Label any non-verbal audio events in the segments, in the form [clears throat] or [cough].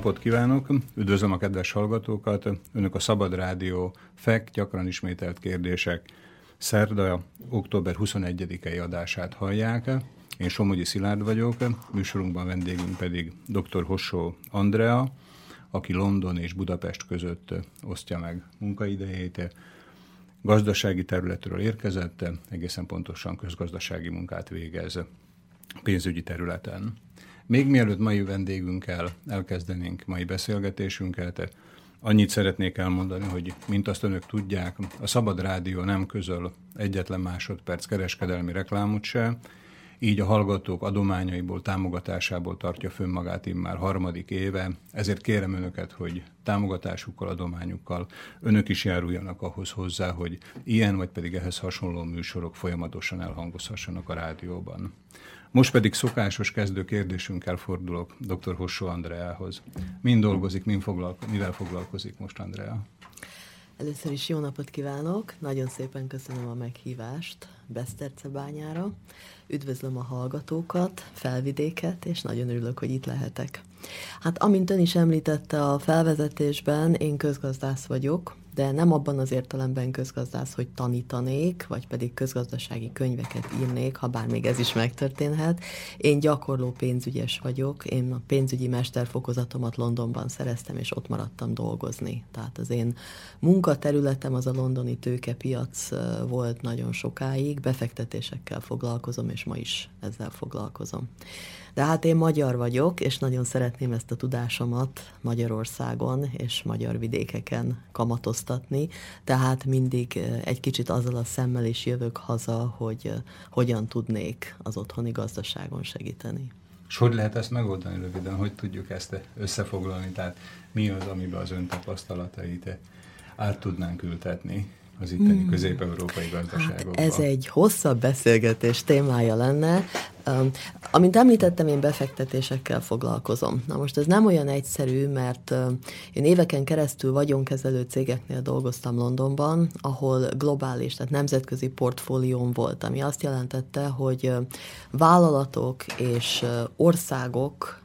Napot kívánok! Üdvözlöm a kedves hallgatókat! Önök a Szabad Rádió FEK gyakran ismételt kérdések szerda, október 21-i adását hallják. Én Somogyi Szilárd vagyok, műsorunkban vendégünk pedig dr. Hossó Andrea, aki London és Budapest között osztja meg munkaidejét. Gazdasági területről érkezett, egészen pontosan közgazdasági munkát végez pénzügyi területen. Még mielőtt mai vendégünkkel elkezdenénk mai beszélgetésünket, annyit szeretnék elmondani, hogy mint azt önök tudják, a Szabad Rádió nem közöl egyetlen másodperc kereskedelmi reklámot se, így a hallgatók adományaiból, támogatásából tartja fönn magát immár harmadik éve, ezért kérem önöket, hogy támogatásukkal, adományukkal önök is járuljanak ahhoz hozzá, hogy ilyen vagy pedig ehhez hasonló műsorok folyamatosan elhangozhassanak a rádióban. Most pedig szokásos kezdő kérdésünkkel fordulok dr. Hossó Andreához. Mind dolgozik, mind foglalko- mivel foglalkozik most Andrea? Először is jó napot kívánok, nagyon szépen köszönöm a meghívást Besztercebányára. Üdvözlöm a hallgatókat, felvidéket, és nagyon örülök, hogy itt lehetek. Hát amint ön is említette a felvezetésben, én közgazdász vagyok, de nem abban az értelemben közgazdász, hogy tanítanék, vagy pedig közgazdasági könyveket írnék, ha bár még ez is megtörténhet. Én gyakorló pénzügyes vagyok, én a pénzügyi mesterfokozatomat Londonban szereztem, és ott maradtam dolgozni. Tehát az én munkaterületem az a londoni tőkepiac volt nagyon sokáig, befektetésekkel foglalkozom, és ma is ezzel foglalkozom. De hát én magyar vagyok, és nagyon szeretném ezt a tudásomat Magyarországon és magyar vidékeken kamatoztatni, tehát mindig egy kicsit azzal a szemmel is jövök haza, hogy hogyan tudnék az otthoni gazdaságon segíteni. És hogy lehet ezt megoldani röviden? Hogy tudjuk ezt összefoglalni? Tehát mi az, amiben az ön tapasztalatait át tudnánk ültetni? Az itteni hmm. közép-európai gazdaságokban? Hát ez egy hosszabb beszélgetés témája lenne. Um, amint említettem, én befektetésekkel foglalkozom. Na most ez nem olyan egyszerű, mert uh, én éveken keresztül vagyonkezelő cégeknél dolgoztam Londonban, ahol globális, tehát nemzetközi portfólióm volt, ami azt jelentette, hogy uh, vállalatok és uh, országok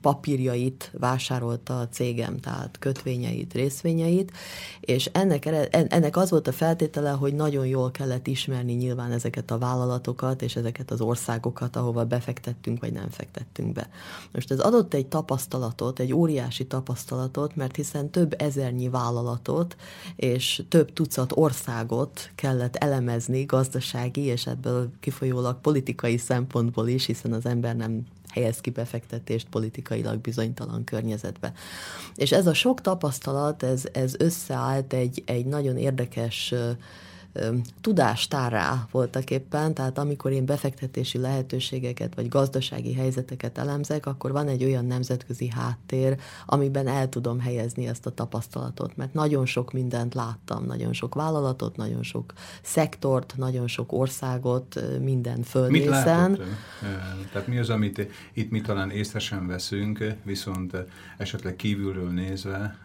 papírjait vásárolta a cégem, tehát kötvényeit, részvényeit, és ennek, ennek az volt a feltétele, hogy nagyon jól kellett ismerni nyilván ezeket a vállalatokat és ezeket az országokat, ahova befektettünk vagy nem fektettünk be. Most ez adott egy tapasztalatot, egy óriási tapasztalatot, mert hiszen több ezernyi vállalatot és több tucat országot kellett elemezni gazdasági és ebből kifolyólag politikai szempontból is, hiszen az ember nem helyez ki befektetést politikailag bizonytalan környezetbe. És ez a sok tapasztalat, ez, ez összeállt egy, egy nagyon érdekes tudástárá voltak éppen, tehát amikor én befektetési lehetőségeket vagy gazdasági helyzeteket elemzek, akkor van egy olyan nemzetközi háttér, amiben el tudom helyezni ezt a tapasztalatot, mert nagyon sok mindent láttam, nagyon sok vállalatot, nagyon sok szektort, nagyon sok országot, minden földrészen. Mit Tehát mi az, amit itt mi talán észre sem veszünk, viszont esetleg kívülről nézve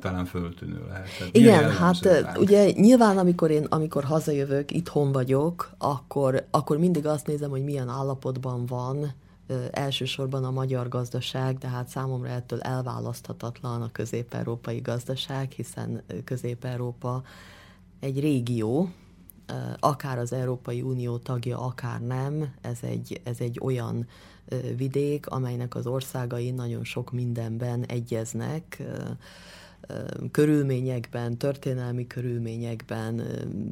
talán föltűnő lehet. Tehát Igen, hát ugye nyilván amikor én, amikor amikor hazajövök, itthon vagyok, akkor, akkor mindig azt nézem, hogy milyen állapotban van elsősorban a magyar gazdaság, de hát számomra ettől elválaszthatatlan a közép-európai gazdaság, hiszen közép-európa egy régió, akár az Európai Unió tagja, akár nem, ez egy, ez egy olyan vidék, amelynek az országai nagyon sok mindenben egyeznek, körülményekben, történelmi körülményekben,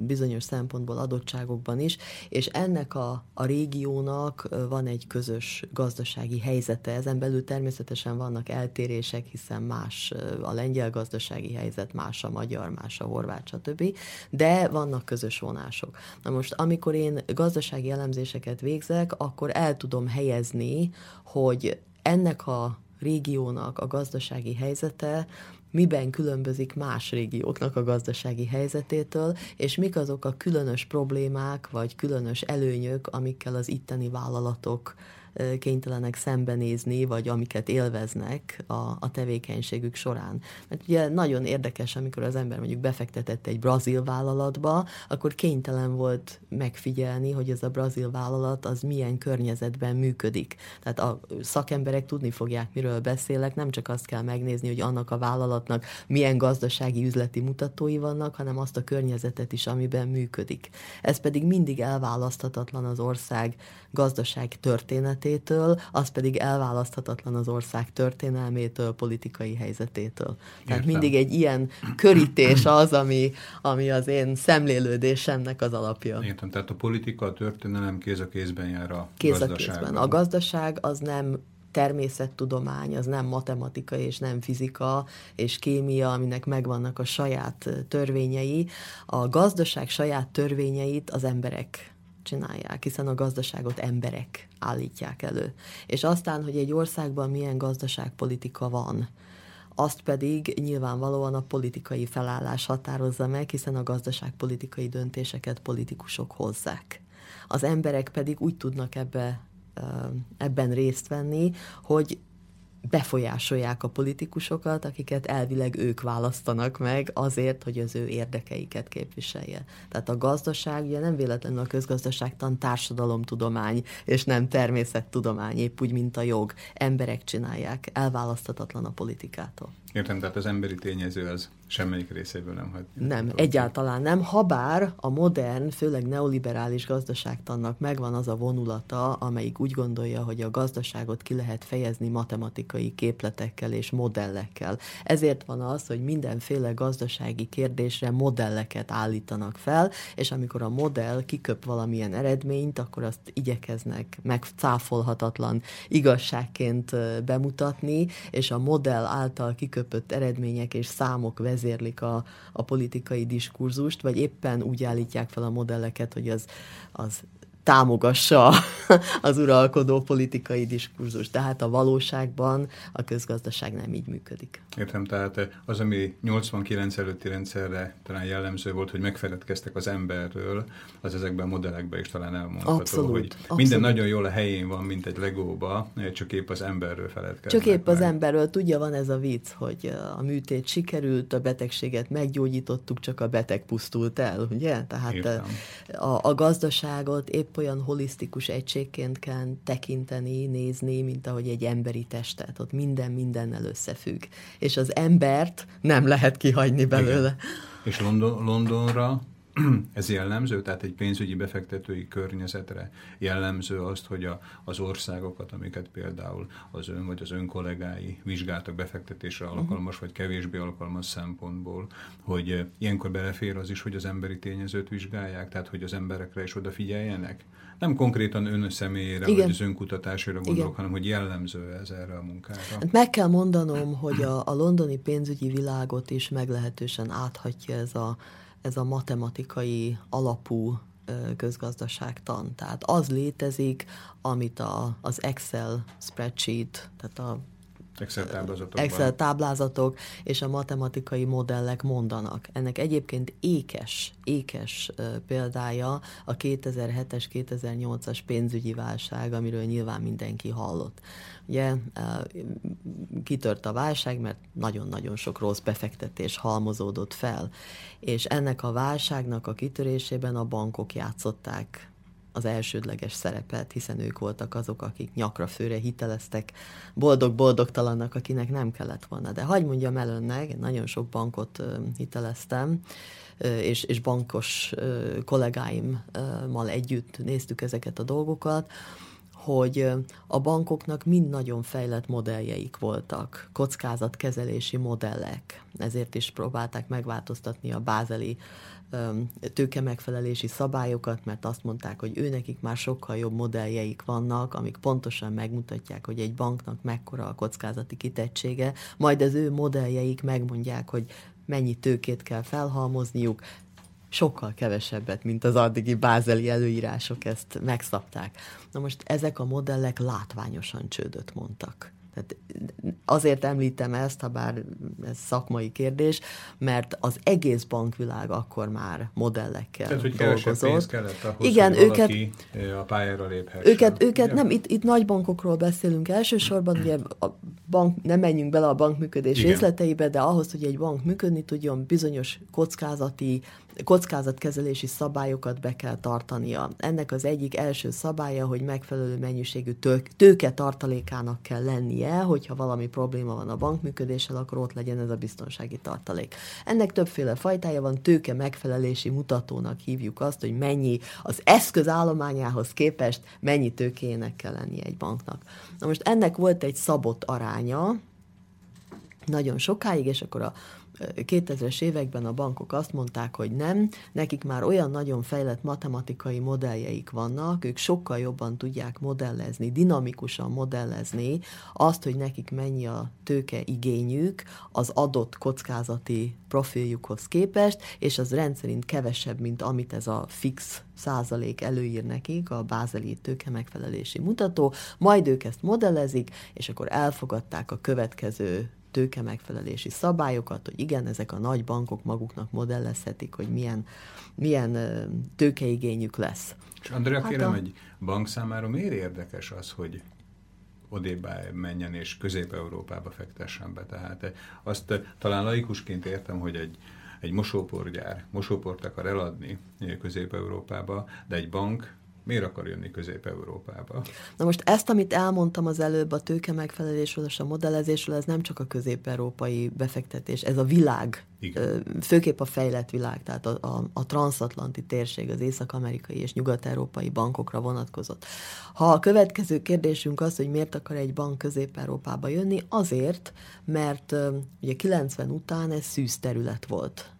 bizonyos szempontból adottságokban is, és ennek a, a régiónak van egy közös gazdasági helyzete. Ezen belül természetesen vannak eltérések, hiszen más a lengyel gazdasági helyzet, más a magyar, más a horvát, stb. De vannak közös vonások. Na most, amikor én gazdasági elemzéseket végzek, akkor el tudom helyezni, hogy ennek a régiónak a gazdasági helyzete miben különbözik más régióknak a gazdasági helyzetétől, és mik azok a különös problémák, vagy különös előnyök, amikkel az itteni vállalatok kénytelenek szembenézni, vagy amiket élveznek a, a tevékenységük során. Mert ugye nagyon érdekes, amikor az ember mondjuk befektetett egy brazil vállalatba, akkor kénytelen volt megfigyelni, hogy ez a brazil vállalat az milyen környezetben működik. Tehát a szakemberek tudni fogják, miről beszélek, nem csak azt kell megnézni, hogy annak a vállalatnak milyen gazdasági üzleti mutatói vannak, hanem azt a környezetet is, amiben működik. Ez pedig mindig elválaszthatatlan az ország gazdaság történetétől, az pedig elválaszthatatlan az ország történelmétől, politikai helyzetétől. Tehát Értem. mindig egy ilyen körítés az, ami, ami az én szemlélődésemnek az alapja. Értem, tehát a politika, a történelem kéz a kézben jár a kéz a kézben. A gazdaság az nem természettudomány, az nem matematika és nem fizika és kémia, aminek megvannak a saját törvényei. A gazdaság saját törvényeit az emberek csinálják, hiszen a gazdaságot emberek állítják elő. És aztán, hogy egy országban milyen gazdaságpolitika van, azt pedig nyilvánvalóan a politikai felállás határozza meg, hiszen a gazdaságpolitikai döntéseket politikusok hozzák. Az emberek pedig úgy tudnak ebbe, ebben részt venni, hogy befolyásolják a politikusokat, akiket elvileg ők választanak meg azért, hogy az ő érdekeiket képviselje. Tehát a gazdaság ugye nem véletlenül a közgazdaságtan társadalomtudomány, és nem természettudomány, épp úgy, mint a jog. Emberek csinálják, elválaszthatatlan a politikától. Értem, tehát az emberi tényező az semmelyik részéből nem hagy. Nem, egyáltalán nem. Habár a modern, főleg neoliberális gazdaságtannak megvan az a vonulata, amelyik úgy gondolja, hogy a gazdaságot ki lehet fejezni matematikai képletekkel és modellekkel. Ezért van az, hogy mindenféle gazdasági kérdésre modelleket állítanak fel, és amikor a modell kiköp valamilyen eredményt, akkor azt igyekeznek megcáfolhatatlan igazságként bemutatni, és a modell által kiköp kiköpött eredmények és számok vezérlik a, a politikai diskurzust, vagy éppen úgy állítják fel a modelleket, hogy az, az támogassa az uralkodó politikai diskurzus. Tehát a valóságban a közgazdaság nem így működik. Értem, tehát az, ami 89 előtti rendszerre talán jellemző volt, hogy megfeledkeztek az emberről, az ezekben a modellekben is talán elmondható, abszolút, hogy abszolút. minden nagyon jól a helyén van, mint egy legóba, csak épp az emberről feledkeznek. Csak épp meg. az emberről. Tudja, van ez a vicc, hogy a műtét sikerült, a betegséget meggyógyítottuk, csak a beteg pusztult el, ugye? Tehát a, a gazdaságot épp olyan holisztikus egységként kell tekinteni, nézni, mint ahogy egy emberi testet. Ott minden mindennel összefügg. És az embert nem lehet kihagyni belőle. Igen. És London, Londonra [clears throat] ez jellemző, tehát egy pénzügyi befektetői környezetre jellemző azt, hogy a, az országokat, amiket például az ön vagy az ön kollégái vizsgáltak befektetésre mhm. alkalmas, vagy kevésbé alkalmas szempontból, hogy ilyenkor belefér az is, hogy az emberi tényezőt vizsgálják, tehát hogy az emberekre is odafigyeljenek? Nem konkrétan ön személyére, Igen. vagy az önkutatására gondolok, Igen. hanem hogy jellemző ez erre a munkára. Hát meg kell mondanom, hogy a, a londoni pénzügyi világot is meglehetősen áthatja ez a ez a matematikai alapú közgazdaságtan. Tehát az létezik, amit a, az Excel spreadsheet, tehát a Excel táblázatok. Excel táblázatok és a matematikai modellek mondanak. Ennek egyébként ékes, ékes példája a 2007-es, 2008-as pénzügyi válság, amiről nyilván mindenki hallott. Ugye kitört a válság, mert nagyon-nagyon sok rossz befektetés halmozódott fel, és ennek a válságnak a kitörésében a bankok játszották az elsődleges szerepet, hiszen ők voltak azok, akik nyakra főre hiteleztek. Boldog-boldogtalannak, akinek nem kellett volna. De hagyd mondjam el önnek, nagyon sok bankot hiteleztem, és, és bankos kollégáimmal együtt néztük ezeket a dolgokat, hogy a bankoknak mind nagyon fejlett modelljeik voltak, kockázatkezelési modellek, ezért is próbálták megváltoztatni a bázeli tőke megfelelési szabályokat, mert azt mondták, hogy őnekik már sokkal jobb modelljeik vannak, amik pontosan megmutatják, hogy egy banknak mekkora a kockázati kitettsége, majd az ő modelljeik megmondják, hogy mennyi tőkét kell felhalmozniuk, sokkal kevesebbet, mint az addigi bázeli előírások ezt megszabták. Na most ezek a modellek látványosan csődöt mondtak Tehát azért említem ezt, ha bár ez szakmai kérdés, mert az egész bankvilág akkor már modellekkel Tehát, hogy dolgozott. kellett ahhoz, Igen, hogy őket, a pályára léphessen. Őket, őket nem, itt, itt nagy bankokról beszélünk elsősorban, ugye a bank, nem menjünk bele a bankműködés Igen. részleteibe, de ahhoz, hogy egy bank működni tudjon, bizonyos kockázati kockázatkezelési szabályokat be kell tartania. Ennek az egyik első szabálya, hogy megfelelő mennyiségű tőke tartalékának kell lennie, hogyha valami probléma van a bankműködéssel, akkor ott legyen ez a biztonsági tartalék. Ennek többféle fajtája van, tőke megfelelési mutatónak hívjuk azt, hogy mennyi az eszköz állományához képest mennyi tőkének kell lennie egy banknak. Na most ennek volt egy szabott aránya, nagyon sokáig, és akkor a 2000-es években a bankok azt mondták, hogy nem, nekik már olyan nagyon fejlett matematikai modelljeik vannak, ők sokkal jobban tudják modellezni, dinamikusan modellezni azt, hogy nekik mennyi a tőke igényük az adott kockázati profiljukhoz képest, és az rendszerint kevesebb, mint amit ez a fix százalék előír nekik, a bázeli tőke megfelelési mutató, majd ők ezt modellezik, és akkor elfogadták a következő tőke megfelelési szabályokat, hogy igen, ezek a nagy bankok maguknak modellezhetik, hogy milyen, milyen tőkeigényük lesz. És Andrea, hát kérem, a... egy bank számára miért érdekes az, hogy odébb menjen és Közép-Európába fektessen be. Tehát azt talán laikusként értem, hogy egy, egy mosóporgyár mosóport akar eladni Közép-Európába, de egy bank Miért akar jönni Közép-Európába? Na most ezt, amit elmondtam az előbb a tőke megfelelésről és a modellezésről, ez nem csak a közép-európai befektetés, ez a világ, Igen. főképp a fejlett világ, tehát a, a, a transatlanti térség, az észak-amerikai és nyugat-európai bankokra vonatkozott. Ha a következő kérdésünk az, hogy miért akar egy bank Közép-Európába jönni, azért, mert ugye 90 után ez szűz terület volt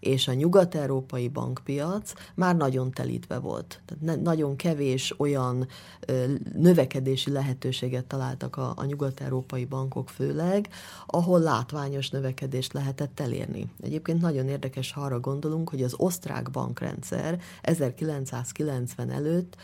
és a nyugat-európai bankpiac már nagyon telítve volt. Tehát ne, nagyon kevés olyan ö, növekedési lehetőséget találtak a, a nyugat-európai bankok főleg, ahol látványos növekedést lehetett elérni. Egyébként nagyon érdekes, ha arra gondolunk, hogy az osztrák bankrendszer 1990 előtt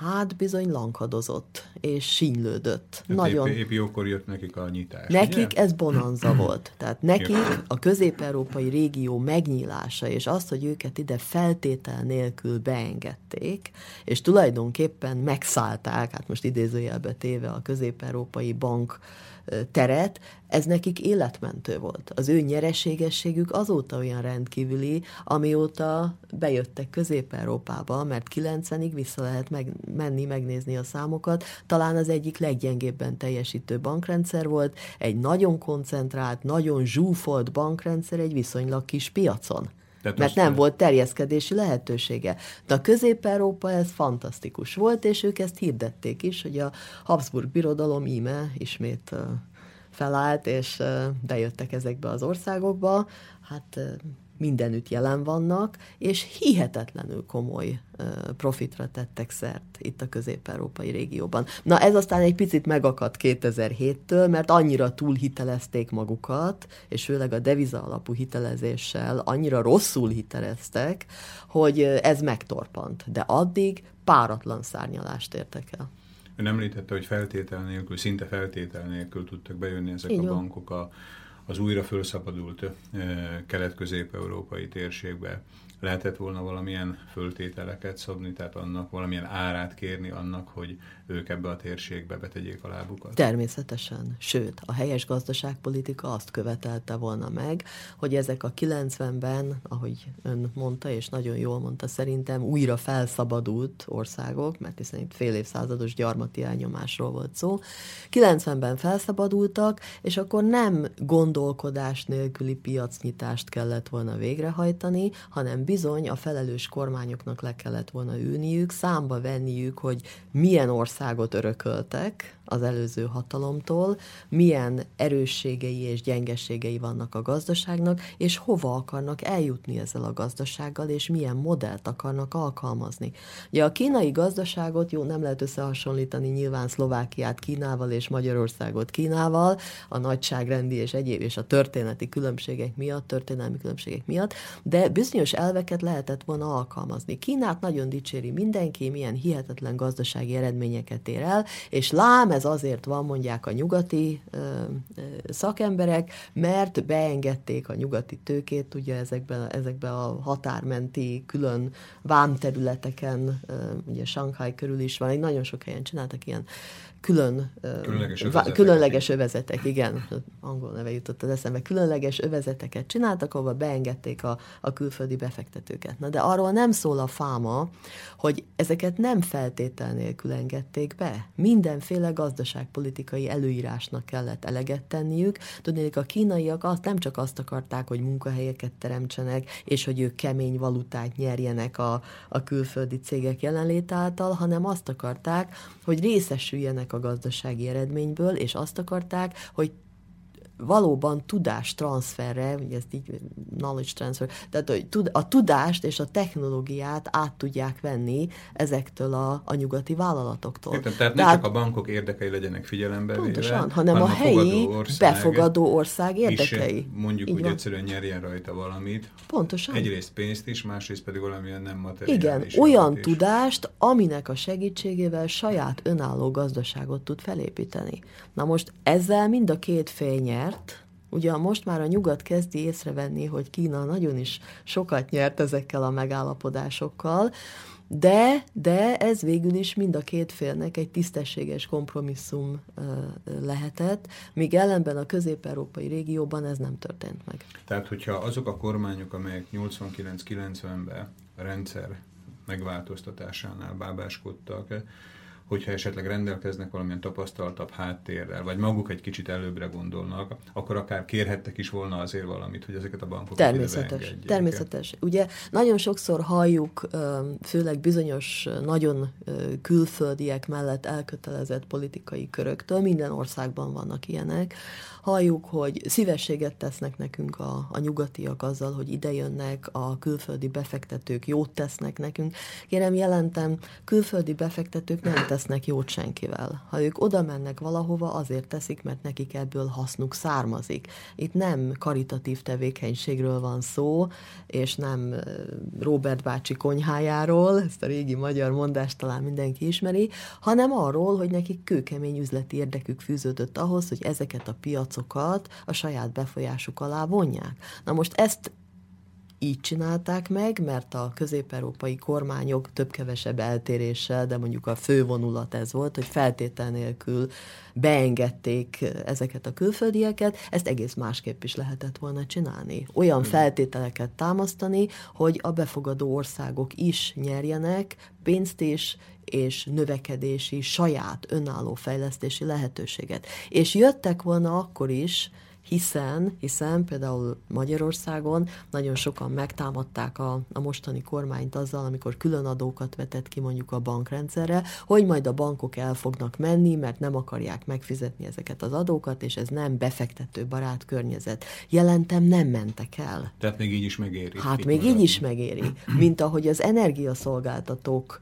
Hát bizony lankadozott, és sínylődött. Hát Nagyon. Épp, épp jókor jött nekik a nyitás. Nekik ugye? ez bonanza [clears throat] volt. Tehát nekik a közép-európai régió megnyílása, és azt, hogy őket ide feltétel nélkül beengedték, és tulajdonképpen megszállták, hát most idézőjelbe téve a közép-európai bank teret, ez nekik életmentő volt. Az ő nyereségességük azóta olyan rendkívüli, amióta bejöttek Közép-Európába, mert 90-ig vissza lehet meg, menni, megnézni a számokat. Talán az egyik leggyengébben teljesítő bankrendszer volt, egy nagyon koncentrált, nagyon zsúfolt bankrendszer egy viszonylag kis piacon. Tehát mert nem volt terjeszkedési lehetősége. De a Közép-Európa ez fantasztikus volt, és ők ezt hirdették is, hogy a Habsburg birodalom íme ismét felállt, és bejöttek ezekbe az országokba. Hát mindenütt jelen vannak, és hihetetlenül komoly profitra tettek szert itt a közép-európai régióban. Na ez aztán egy picit megakadt 2007-től, mert annyira túlhitelezték magukat, és főleg a deviza alapú hitelezéssel annyira rosszul hiteleztek, hogy ez megtorpant. De addig páratlan szárnyalást értek el. Ön említette, hogy feltétel nélkül, szinte feltétel nélkül tudtak bejönni ezek Igen. a bankok a az újra felszabadult kelet-közép-európai térségbe lehetett volna valamilyen föltételeket szabni, tehát annak valamilyen árát kérni annak, hogy ők ebbe a térségbe betegyék a lábukat? Természetesen. Sőt, a helyes gazdaságpolitika azt követelte volna meg, hogy ezek a 90-ben, ahogy ön mondta, és nagyon jól mondta szerintem, újra felszabadult országok, mert hiszen itt fél évszázados gyarmati elnyomásról volt szó, 90-ben felszabadultak, és akkor nem gondolkodás nélküli piacnyitást kellett volna végrehajtani, hanem bizony a felelős kormányoknak le kellett volna ülniük, számba venniük, hogy milyen országot örököltek az előző hatalomtól, milyen erősségei és gyengeségei vannak a gazdaságnak, és hova akarnak eljutni ezzel a gazdasággal, és milyen modellt akarnak alkalmazni. Ugye a kínai gazdaságot, jó, nem lehet összehasonlítani nyilván Szlovákiát Kínával és Magyarországot Kínával, a nagyságrendi és egyéb és a történeti különbségek miatt, történelmi különbségek miatt, de bizonyos elveket lehetett volna alkalmazni. Kínát nagyon dicséri mindenki, milyen hihetetlen gazdasági eredményeket ér el, és lám, ez azért van, mondják a nyugati ö, ö, szakemberek, mert beengedték a nyugati tőkét, ugye ezekben, ezekben a határmenti külön vámterületeken, ö, ugye Shanghai körül is van, nagyon sok helyen csináltak ilyen külön, különleges, övezetek. különleges övezetek, igen, angol neve jutott az eszembe, különleges övezeteket csináltak, ahol beengedték a, a külföldi befektetőket. Na de arról nem szól a fáma, hogy ezeket nem feltétel nélkül engedték be. Mindenféle gazdaságpolitikai előírásnak kellett eleget tenniük. Tudnék, a kínaiak azt nem csak azt akarták, hogy munkahelyeket teremtsenek, és hogy ők kemény valutát nyerjenek a, a külföldi cégek jelenlét által, hanem azt akarták, hogy részesüljenek a gazdasági eredményből, és azt akarták, hogy valóban tudás transferre, ugye ezt így knowledge transfer, tehát hogy a tudást és a technológiát át tudják venni ezektől a, a nyugati vállalatoktól. Értem, tehát, tehát nem csak a bankok érdekei legyenek figyelembe pontosan, véve, hanem, hanem a helyi ország befogadó ország érdekei. Is, mondjuk így úgy van. egyszerűen nyerjen rajta valamit. Pontosan. Egyrészt pénzt is, másrészt pedig valamilyen nem materiális. Igen, olyan is. tudást, aminek a segítségével saját önálló gazdaságot tud felépíteni. Na most ezzel mind a két fél nyer, nyert, Ugye most már a nyugat kezdi észrevenni, hogy Kína nagyon is sokat nyert ezekkel a megállapodásokkal, de, de ez végül is mind a két félnek egy tisztességes kompromisszum lehetett, míg ellenben a közép-európai régióban ez nem történt meg. Tehát, hogyha azok a kormányok, amelyek 89-90-ben a rendszer megváltoztatásánál bábáskodtak, hogyha esetleg rendelkeznek valamilyen tapasztaltabb háttérrel, vagy maguk egy kicsit előbbre gondolnak, akkor akár kérhettek is volna azért valamit, hogy ezeket a bankokat Természetes, természetes. Ugye nagyon sokszor halljuk, főleg bizonyos nagyon külföldiek mellett elkötelezett politikai köröktől, minden országban vannak ilyenek, halljuk, hogy szívességet tesznek nekünk a, a nyugatiak azzal, hogy idejönnek, a külföldi befektetők jót tesznek nekünk. Kérem, jelentem, külföldi befektetők nem tesznek jót senkivel. Ha ők oda mennek valahova, azért teszik, mert nekik ebből hasznuk származik. Itt nem karitatív tevékenységről van szó, és nem Robert bácsi konyhájáról, ezt a régi magyar mondást talán mindenki ismeri, hanem arról, hogy nekik kőkemény üzleti érdekük fűződött ahhoz, hogy ezeket a piac piacokat a saját befolyásuk alá vonják. Na most ezt így csinálták meg, mert a közép-európai kormányok több-kevesebb eltéréssel, de mondjuk a fő vonulat ez volt, hogy feltétel nélkül beengedték ezeket a külföldieket, ezt egész másképp is lehetett volna csinálni. Olyan feltételeket támasztani, hogy a befogadó országok is nyerjenek pénzt is, és növekedési, saját önálló fejlesztési lehetőséget. És jöttek volna akkor is, hiszen, hiszen például Magyarországon nagyon sokan megtámadták a, a mostani kormányt azzal, amikor külön adókat vetett ki mondjuk a bankrendszerre, hogy majd a bankok el fognak menni, mert nem akarják megfizetni ezeket az adókat, és ez nem befektető barát környezet. Jelentem, nem mentek el. Tehát még így is megéri. Hát még maradni. így is megéri. Mint ahogy az energiaszolgáltatók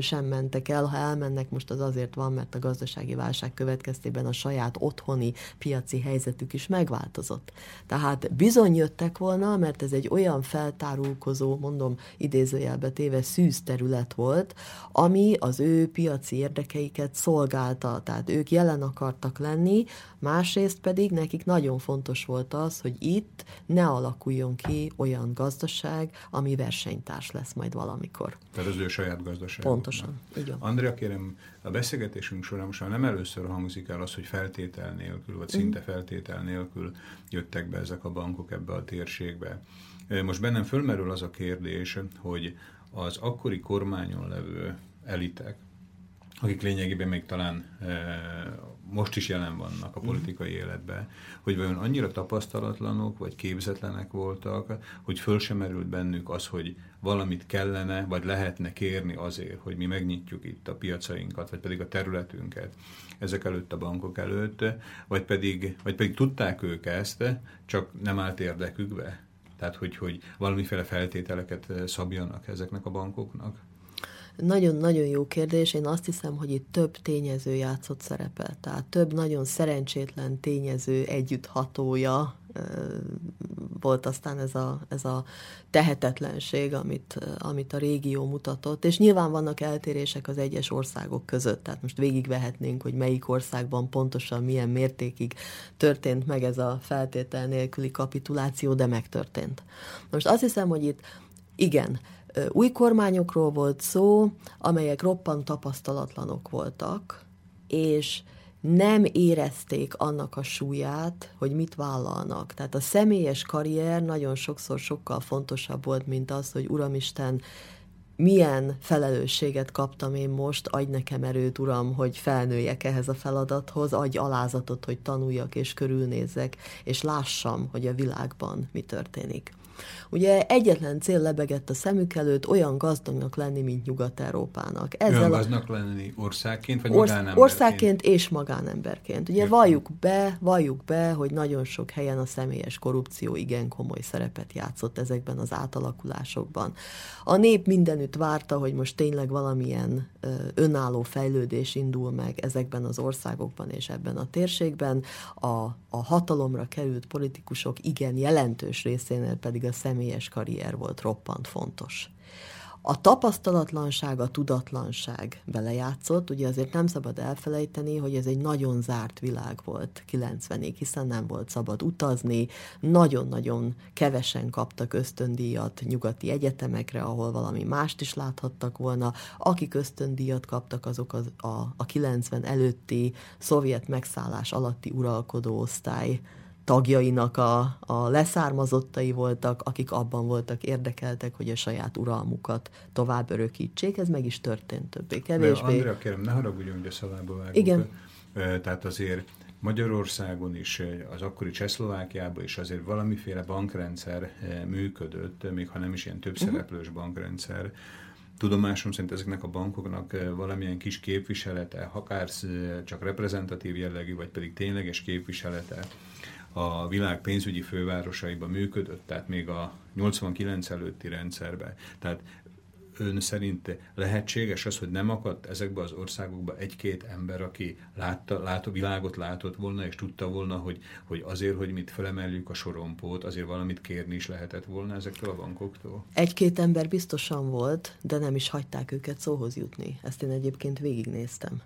sem mentek el. Ha elmennek, most az azért van, mert a gazdasági válság következtében a saját otthoni piaci helyzetük is megváltozott. Tehát bizony jöttek volna, mert ez egy olyan feltárulkozó, mondom idézőjelbe téve szűz terület volt, ami az ő piaci érdekeiket szolgálta. Tehát ők jelen akartak lenni, másrészt pedig nekik nagyon fontos volt az, hogy itt ne alakuljon ki olyan gazdaság, ami versenytárs lesz majd valamikor. Tehát az ő saját gazdaság Pontosan. Igen. Andrea, kérem, a beszélgetésünk során most már nem először hangzik el az, hogy feltétel nélkül, vagy szinte mm. feltétel nélkül jöttek be ezek a bankok ebbe a térségbe. Most bennem fölmerül az a kérdés, hogy az akkori kormányon levő elitek, akik lényegében még talán most is jelen vannak a mhm. politikai életben, hogy vajon annyira tapasztalatlanok vagy képzetlenek voltak, hogy föl sem merült bennük az, hogy valamit kellene vagy lehetne kérni azért, hogy mi megnyitjuk itt a piacainkat, vagy pedig a területünket ezek előtt a bankok előtt, vagy pedig, vagy pedig tudták ők ezt, csak nem állt érdekükbe. Tehát, hogy, hogy valamiféle feltételeket szabjanak ezeknek a bankoknak. Nagyon-nagyon jó kérdés. Én azt hiszem, hogy itt több tényező játszott szerepet. Tehát több nagyon szerencsétlen tényező együtthatója volt aztán ez a, ez a tehetetlenség, amit, amit a régió mutatott, és nyilván vannak eltérések az egyes országok között, tehát most végigvehetnénk, hogy melyik országban pontosan milyen mértékig történt meg ez a feltétel nélküli kapituláció, de megtörtént. Most azt hiszem, hogy itt igen, új kormányokról volt szó, amelyek roppant tapasztalatlanok voltak, és nem érezték annak a súlyát, hogy mit vállalnak. Tehát a személyes karrier nagyon sokszor sokkal fontosabb volt, mint az, hogy Uramisten, milyen felelősséget kaptam én most, adj nekem erőt, Uram, hogy felnőjek ehhez a feladathoz, adj alázatot, hogy tanuljak és körülnézzek, és lássam, hogy a világban mi történik. Ugye egyetlen cél lebegett a szemük előtt, olyan gazdagnak lenni, mint Nyugat-Európának. Ezzel olyan gazdagnak lenni országként, vagy orsz, magánemberként? Országként és magánemberként. Ugye Értem. valljuk be, valljuk be, hogy nagyon sok helyen a személyes korrupció igen komoly szerepet játszott ezekben az átalakulásokban. A nép mindenütt várta, hogy most tényleg valamilyen önálló fejlődés indul meg ezekben az országokban és ebben a térségben. A, a hatalomra került politikusok igen jelentős részénél pedig a személy személyes karrier volt roppant fontos. A tapasztalatlanság, a tudatlanság belejátszott, ugye azért nem szabad elfelejteni, hogy ez egy nagyon zárt világ volt 90-ig, hiszen nem volt szabad utazni, nagyon-nagyon kevesen kaptak ösztöndíjat nyugati egyetemekre, ahol valami mást is láthattak volna. Akik ösztöndíjat kaptak, azok az, a, a 90 előtti szovjet megszállás alatti uralkodó osztály tagjainak a, a leszármazottai voltak, akik abban voltak érdekeltek, hogy a saját uralmukat tovább örökítsék. Ez meg is történt többé-kevésbé. Andrea, kérem, ne haragudjon, hogy a szavába vágok. Igen. Tehát azért Magyarországon is, az akkori Csehszlovákiában is azért valamiféle bankrendszer működött, még ha nem is ilyen több mhm. szereplős bankrendszer. Tudomásom szerint ezeknek a bankoknak valamilyen kis képviselete, akár csak reprezentatív jellegű, vagy pedig tényleges képviselete a világ pénzügyi fővárosaiban működött, tehát még a 89 előtti rendszerben. Tehát ön szerint lehetséges az, hogy nem akadt ezekbe az országokba egy-két ember, aki látta, lát, világot látott volna, és tudta volna, hogy, hogy azért, hogy mit felemeljük a sorompót, azért valamit kérni is lehetett volna ezektől a bankoktól? Egy-két ember biztosan volt, de nem is hagyták őket szóhoz jutni. Ezt én egyébként végignéztem.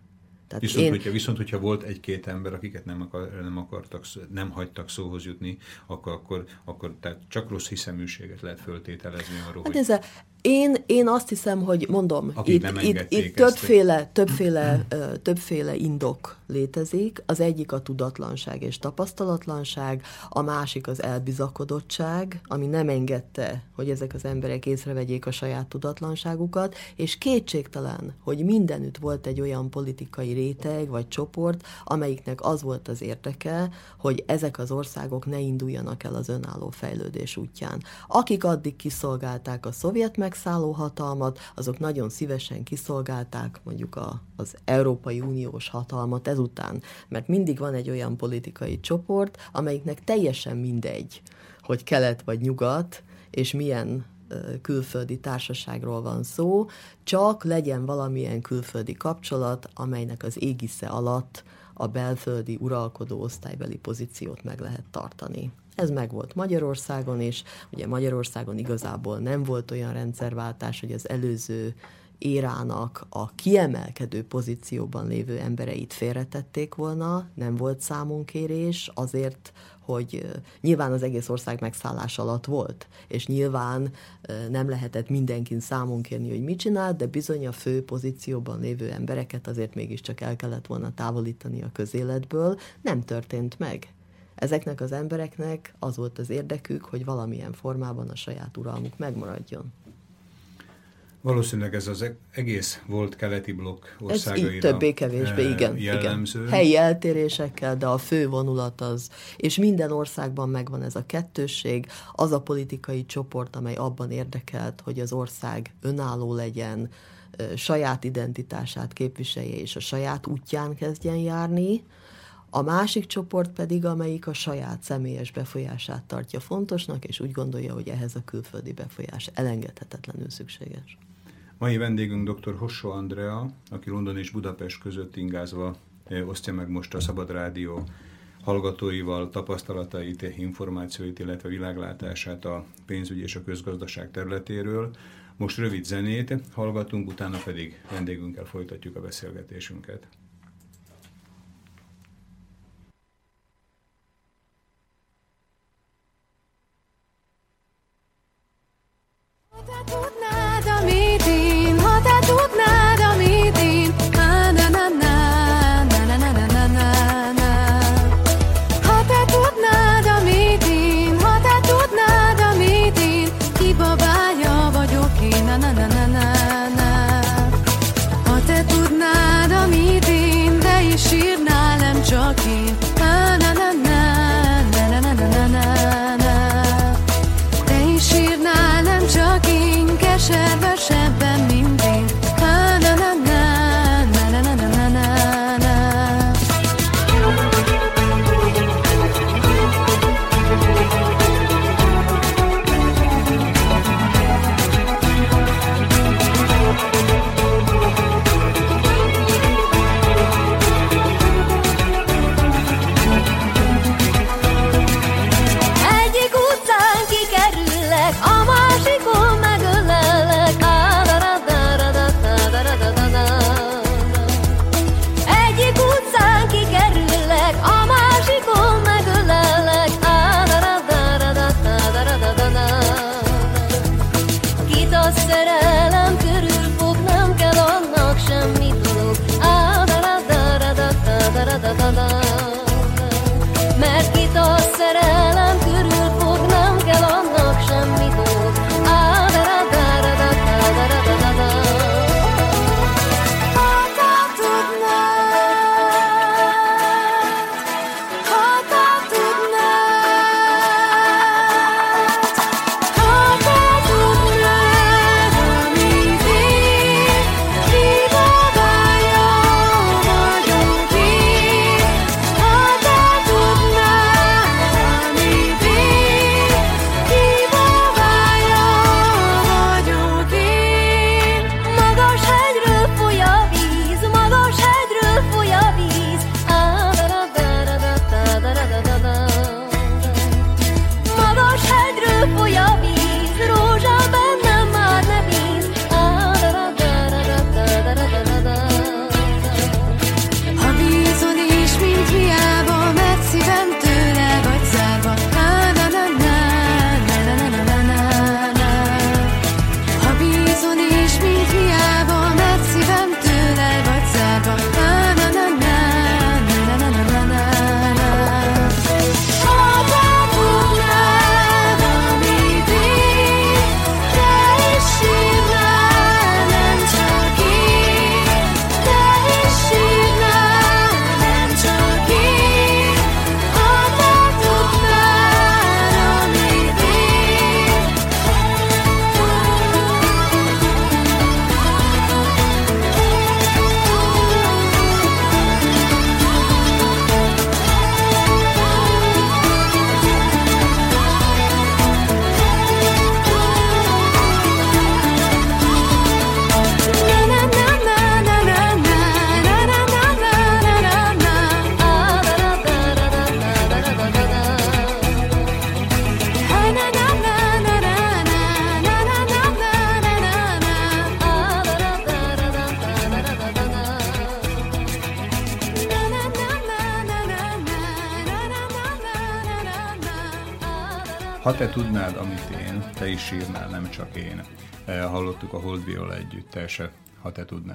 Tehát viszont, én... hogyha, viszont, hogyha volt egy-két ember, akiket nem, akar, nem akartak, nem hagytak szóhoz jutni, akkor, akkor, akkor tehát csak rossz hiszeműséget lehet föltételezni arról, hát hogy... Ez a, én, én azt hiszem, hogy mondom, itt, itt, itt többféle, többféle, többféle indok létezik. Az egyik a tudatlanság és tapasztalatlanság, a másik az elbizakodottság, ami nem engedte, hogy ezek az emberek észrevegyék a saját tudatlanságukat, és kétségtelen, hogy mindenütt volt egy olyan politikai réteg vagy csoport, amelyiknek az volt az érdeke, hogy ezek az országok ne induljanak el az önálló fejlődés útján. Akik addig kiszolgálták a szovjet meg megszálló hatalmat, azok nagyon szívesen kiszolgálták mondjuk a, az Európai Uniós hatalmat ezután, mert mindig van egy olyan politikai csoport, amelyiknek teljesen mindegy, hogy kelet vagy nyugat, és milyen külföldi társaságról van szó, csak legyen valamilyen külföldi kapcsolat, amelynek az égisze alatt a belföldi uralkodó osztálybeli pozíciót meg lehet tartani. Ez megvolt Magyarországon is, ugye Magyarországon igazából nem volt olyan rendszerváltás, hogy az előző érának a kiemelkedő pozícióban lévő embereit félretették volna, nem volt számonkérés azért, hogy nyilván az egész ország megszállás alatt volt, és nyilván nem lehetett mindenkin számon kérni, hogy mit csinál, de bizony a fő pozícióban lévő embereket azért mégiscsak el kellett volna távolítani a közéletből. Nem történt meg. Ezeknek az embereknek az volt az érdekük, hogy valamilyen formában a saját uralmuk megmaradjon. Valószínűleg ez az egész volt keleti blokk országaira Ez többé-kevésbé, eh, igen, jellemző. igen. Helyi eltérésekkel, de a fő vonulat az, és minden országban megvan ez a kettősség, az a politikai csoport, amely abban érdekelt, hogy az ország önálló legyen, eh, saját identitását képviselje, és a saját útján kezdjen járni, a másik csoport pedig, amelyik a saját személyes befolyását tartja fontosnak, és úgy gondolja, hogy ehhez a külföldi befolyás elengedhetetlenül szükséges. Mai vendégünk dr. Hossó Andrea, aki London és Budapest között ingázva osztja meg most a Szabad Rádió hallgatóival tapasztalatait, információit, illetve világlátását a pénzügy és a közgazdaság területéről. Most rövid zenét hallgatunk, utána pedig vendégünkkel folytatjuk a beszélgetésünket. that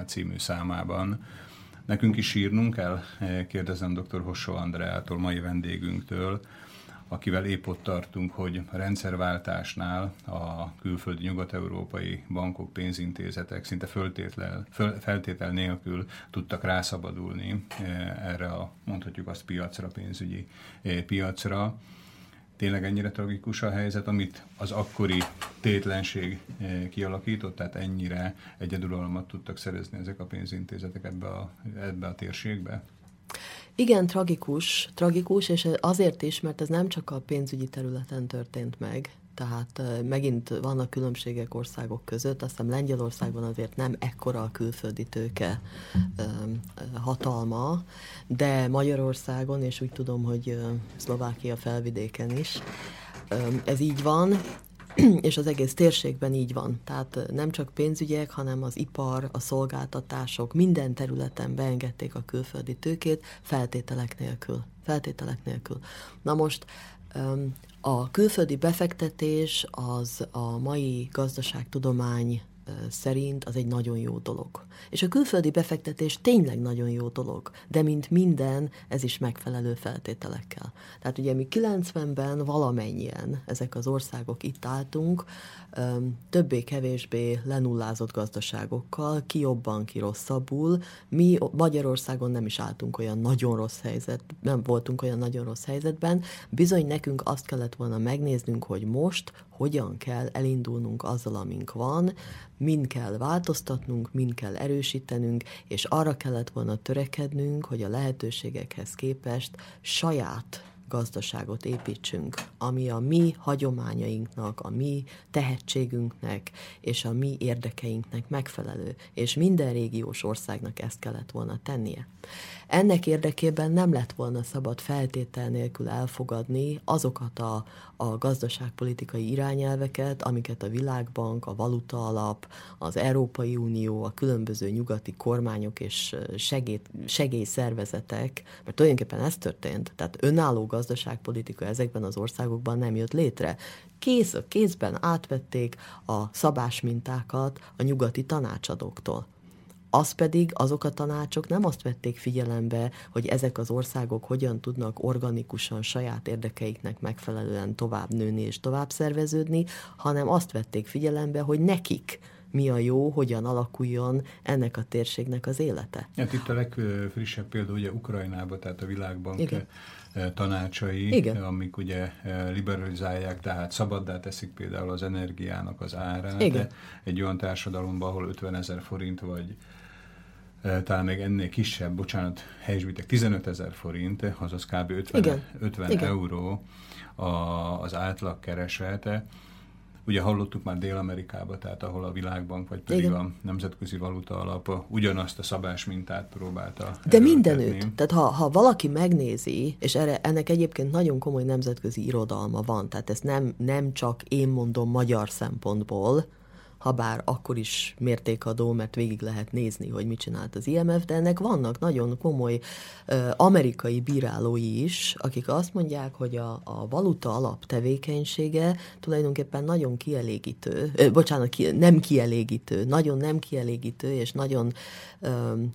című számában. Nekünk is sírnunk kell, eh, kérdezem dr. Hossó Andreától, mai vendégünktől, akivel épp ott tartunk, hogy a rendszerváltásnál a külföldi nyugat-európai bankok, pénzintézetek szinte föltétel, föl, feltétel nélkül tudtak rászabadulni eh, erre a, mondhatjuk azt, piacra, pénzügyi piacra tényleg ennyire tragikus a helyzet, amit az akkori tétlenség eh, kialakított, tehát ennyire egyeduralmat tudtak szerezni ezek a pénzintézetek ebbe a, ebbe a térségbe? Igen, tragikus, tragikus, és azért is, mert ez nem csak a pénzügyi területen történt meg, Tehát megint vannak különbségek országok között, azt hiszem Lengyelországban azért nem ekkora a külföldi tőke hatalma, de Magyarországon, és úgy tudom, hogy Szlovákia felvidéken is, ez így van, [clears throat] és az egész térségben így van. Tehát nem csak pénzügyek, hanem az ipar, a szolgáltatások minden területen beengedték a külföldi tőkét feltételek nélkül. Feltételek nélkül. Na most a külföldi befektetés az a mai gazdaságtudomány szerint az egy nagyon jó dolog. És a külföldi befektetés tényleg nagyon jó dolog, de mint minden, ez is megfelelő feltételekkel. Tehát ugye mi 90-ben valamennyien ezek az országok itt álltunk, többé-kevésbé lenullázott gazdaságokkal, ki jobban, ki rosszabbul. Mi Magyarországon nem is álltunk olyan nagyon rossz helyzet, nem voltunk olyan nagyon rossz helyzetben. Bizony nekünk azt kellett volna megnéznünk, hogy most hogyan kell elindulnunk azzal, amink van, mind kell változtatnunk, mind kell erősítenünk, és arra kellett volna törekednünk, hogy a lehetőségekhez képest saját gazdaságot építsünk, ami a mi hagyományainknak, a mi tehetségünknek és a mi érdekeinknek megfelelő, és minden régiós országnak ezt kellett volna tennie. Ennek érdekében nem lett volna szabad feltétel nélkül elfogadni azokat a, a gazdaságpolitikai irányelveket, amiket a Világbank, a Valuta Alap, az Európai Unió, a különböző nyugati kormányok és segély, segélyszervezetek, mert tulajdonképpen ez történt, tehát önálló gazdaságpolitika ezekben az országokban nem jött létre. Kész a kézben átvették a szabásmintákat a nyugati tanácsadóktól az pedig azok a tanácsok nem azt vették figyelembe, hogy ezek az országok hogyan tudnak organikusan saját érdekeiknek megfelelően tovább nőni és tovább szerveződni, hanem azt vették figyelembe, hogy nekik mi a jó, hogyan alakuljon ennek a térségnek az élete. Hát itt a legfrissebb példa ugye Ukrajnában, tehát a Világbank Igen tanácsai, Igen. amik ugye liberalizálják, tehát szabaddá teszik például az energiának az árát. Igen. Egy olyan társadalomban, ahol 50 ezer forint vagy talán még ennél kisebb, bocsánat, helyesbitek 15 ezer forint, azaz kb. 50, Igen. 50 Igen. euró a, az átlag keresete. Ugye hallottuk már Dél-Amerikába, tehát ahol a Világbank, vagy pedig Igen. a Nemzetközi Valuta Alap ugyanazt a szabás mintát próbálta. De mindenütt. Tehát ha, ha valaki megnézi, és erre, ennek egyébként nagyon komoly nemzetközi irodalma van, tehát ezt nem, nem csak én mondom magyar szempontból, ha bár akkor is mértékadó, mert végig lehet nézni, hogy mit csinált az IMF, de ennek vannak nagyon komoly amerikai bírálói is, akik azt mondják, hogy a, a valuta alap tevékenysége tulajdonképpen nagyon kielégítő, bocsánat, nem kielégítő, nagyon nem kielégítő, és nagyon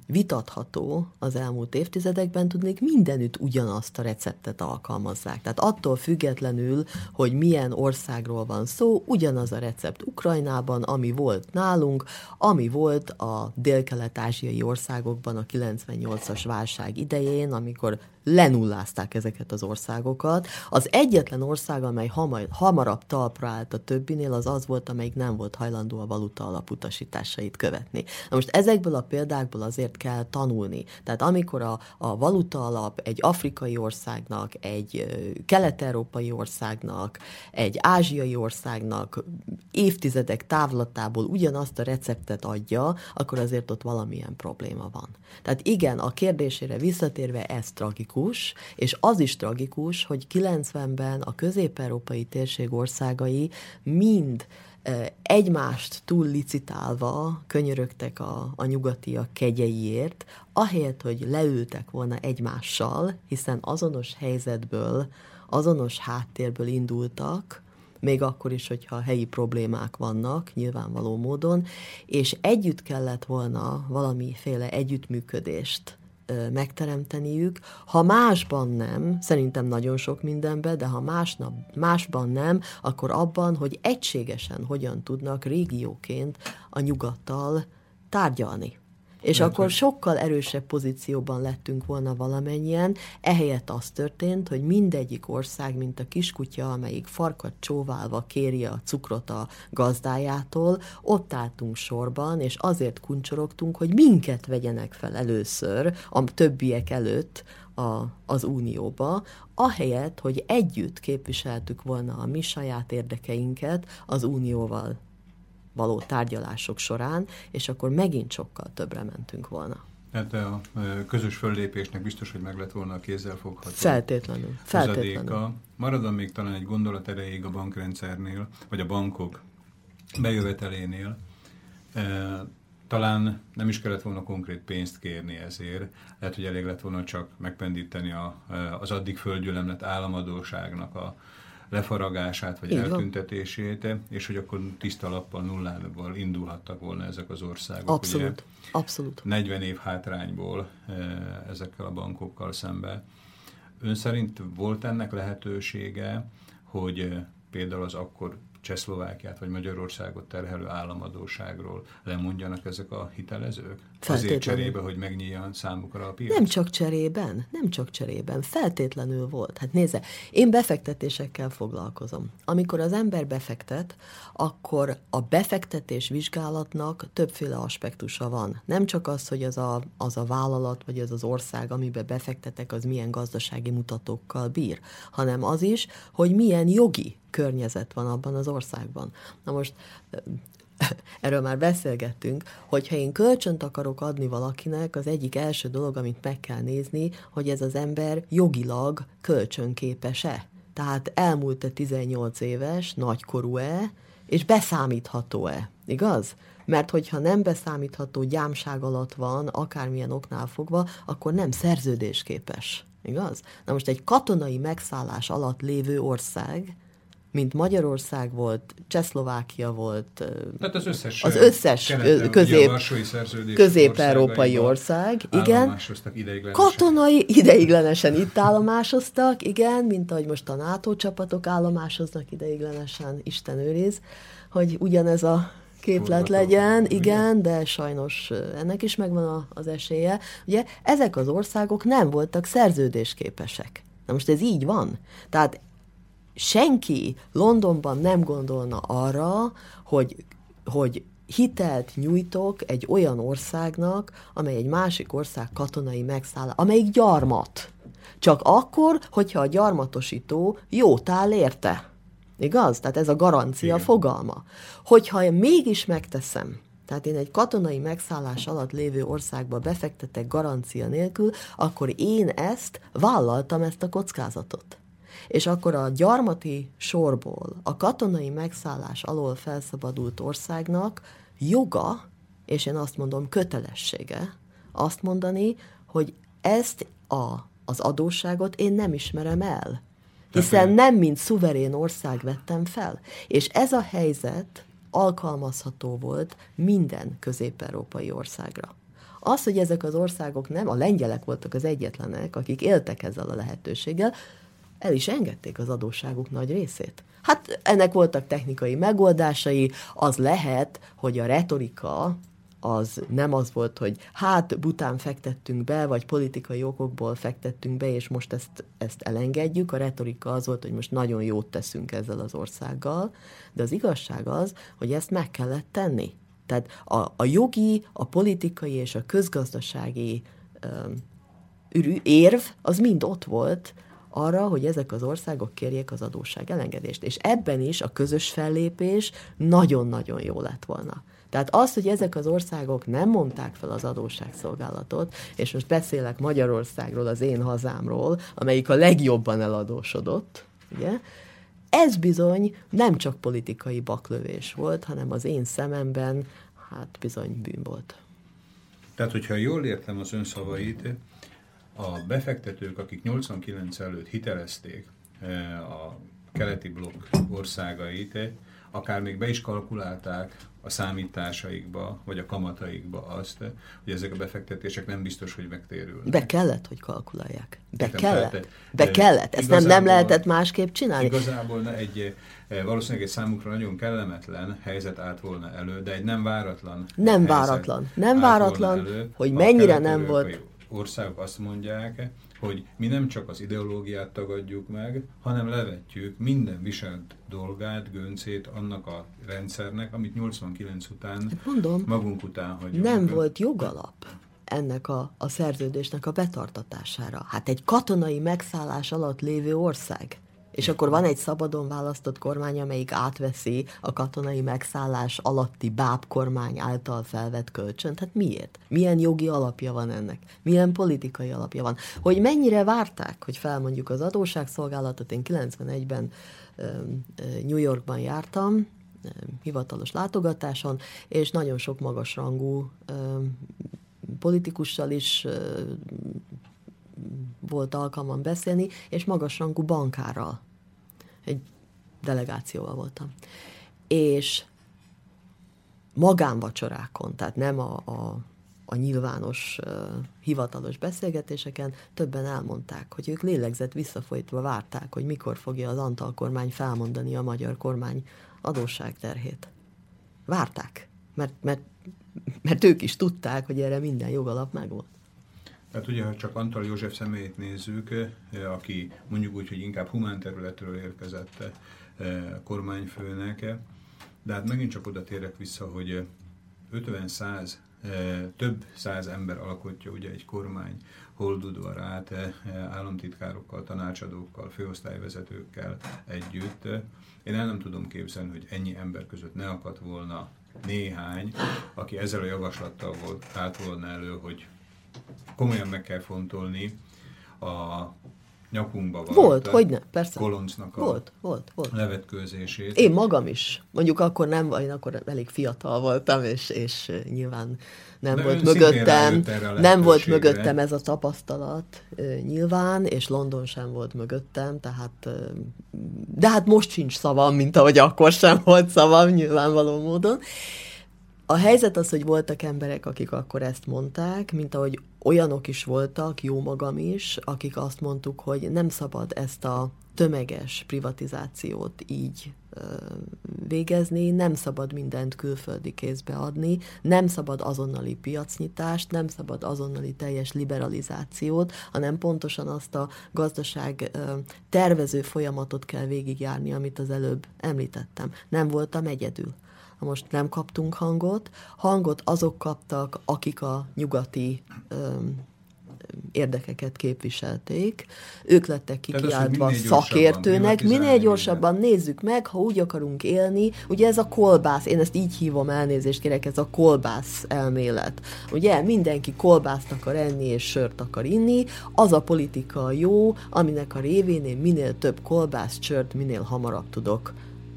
vitatható az elmúlt évtizedekben, tudnék mindenütt ugyanazt a receptet alkalmazzák. Tehát attól függetlenül, hogy milyen országról van szó, ugyanaz a recept Ukrajnában, ami volt nálunk, ami volt a dél-kelet-ázsiai országokban a 98-as válság idején, amikor lenullázták ezeket az országokat. Az egyetlen ország, amely hamar, hamarabb talpra állt a többinél, az az volt, amelyik nem volt hajlandó a valuta alaputasításait követni. Na most ezekből a példákból azért kell tanulni. Tehát amikor a, a valuta alap egy afrikai országnak, egy kelet-európai országnak, egy ázsiai országnak évtizedek távlatából ugyanazt a receptet adja, akkor azért ott valamilyen probléma van. Tehát igen, a kérdésére visszatérve ez tragikus, tragikus, és az is tragikus, hogy 90-ben a közép-európai térség országai mind egymást túl licitálva könyörögtek a, a nyugatiak kegyeiért, ahelyett, hogy leültek volna egymással, hiszen azonos helyzetből, azonos háttérből indultak, még akkor is, hogyha helyi problémák vannak, nyilvánvaló módon, és együtt kellett volna valamiféle együttműködést megteremteniük. Ha másban nem, szerintem nagyon sok mindenben, de ha másnap, másban nem, akkor abban, hogy egységesen hogyan tudnak régióként a nyugattal tárgyalni. És Lehet, akkor hogy... sokkal erősebb pozícióban lettünk volna valamennyien, ehelyett az történt, hogy mindegyik ország, mint a kiskutya, amelyik farkat csóválva kéri a cukrot a gazdájától, ott álltunk sorban, és azért kuncsorogtunk, hogy minket vegyenek fel először, a többiek előtt, a, az Unióba, ahelyett, hogy együtt képviseltük volna a mi saját érdekeinket az Unióval való tárgyalások során, és akkor megint sokkal többre mentünk volna. Tehát a közös föllépésnek biztos, hogy meg lett volna a kézzelfogható. Feltétlenül. Feltétlenül. Maradom még talán egy gondolat erejéig a bankrendszernél, vagy a bankok bejövetelénél. Talán nem is kellett volna konkrét pénzt kérni ezért. Lehet, hogy elég lett volna csak megpendíteni a, az addig földgyűlemlet államadóságnak a lefaragását vagy Így eltüntetését, van. és hogy akkor tiszta lappal, nullával indulhattak volna ezek az országok. Abszolút. Ugye, Abszolút. 40 év hátrányból ezekkel a bankokkal szembe. Ön szerint volt ennek lehetősége, hogy például az akkor Csehszlovákiát vagy Magyarországot terhelő államadóságról lemondjanak ezek a hitelezők? Azért cserébe, hogy megnyíljan számukra a piac? Nem csak cserében, nem csak cserében, feltétlenül volt. Hát nézze, én befektetésekkel foglalkozom. Amikor az ember befektet, akkor a befektetés vizsgálatnak többféle aspektusa van. Nem csak az, hogy az a, az a vállalat vagy az az ország, amiben befektetek, az milyen gazdasági mutatókkal bír, hanem az is, hogy milyen jogi környezet van abban az országban. Na most erről már beszélgettünk, hogyha én kölcsönt akarok adni valakinek, az egyik első dolog, amit meg kell nézni, hogy ez az ember jogilag kölcsönképes-e. Tehát elmúlt-e 18 éves, nagykorú-e, és beszámítható-e, igaz? Mert hogyha nem beszámítható gyámság alatt van, akármilyen oknál fogva, akkor nem szerződésképes, igaz? Na most egy katonai megszállás alatt lévő ország, mint Magyarország volt, Csehszlovákia volt, Tehát az összes, az összes közép, közép-európai ország, igen, katonai ideiglenesen itt állomásoztak, igen, mint ahogy most a NATO csapatok állomásoznak ideiglenesen, Isten őriz, hogy ugyanez a képlet legyen, igen, de sajnos ennek is megvan az esélye. Ugye ezek az országok nem voltak szerződésképesek. Na most ez így van. Tehát senki Londonban nem gondolna arra, hogy, hogy hitelt nyújtok egy olyan országnak, amely egy másik ország katonai megszáll, amelyik gyarmat. Csak akkor, hogyha a gyarmatosító jót áll érte. Igaz? Tehát ez a garancia Igen. fogalma. Hogyha én mégis megteszem, tehát én egy katonai megszállás alatt lévő országba befektetek garancia nélkül, akkor én ezt vállaltam, ezt a kockázatot és akkor a gyarmati sorból a katonai megszállás alól felszabadult országnak joga, és én azt mondom kötelessége, azt mondani, hogy ezt a, az adósságot én nem ismerem el. Hiszen nem mint szuverén ország vettem fel. És ez a helyzet alkalmazható volt minden közép-európai országra. Az, hogy ezek az országok nem, a lengyelek voltak az egyetlenek, akik éltek ezzel a lehetőséggel, el is engedték az adósságuk nagy részét. Hát ennek voltak technikai megoldásai, az lehet, hogy a retorika az nem az volt, hogy hát bután fektettünk be, vagy politikai okokból fektettünk be, és most ezt, ezt elengedjük. A retorika az volt, hogy most nagyon jót teszünk ezzel az országgal, de az igazság az, hogy ezt meg kellett tenni. Tehát a, a jogi, a politikai és a közgazdasági ö, érv az mind ott volt, arra, hogy ezek az országok kérjék az adósság elengedést. És ebben is a közös fellépés nagyon-nagyon jó lett volna. Tehát az, hogy ezek az országok nem mondták fel az adósságszolgálatot, és most beszélek Magyarországról, az én hazámról, amelyik a legjobban eladósodott, ugye, ez bizony nem csak politikai baklövés volt, hanem az én szememben hát bizony bűn volt. Tehát, hogyha jól értem az ön szavait, a befektetők, akik 89 előtt hitelezték eh, a keleti blokk országait, eh, akár még be is kalkulálták a számításaikba, vagy a kamataikba azt, eh, hogy ezek a befektetések nem biztos, hogy megtérülnek. Be kellett, hogy kalkulálják. Be Értem, kellett. Tehát, Be kellett. Ezt nem, nem lehetett másképp csinálni. Igazából egy, valószínűleg egy számukra nagyon kellemetlen helyzet állt volna elő, de egy nem váratlan Nem váratlan. Nem váratlan, elő, hogy mennyire nem volt országok azt mondják, hogy mi nem csak az ideológiát tagadjuk meg, hanem levetjük minden viselt dolgát, göncét annak a rendszernek, amit 89 után hát Mondom, magunk után hagyunk. Nem volt jogalap. ennek a, a szerződésnek a betartatására. Hát egy katonai megszállás alatt lévő ország. És akkor van egy szabadon választott kormány, amelyik átveszi a katonai megszállás alatti báb kormány által felvett kölcsönt. Hát miért? Milyen jogi alapja van ennek? Milyen politikai alapja van? Hogy mennyire várták, hogy felmondjuk az adósságszolgálatot? Én 91-ben New Yorkban jártam, hivatalos látogatáson, és nagyon sok magasrangú politikussal is volt alkalmam beszélni, és magasrangú bankárral. Egy delegációval voltam. És magánvacsorákon, tehát nem a, a, a nyilvános, uh, hivatalos beszélgetéseken többen elmondták, hogy ők lélegzett visszafolytva várták, hogy mikor fogja az Antal kormány felmondani a magyar kormány adósságterhét. Várták, mert, mert, mert ők is tudták, hogy erre minden jogalap megvolt. Hát ugye, ha csak Antal József személyét nézzük, eh, aki mondjuk úgy, hogy inkább humán területről érkezett eh, kormányfőnek, de hát megint csak oda térek vissza, hogy 50-100, eh, több száz ember alkotja ugye egy kormány holdudvarát államtitkárokkal, tanácsadókkal, főosztályvezetőkkel együtt. Én el nem tudom képzelni, hogy ennyi ember között ne akadt volna néhány, aki ezzel a javaslattal volt, állt volna elő, hogy komolyan meg kell fontolni a nyakunkba volt. Volt, hogy ne, persze. Koloncnak a volt, volt, volt. levetkőzését. Én magam is. Mondjuk akkor nem, én akkor elég fiatal voltam, és, és nyilván nem De volt mögöttem, nem volt mögöttem ez a tapasztalat nyilván, és London sem volt mögöttem, tehát de hát most sincs szavam, mint ahogy akkor sem volt szavam nyilvánvaló módon. A helyzet az, hogy voltak emberek, akik akkor ezt mondták, mint ahogy olyanok is voltak, jó magam is, akik azt mondtuk, hogy nem szabad ezt a tömeges privatizációt így végezni, nem szabad mindent külföldi kézbe adni, nem szabad azonnali piacnyitást, nem szabad azonnali teljes liberalizációt, hanem pontosan azt a gazdaság tervező folyamatot kell végigjárni, amit az előbb említettem. Nem voltam egyedül most nem kaptunk hangot. Hangot azok kaptak, akik a nyugati öm, érdekeket képviselték. Ők lettek kikiáltva szakértőnek. Minél gyorsabban nézzük meg, ha úgy akarunk élni. Ugye ez a kolbász, én ezt így hívom, elnézést kérek, ez a kolbász elmélet. Ugye mindenki kolbászt akar enni és sört akar inni. Az a politika jó, aminek a révén én minél több kolbászt, sört minél hamarabb tudok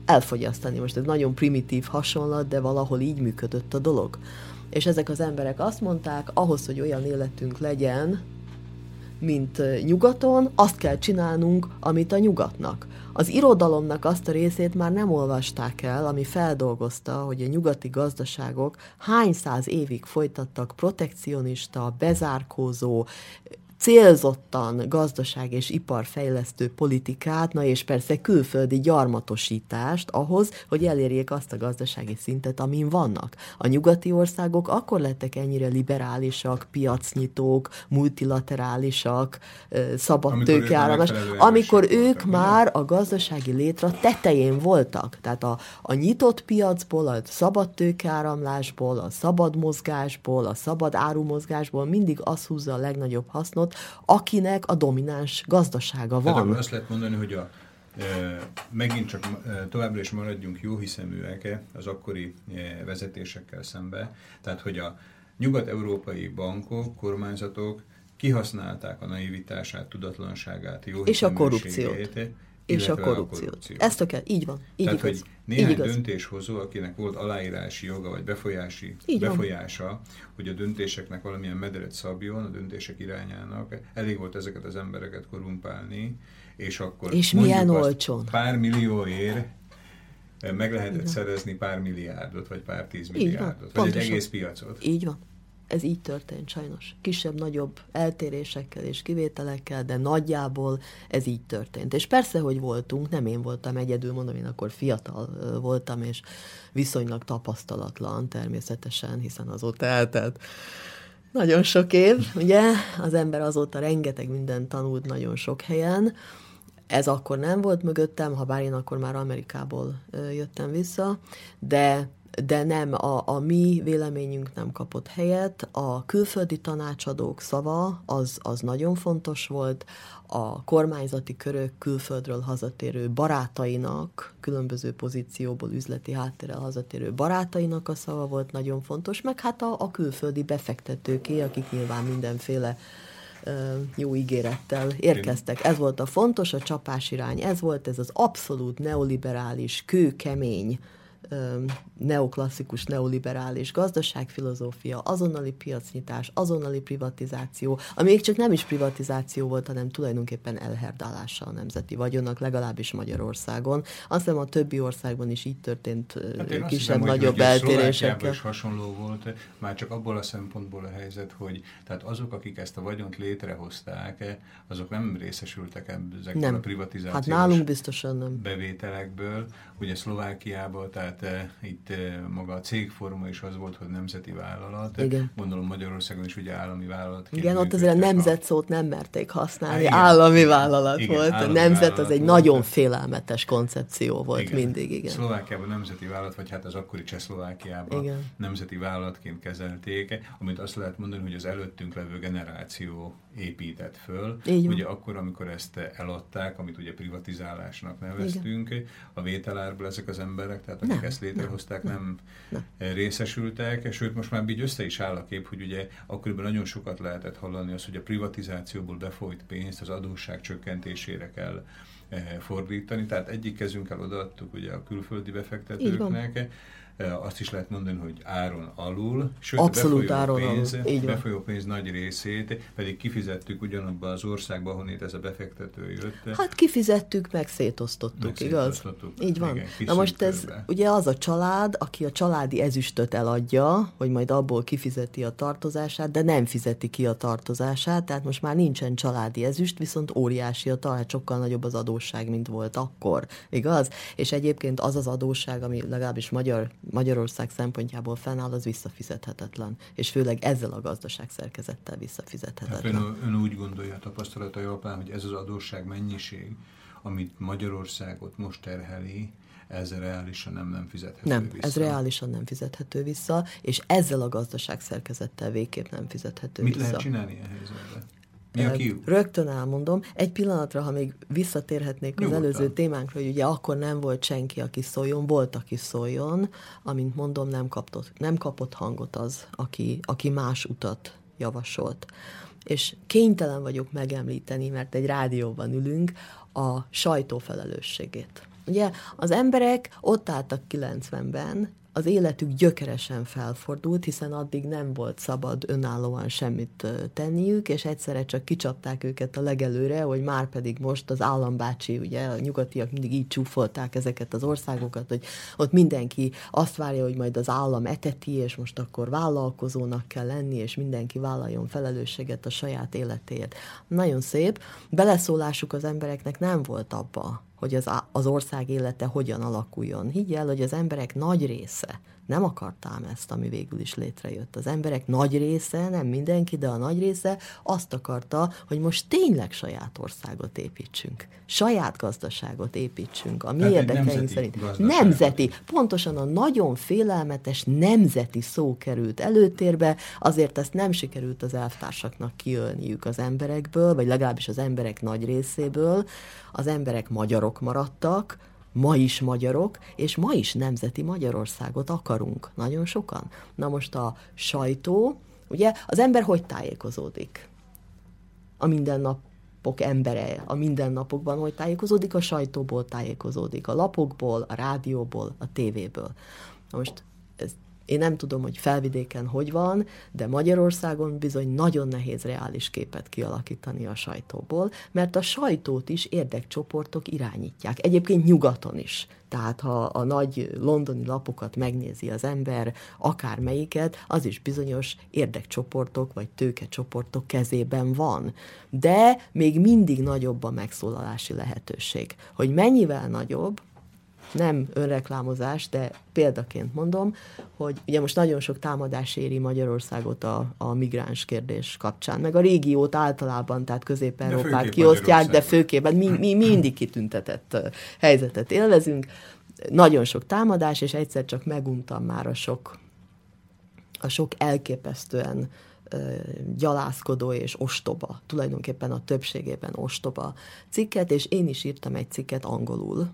elfogyasztani. Most ez nagyon primitív hasonlat, de valahol így működött a dolog. És ezek az emberek azt mondták, ahhoz, hogy olyan életünk legyen, mint nyugaton, azt kell csinálnunk, amit a nyugatnak. Az irodalomnak azt a részét már nem olvasták el, ami feldolgozta, hogy a nyugati gazdaságok hány száz évig folytattak protekcionista, bezárkózó, célzottan gazdaság és iparfejlesztő politikát, na és persze külföldi gyarmatosítást ahhoz, hogy elérjék azt a gazdasági szintet, amin vannak. A nyugati országok akkor lettek ennyire liberálisak, piacnyitók, multilaterálisak, szabad tőkeáramlás, amikor ők már a gazdasági létre tetején voltak. Tehát a, a nyitott piacból, a szabad tőkeáramlásból, a szabad mozgásból, a szabad árumozgásból mindig az húzza a legnagyobb hasznot, országot, akinek a domináns gazdasága van. Tehát azt lehet mondani, hogy a, megint csak továbbra is maradjunk jó hiszeműek az akkori vezetésekkel szembe. Tehát, hogy a nyugat-európai bankok, kormányzatok kihasználták a naivitását, tudatlanságát, jó és a korrupciót és a korrupciót. a korrupciót. Ezt kell, így van. Így Tehát, igaz. hogy néhány így döntéshozó, akinek volt aláírási joga, vagy befolyási, így befolyása, van. hogy a döntéseknek valamilyen mederet szabjon, a döntések irányának, elég volt ezeket az embereket korumpálni, és akkor és milyen olcsón. pár millióért meg lehetett szerezni pár milliárdot, vagy pár tízmilliárdot, vagy egy egész piacot. Így van ez így történt sajnos. Kisebb-nagyobb eltérésekkel és kivételekkel, de nagyjából ez így történt. És persze, hogy voltunk, nem én voltam egyedül, mondom, én akkor fiatal voltam, és viszonylag tapasztalatlan természetesen, hiszen azóta eltelt nagyon sok év, ugye? Az ember azóta rengeteg mindent tanult nagyon sok helyen, ez akkor nem volt mögöttem, ha bár én akkor már Amerikából jöttem vissza, de de nem, a, a mi véleményünk nem kapott helyet. A külföldi tanácsadók szava az, az nagyon fontos volt. A kormányzati körök külföldről hazatérő barátainak, különböző pozícióból üzleti háttérrel hazatérő barátainak a szava volt nagyon fontos, meg hát a, a külföldi befektetőké, akik nyilván mindenféle jó ígérettel érkeztek. Ez volt a fontos, a csapás irány, ez volt ez az abszolút neoliberális, kőkemény neoklasszikus, neoliberális gazdaságfilozófia, azonnali piacnyitás, azonnali privatizáció, ami még csak nem is privatizáció volt, hanem tulajdonképpen elherdálása a nemzeti vagyonnak, legalábbis Magyarországon. Azt hiszem a többi országban is így történt hát kisebb-nagyobb eltérésekkel. is hasonló volt, már csak abból a szempontból a helyzet, hogy tehát azok, akik ezt a vagyont létrehozták, azok nem részesültek ezekből nem. a privatizációs hát nálunk biztosan nem. bevételekből. Ugye Szlovákiából, tehát tehát e, itt e, maga a cégforma is az volt, hogy nemzeti vállalat. Igen. Gondolom Magyarországon is ugye állami vállalat. Igen, ott azért a nemzet szót nem merték használni, igen. állami vállalat igen, volt. Állami a nemzet az egy volt. nagyon félelmetes koncepció volt igen. mindig, igen. Szlovákiában nemzeti vállalat, vagy hát az akkori Csehszlovákiában igen. nemzeti vállalatként kezelték, amit azt lehet mondani, hogy az előttünk levő generáció épített föl. Így ugye akkor, amikor ezt eladták, amit ugye privatizálásnak neveztünk, Igen. a vételárból ezek az emberek, tehát akik ezt létrehozták, nem, nem, nem. részesültek, sőt most már így össze is áll a kép, hogy ugye akkoriban nagyon sokat lehetett hallani az, hogy a privatizációból befolyt pénzt az adósság csökkentésére kell eh, fordítani, tehát egyik kezünkkel odaadtuk ugye a külföldi befektetőknek, azt is lehet mondani, hogy áron alul, sőt Abszolút a befolyó, áron pénz, alul. Így befolyó pénz nagy részét pedig kifizettük ugyanabban az országban, ahonnét ez a befektető jött. Hát kifizettük, meg szétosztottuk, meg igaz? Szétosztottuk, Így van. Igen, Na most ez körbe. ugye az a család, aki a családi ezüstöt eladja, hogy majd abból kifizeti a tartozását, de nem fizeti ki a tartozását, tehát most már nincsen családi ezüst, viszont óriási a tartozás, sokkal nagyobb az adósság, mint volt akkor, igaz? És egyébként az az adósság, ami legalábbis magyar Magyarország szempontjából fennáll, az visszafizethetetlen, és főleg ezzel a gazdaság szerkezettel visszafizethetetlen. Hát ön, ön úgy gondolja a tapasztalata alapján, hogy ez az adósság mennyiség, amit Magyarországot most terheli, ez reálisan nem, nem fizethető nem, vissza. ez reálisan nem fizethető vissza, és ezzel a gazdaság szerkezettel végképp nem fizethető Mit vissza. Mit lehet csinálni helyzetben? Mi a kiú? Rögtön elmondom. Egy pillanatra, ha még visszatérhetnék az Nyugodtan. előző témánkra, hogy ugye akkor nem volt senki, aki szóljon, volt, aki szóljon, amint mondom, nem kapott, nem kapott hangot az, aki, aki más utat javasolt. És kénytelen vagyok megemlíteni, mert egy rádióban ülünk, a sajtó felelősségét. Ugye az emberek ott álltak 90-ben, az életük gyökeresen felfordult, hiszen addig nem volt szabad önállóan semmit tenniük, és egyszerre csak kicsapták őket a legelőre, hogy már pedig most az állambácsi, ugye a nyugatiak mindig így csúfolták ezeket az országokat, hogy ott mindenki azt várja, hogy majd az állam eteti, és most akkor vállalkozónak kell lenni, és mindenki vállaljon felelősséget a saját életéért. Nagyon szép. Beleszólásuk az embereknek nem volt abba, hogy az, az ország élete hogyan alakuljon. Higgy el, hogy az emberek nagy része nem akartám ezt, ami végül is létrejött. Az emberek nagy része, nem mindenki, de a nagy része azt akarta, hogy most tényleg saját országot építsünk. Saját gazdaságot építsünk. A mi Tehát érdekeink szerint. Nemzeti. Pontosan a nagyon félelmetes nemzeti szó került előtérbe, azért ezt nem sikerült az elvtársaknak kiölniük az emberekből, vagy legalábbis az emberek nagy részéből. Az emberek magyarok maradtak, ma is magyarok, és ma is nemzeti Magyarországot akarunk, nagyon sokan. Na most a sajtó, ugye az ember hogy tájékozódik? A mindennapok embere a mindennapokban hogy tájékozódik, a sajtóból tájékozódik, a lapokból, a rádióból, a tévéből. Na most ez én nem tudom, hogy felvidéken hogy van, de Magyarországon bizony nagyon nehéz reális képet kialakítani a sajtóból, mert a sajtót is érdekcsoportok irányítják. Egyébként nyugaton is. Tehát ha a nagy londoni lapokat megnézi az ember, akár melyiket, az is bizonyos érdekcsoportok vagy tőkecsoportok kezében van. De még mindig nagyobb a megszólalási lehetőség. Hogy mennyivel nagyobb, nem önreklámozás, de példaként mondom, hogy ugye most nagyon sok támadás éri Magyarországot a, a migráns kérdés kapcsán, meg a régiót általában, tehát Közép-Európát kiosztják, de főképpen mi, mi mindig kitüntetett helyzetet élvezünk. nagyon sok támadás, és egyszer csak meguntam már a sok, a sok elképesztően gyalászkodó és ostoba, tulajdonképpen a többségében ostoba cikket, és én is írtam egy cikket angolul,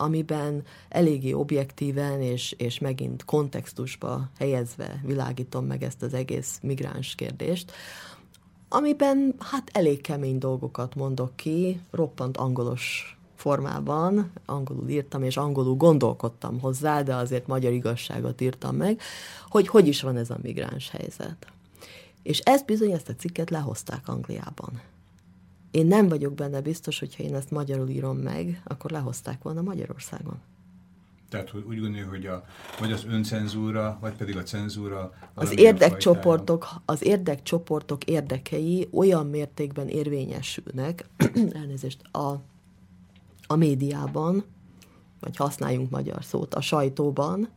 amiben eléggé objektíven és, és megint kontextusba helyezve világítom meg ezt az egész migráns kérdést, amiben hát elég kemény dolgokat mondok ki, roppant angolos formában, angolul írtam, és angolul gondolkodtam hozzá, de azért magyar igazságot írtam meg, hogy hogy is van ez a migráns helyzet. És ezt bizony, ezt a cikket lehozták Angliában. Én nem vagyok benne biztos, hogyha én ezt magyarul írom meg, akkor lehozták volna Magyarországon. Tehát hogy úgy gondolja, hogy a, vagy az öncenzúra, vagy pedig a cenzúra. Az érdekcsoportok, az érdekcsoportok érdekei olyan mértékben érvényesülnek, [clears throat] elnézést, a, a médiában, vagy használjunk magyar szót, a sajtóban,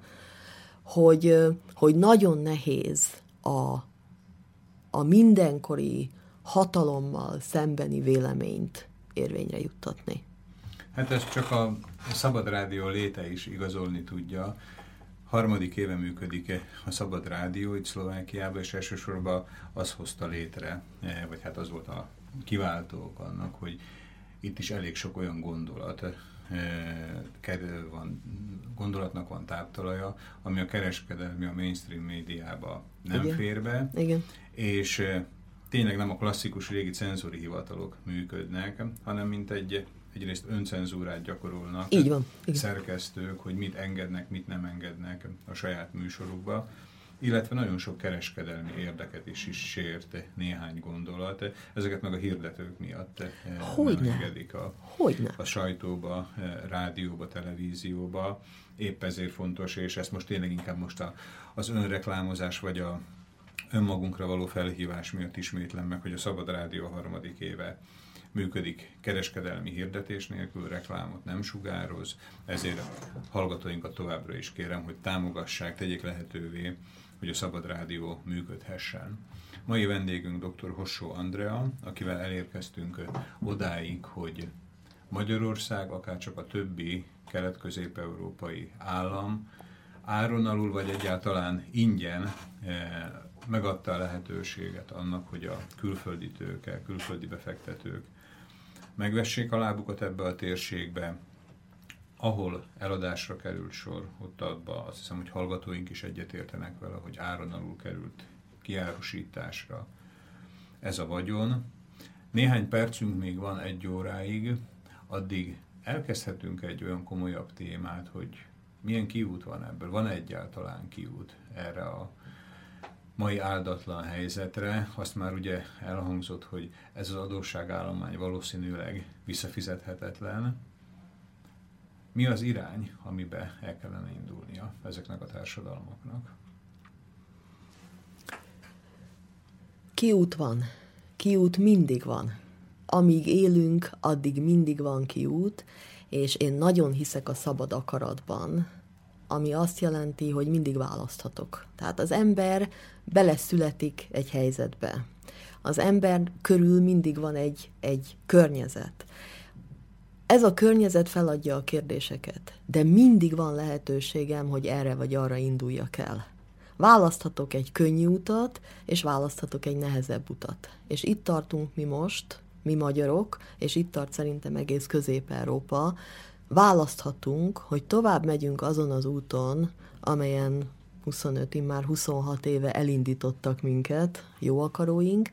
hogy, hogy nagyon nehéz a, a mindenkori hatalommal szembeni véleményt érvényre juttatni. Hát ez csak a Szabad Rádió léte is igazolni tudja. Harmadik éve működik a Szabad Rádió itt Szlovákiában, és elsősorban az hozta létre, eh, vagy hát az volt a kiváltók annak, hogy itt is elég sok olyan gondolat, eh, van, gondolatnak van táptalaja, ami a kereskedelmi, a mainstream médiába nem Igen. fér be, Igen. és tényleg nem a klasszikus régi cenzúri hivatalok működnek, hanem mint egy egyrészt öncenzúrát gyakorolnak Így van. Igen. szerkesztők, hogy mit engednek, mit nem engednek a saját műsorukba, illetve nagyon sok kereskedelmi érdeket is, is sért néhány gondolat. Ezeket meg a hirdetők miatt eh, Hogyne. nem engedik a, Hogyne. a sajtóba, eh, rádióba, televízióba. Épp ezért fontos, és ezt most tényleg inkább most a, az önreklámozás vagy a önmagunkra való felhívás miatt ismétlem meg, hogy a Szabad Rádió harmadik éve működik kereskedelmi hirdetés nélkül, reklámot nem sugároz, ezért hallgatóinkat továbbra is kérem, hogy támogassák, tegyék lehetővé, hogy a Szabad Rádió működhessen. Mai vendégünk dr. Hossó Andrea, akivel elérkeztünk odáig, hogy Magyarország, akár csak a többi kelet-közép-európai állam áron alul, vagy egyáltalán ingyen eh, megadta a lehetőséget annak, hogy a külföldi tőke, külföldi befektetők megvessék a lábukat ebbe a térségbe, ahol eladásra került sor, ott abba azt hiszem, hogy hallgatóink is egyetértenek vele, hogy áron alul került kiárusításra ez a vagyon. Néhány percünk még van egy óráig, addig elkezdhetünk egy olyan komolyabb témát, hogy milyen kiút van ebből, van egyáltalán kiút erre a mai áldatlan helyzetre. Azt már ugye elhangzott, hogy ez az adósságállomány valószínűleg visszafizethetetlen. Mi az irány, amibe el kellene indulnia ezeknek a társadalmaknak? Kiút van. Kiút mindig van. Amíg élünk, addig mindig van kiút, és én nagyon hiszek a szabad akaratban, ami azt jelenti, hogy mindig választhatok. Tehát az ember beleszületik egy helyzetbe. Az ember körül mindig van egy, egy környezet. Ez a környezet feladja a kérdéseket, de mindig van lehetőségem, hogy erre vagy arra induljak el. Választhatok egy könnyű utat, és választhatok egy nehezebb utat. És itt tartunk mi most, mi magyarok, és itt tart szerintem egész Közép-Európa, választhatunk, hogy tovább megyünk azon az úton, amelyen 25, már 26 éve elindítottak minket, jó akaróink,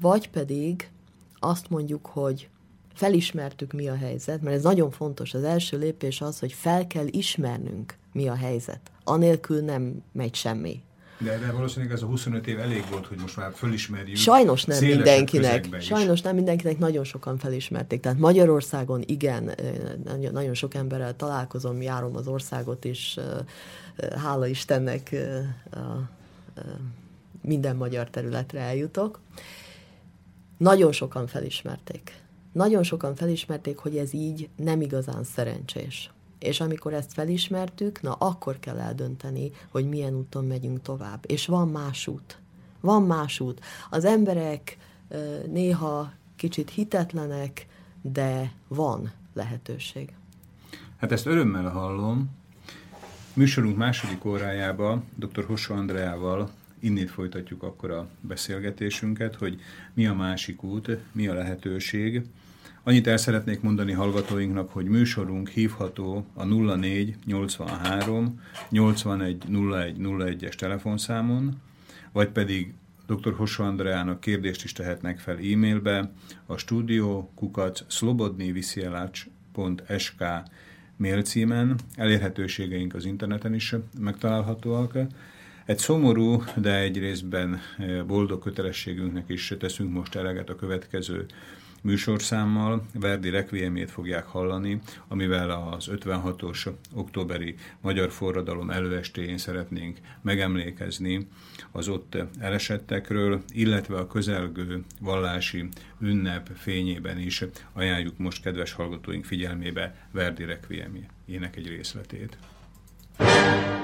vagy pedig azt mondjuk, hogy felismertük, mi a helyzet, mert ez nagyon fontos. Az első lépés az, hogy fel kell ismernünk, mi a helyzet. Anélkül nem megy semmi. De, de valószínűleg ez a 25 év elég volt, hogy most már fölismerjük. Sajnos nem mindenkinek. Sajnos nem mindenkinek, nagyon sokan felismerték. Tehát Magyarországon igen, nagyon sok emberrel találkozom, járom az országot is, hála Istennek minden magyar területre eljutok. Nagyon sokan felismerték. Nagyon sokan felismerték, hogy ez így nem igazán szerencsés. És amikor ezt felismertük, na akkor kell eldönteni, hogy milyen úton megyünk tovább. És van más út. Van más út. Az emberek néha kicsit hitetlenek, de van lehetőség. Hát ezt örömmel hallom, Műsorunk második órájába dr. Hosso Andreával innét folytatjuk akkor a beszélgetésünket, hogy mi a másik út, mi a lehetőség. Annyit el szeretnék mondani hallgatóinknak, hogy műsorunk hívható a 04 83 81 01 01-es telefonszámon, vagy pedig dr. Hosso Andreának kérdést is tehetnek fel e-mailbe a stúdió kukac slobodnivisielac.sk mail címen, elérhetőségeink az interneten is megtalálhatóak. Egy szomorú, de egy részben boldog kötelességünknek is teszünk most eleget a következő műsorszámmal Verdi Requiemét fogják hallani, amivel az 56-os októberi magyar forradalom előestéjén szeretnénk megemlékezni az ott elesettekről, illetve a közelgő vallási ünnep fényében is ajánljuk most kedves hallgatóink figyelmébe Verdi Requiemjének egy részletét. Thank you.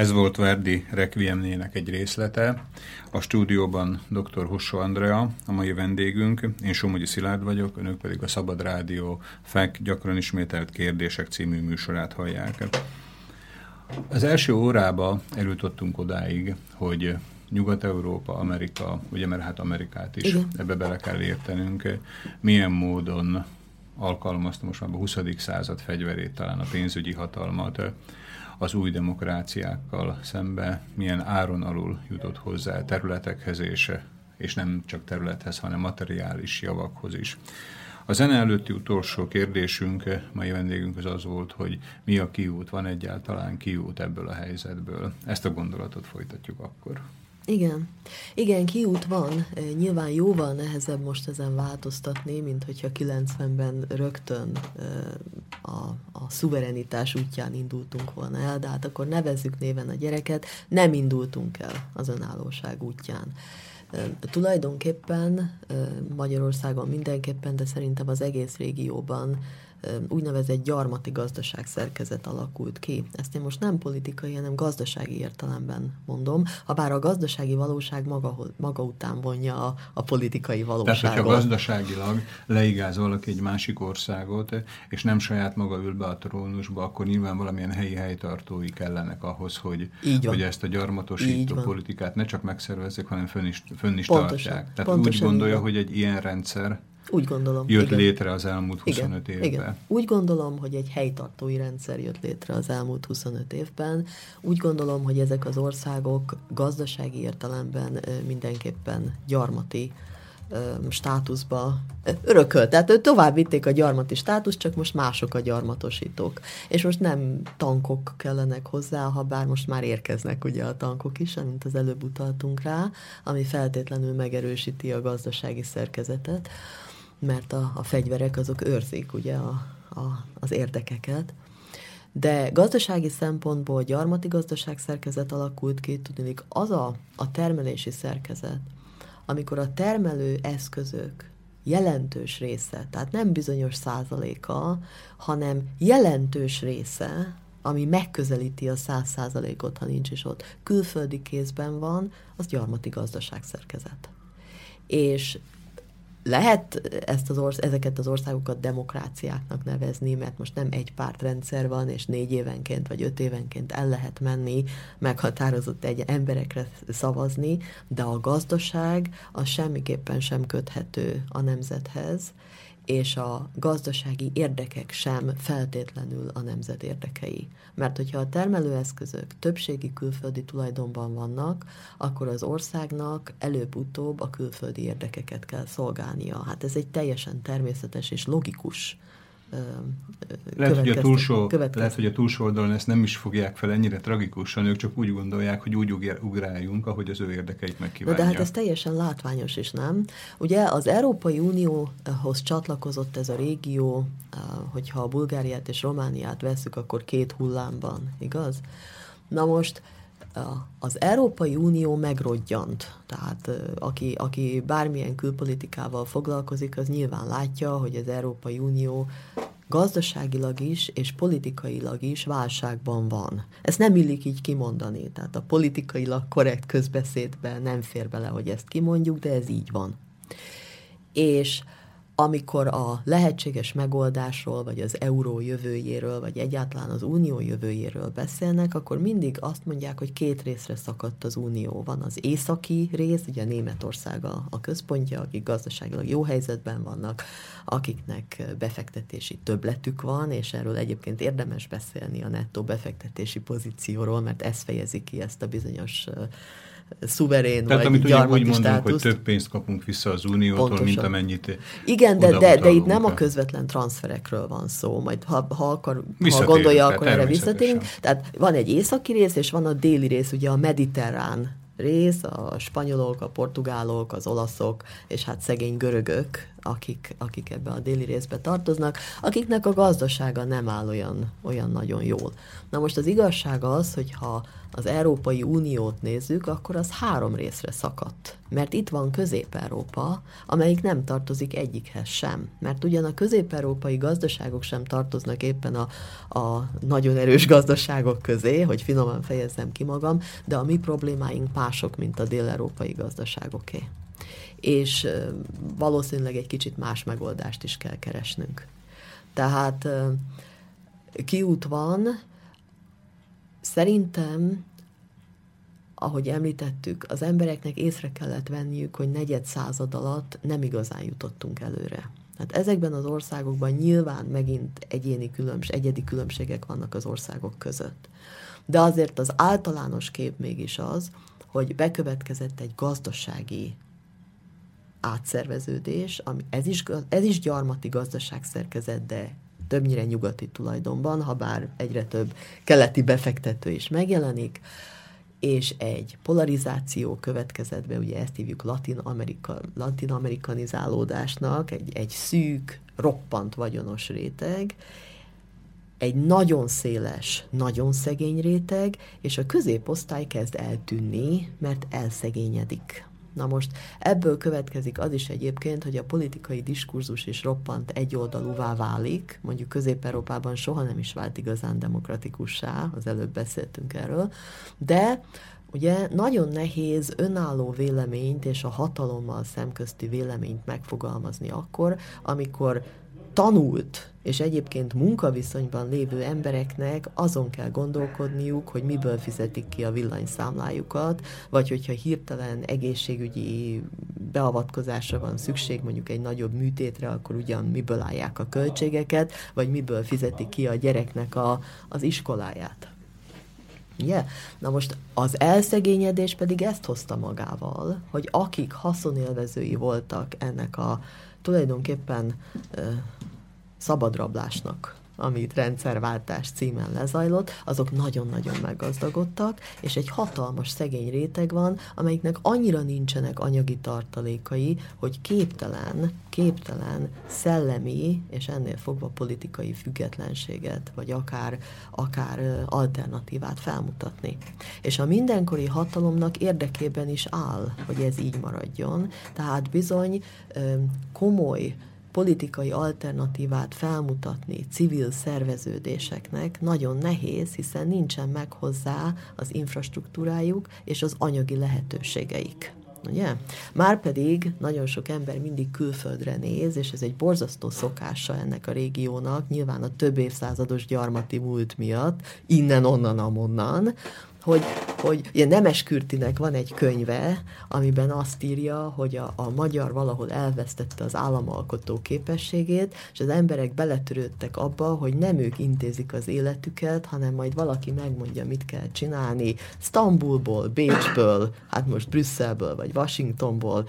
Ez volt Verdi Requiemnének egy részlete. A stúdióban dr. Hossó Andrea, a mai vendégünk, én Somogyi Szilárd vagyok, önök pedig a Szabad Rádió FEK gyakran ismételt kérdések című műsorát hallják. Az első órába eljutottunk odáig, hogy Nyugat-Európa, Amerika, ugye mert hát Amerikát is Igen. ebbe bele kell értenünk, milyen módon alkalmazta most már a 20. század fegyverét, talán a pénzügyi hatalmat, az új demokráciákkal szembe milyen áron alul jutott hozzá területekhez, és, és nem csak területhez, hanem materiális javakhoz is. A zene előtti utolsó kérdésünk, mai vendégünk az az volt, hogy mi a kiút, van egyáltalán kiút ebből a helyzetből. Ezt a gondolatot folytatjuk akkor. Igen. Igen, kiút van. Nyilván jóval nehezebb most ezen változtatni, mint hogyha 90-ben rögtön a, a szuverenitás útján indultunk volna el, de hát akkor nevezzük néven a gyereket, nem indultunk el az önállóság útján. Tulajdonképpen Magyarországon mindenképpen, de szerintem az egész régióban úgynevezett gyarmati gazdaság szerkezet alakult ki. Ezt én most nem politikai, hanem gazdasági értelemben mondom, ha bár a gazdasági valóság maga, maga után vonja a, a politikai valóságot. Tehát, hogyha gazdaságilag leigáz valaki egy másik országot, és nem saját maga ül be a trónusba, akkor nyilván valamilyen helyi helytartói kellenek ahhoz, hogy, hogy ezt a gyarmatosító politikát ne csak megszervezzék, hanem fönn is, fönn is pontosan, tartják. Tehát pontosan úgy gondolja, igen. hogy egy ilyen rendszer úgy gondolom. Jött igen. létre az elmúlt 25 igen, évben. Igen. Úgy gondolom, hogy egy helytartói rendszer jött létre az elmúlt 25 évben. Úgy gondolom, hogy ezek az országok gazdasági értelemben mindenképpen gyarmati státuszba örökölt. Tehát tovább vitték a gyarmati státusz, csak most mások a gyarmatosítók. És most nem tankok kellenek hozzá, ha bár most már érkeznek ugye a tankok is, amint az előbb utaltunk rá, ami feltétlenül megerősíti a gazdasági szerkezetet mert a, a fegyverek azok őrzik ugye a, a, az érdekeket. De gazdasági szempontból gyarmati gazdaság szerkezet alakult ki, tudnék az a, a termelési szerkezet, amikor a termelő eszközök jelentős része, tehát nem bizonyos százaléka, hanem jelentős része, ami megközelíti a száz százalékot, ha nincs is ott, külföldi kézben van, az gyarmati gazdaság szerkezet. És lehet ezt az orsz- ezeket az országokat demokráciáknak nevezni, mert most nem egy pártrendszer van, és négy évenként vagy öt évenként el lehet menni meghatározott egy emberekre szavazni, de a gazdaság az semmiképpen sem köthető a nemzethez, és a gazdasági érdekek sem feltétlenül a nemzet érdekei. Mert hogyha a termelőeszközök többségi külföldi tulajdonban vannak, akkor az országnak előbb-utóbb a külföldi érdekeket kell szolgálnia. Hát ez egy teljesen természetes és logikus lehet, hogy a túlsó, lehet, hogy a túlsó oldalon ezt nem is fogják fel ennyire tragikusan, ők csak úgy gondolják, hogy úgy ugráljunk, ahogy az ő érdekeit megkívánja. De, de hát ez teljesen látványos is, nem? Ugye az Európai Unióhoz csatlakozott ez a régió, hogyha a Bulgáriát és Romániát veszük, akkor két hullámban, igaz? Na most az Európai Unió megrodjant, tehát aki, aki bármilyen külpolitikával foglalkozik, az nyilván látja, hogy az Európai Unió gazdaságilag is és politikailag is válságban van. Ezt nem illik így kimondani, tehát a politikailag korrekt közbeszédben nem fér bele, hogy ezt kimondjuk, de ez így van. És amikor a lehetséges megoldásról, vagy az euró jövőjéről, vagy egyáltalán az unió jövőjéről beszélnek, akkor mindig azt mondják, hogy két részre szakadt az unió. Van az északi rész, ugye Németország a, a központja, akik gazdaságilag jó helyzetben vannak, akiknek befektetési többletük van, és erről egyébként érdemes beszélni a nettó befektetési pozícióról, mert ez fejezi ki ezt a bizonyos szuverén Tehát vagy amit úgy mondunk, státuszt. hogy több pénzt kapunk vissza az Uniótól, Pontosan. mint amennyit Igen, de, de, de itt nem a közvetlen transferekről van szó, majd ha, ha, akar, ha gondolja, akkor erre visszatérünk. Tehát van egy északi rész, és van a déli rész, ugye a mediterrán rész, a spanyolok, a portugálok, az olaszok, és hát szegény görögök, akik, akik ebbe a déli részbe tartoznak, akiknek a gazdasága nem áll olyan, olyan nagyon jól. Na most az igazság az, hogy ha az Európai Uniót nézzük, akkor az három részre szakadt. Mert itt van Közép-Európa, amelyik nem tartozik egyikhez sem. Mert ugyan a közép-európai gazdaságok sem tartoznak éppen a, a nagyon erős gazdaságok közé, hogy finoman fejezzem ki magam, de a mi problémáink mások, mint a dél-európai gazdaságoké. És valószínűleg egy kicsit más megoldást is kell keresnünk. Tehát kiút van, Szerintem, ahogy említettük, az embereknek észre kellett venniük, hogy negyed század alatt nem igazán jutottunk előre. Hát ezekben az országokban nyilván megint egyéni különbség, egyedi különbségek vannak az országok között. De azért az általános kép mégis az, hogy bekövetkezett egy gazdasági átszerveződés, ami ez is, ez is gyarmati gazdaságszerkezet, de többnyire nyugati tulajdonban, ha bár egyre több keleti befektető is megjelenik, és egy polarizáció következett be, ugye ezt hívjuk Latin-Amerika, latin-amerikanizálódásnak, egy, egy szűk, roppant vagyonos réteg, egy nagyon széles, nagyon szegény réteg, és a középosztály kezd eltűnni, mert elszegényedik. Na most ebből következik az is egyébként, hogy a politikai diskurzus is roppant egyoldalúvá válik, mondjuk Közép-Európában soha nem is vált igazán demokratikussá, az előbb beszéltünk erről, de Ugye nagyon nehéz önálló véleményt és a hatalommal szemközti véleményt megfogalmazni akkor, amikor tanult és egyébként munkaviszonyban lévő embereknek azon kell gondolkodniuk, hogy miből fizetik ki a villanyszámlájukat, vagy hogyha hirtelen egészségügyi beavatkozásra van szükség, mondjuk egy nagyobb műtétre, akkor ugyan miből állják a költségeket, vagy miből fizetik ki a gyereknek a, az iskoláját. Ugye? Na most az elszegényedés pedig ezt hozta magával, hogy akik haszonélvezői voltak ennek a tulajdonképpen szabadrablásnak, amit rendszerváltás címen lezajlott, azok nagyon-nagyon meggazdagodtak, és egy hatalmas szegény réteg van, amelyiknek annyira nincsenek anyagi tartalékai, hogy képtelen, képtelen szellemi, és ennél fogva politikai függetlenséget, vagy akár, akár alternatívát felmutatni. És a mindenkori hatalomnak érdekében is áll, hogy ez így maradjon, tehát bizony komoly politikai alternatívát felmutatni civil szerveződéseknek nagyon nehéz, hiszen nincsen meg hozzá az infrastruktúrájuk és az anyagi lehetőségeik. Ugye? Márpedig nagyon sok ember mindig külföldre néz, és ez egy borzasztó szokása ennek a régiónak, nyilván a több évszázados gyarmati múlt miatt, innen, onnan, amonnan, hogy, hogy ilyen Nemes Kürtinek van egy könyve, amiben azt írja, hogy a, a magyar valahol elvesztette az államalkotó képességét, és az emberek beletörődtek abba, hogy nem ők intézik az életüket, hanem majd valaki megmondja, mit kell csinálni. Stambulból, Bécsből, hát most Brüsszelből, vagy Washingtonból,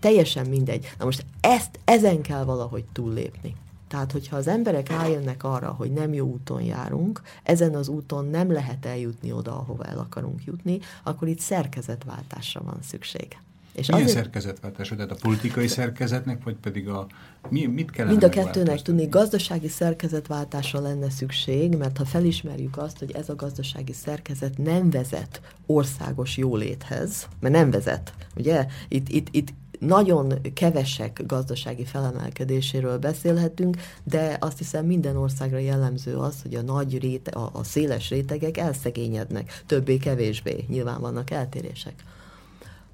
teljesen mindegy. Na most ezt, ezen kell valahogy túllépni. Tehát, hogyha az emberek rájönnek arra, hogy nem jó úton járunk, ezen az úton nem lehet eljutni oda, ahova el akarunk jutni, akkor itt szerkezetváltásra van szükség. És Milyen azért, szerkezetváltás? Tehát a politikai szerkezetnek, vagy pedig a... Mi, mit kellene Mind a kettőnek tudni, gazdasági szerkezetváltásra lenne szükség, mert ha felismerjük azt, hogy ez a gazdasági szerkezet nem vezet országos jóléthez, mert nem vezet, ugye? Itt, itt, itt nagyon kevesek gazdasági felemelkedéséről beszélhetünk, de azt hiszem minden országra jellemző az, hogy a nagy réte, a, a széles rétegek elszegényednek, többé-kevésbé, nyilván vannak eltérések.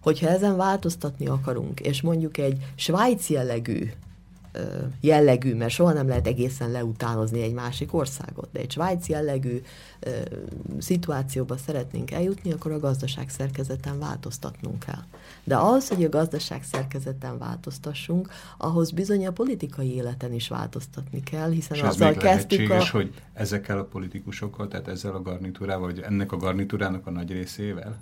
Hogyha ezen változtatni akarunk, és mondjuk egy svájci jellegű jellegű, mert soha nem lehet egészen leutánozni egy másik országot, de egy svájci jellegű szituációba szeretnénk eljutni, akkor a gazdaság szerkezeten változtatnunk kell. De az, hogy a gazdaság szerkezeten változtassunk, ahhoz bizony a politikai életen is változtatni kell, hiszen És azzal kezdtük a... hogy ezekkel a politikusokkal, tehát ezzel a garnitúrával, vagy ennek a garnitúrának a nagy részével?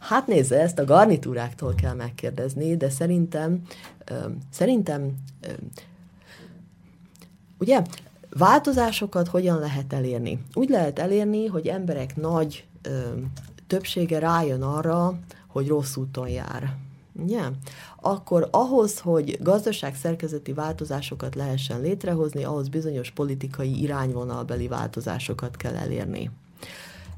Hát nézze, ezt a garnitúráktól kell megkérdezni, de szerintem, szerintem, ugye, változásokat hogyan lehet elérni? Úgy lehet elérni, hogy emberek nagy többsége rájön arra, hogy rossz úton jár. Ja. Akkor ahhoz, hogy gazdaságszerkezeti változásokat lehessen létrehozni, ahhoz bizonyos politikai irányvonalbeli változásokat kell elérni.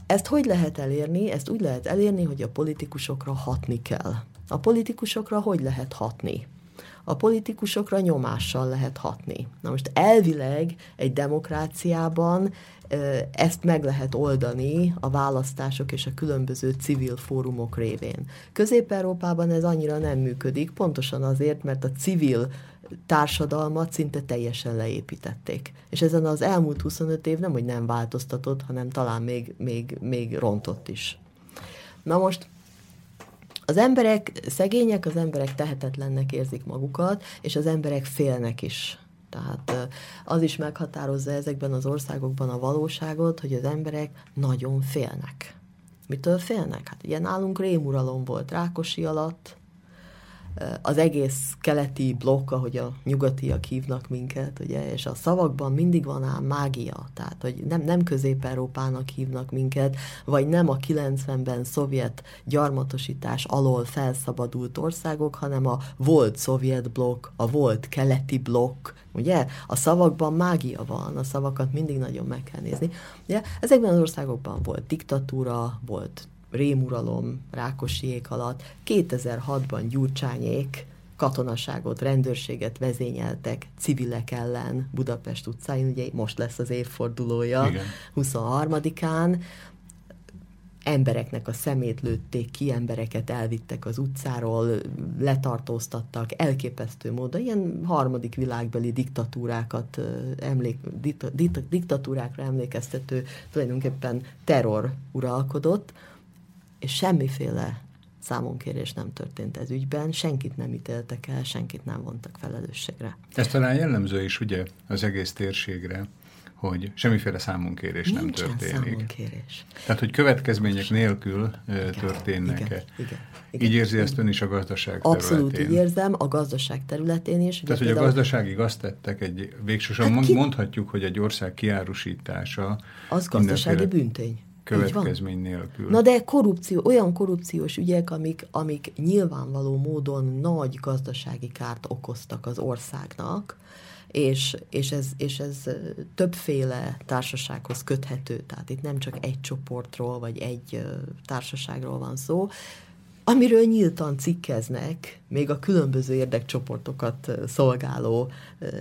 Ezt hogy lehet elérni? Ezt úgy lehet elérni, hogy a politikusokra hatni kell. A politikusokra hogy lehet hatni? A politikusokra nyomással lehet hatni. Na most elvileg egy demokráciában ezt meg lehet oldani a választások és a különböző civil fórumok révén. Közép-Európában ez annyira nem működik, pontosan azért, mert a civil társadalmat szinte teljesen leépítették. És ezen az elmúlt 25 év nem, hogy nem változtatott, hanem talán még, még, még rontott is. Na most az emberek szegények, az emberek tehetetlennek érzik magukat, és az emberek félnek is. Tehát az is meghatározza ezekben az országokban a valóságot, hogy az emberek nagyon félnek. Mitől félnek? Hát ugye nálunk rémuralom volt Rákosi alatt, az egész keleti blokk, ahogy a nyugatiak hívnak minket, ugye, és a szavakban mindig van ám mágia, tehát, hogy nem, nem Közép-Európának hívnak minket, vagy nem a 90-ben szovjet gyarmatosítás alól felszabadult országok, hanem a volt szovjet blokk, a volt keleti blokk, ugye? A szavakban mágia van, a szavakat mindig nagyon meg kell nézni. Ugye? Ezekben az országokban volt diktatúra, volt rémuralom Rákosiék alatt, 2006-ban Gyurcsányék katonaságot, rendőrséget vezényeltek civilek ellen Budapest utcáin, ugye most lesz az évfordulója, Igen. 23-án, embereknek a szemét lőtték ki, embereket elvittek az utcáról, letartóztattak, elképesztő módon, ilyen harmadik világbeli diktatúrákat emlék, diktatúrákra emlékeztető tulajdonképpen terror uralkodott, és semmiféle számonkérés nem történt ez ügyben, senkit nem ítéltek el, senkit nem vontak felelősségre. Ez talán jellemző is ugye az egész térségre, hogy semmiféle számonkérés Nincsen nem történik. számonkérés. Tehát, hogy következmények nélkül igen, történnek. Igen, igen, igen. Így érzi ezt ön is a gazdaság Abszolút területén. így érzem, a gazdaság területén is. Tehát, hogy a gazdaságig azt tettek, egy, végsősorban hát ki... mondhatjuk, hogy egy ország kiárusítása. Az gazdasági bűntény következmény nélkül. Na de korrupció, olyan korrupciós ügyek, amik, amik nyilvánvaló módon nagy gazdasági kárt okoztak az országnak, és, és, ez, és ez többféle társasághoz köthető, tehát itt nem csak egy csoportról, vagy egy társaságról van szó, amiről nyíltan cikkeznek még a különböző érdekcsoportokat szolgáló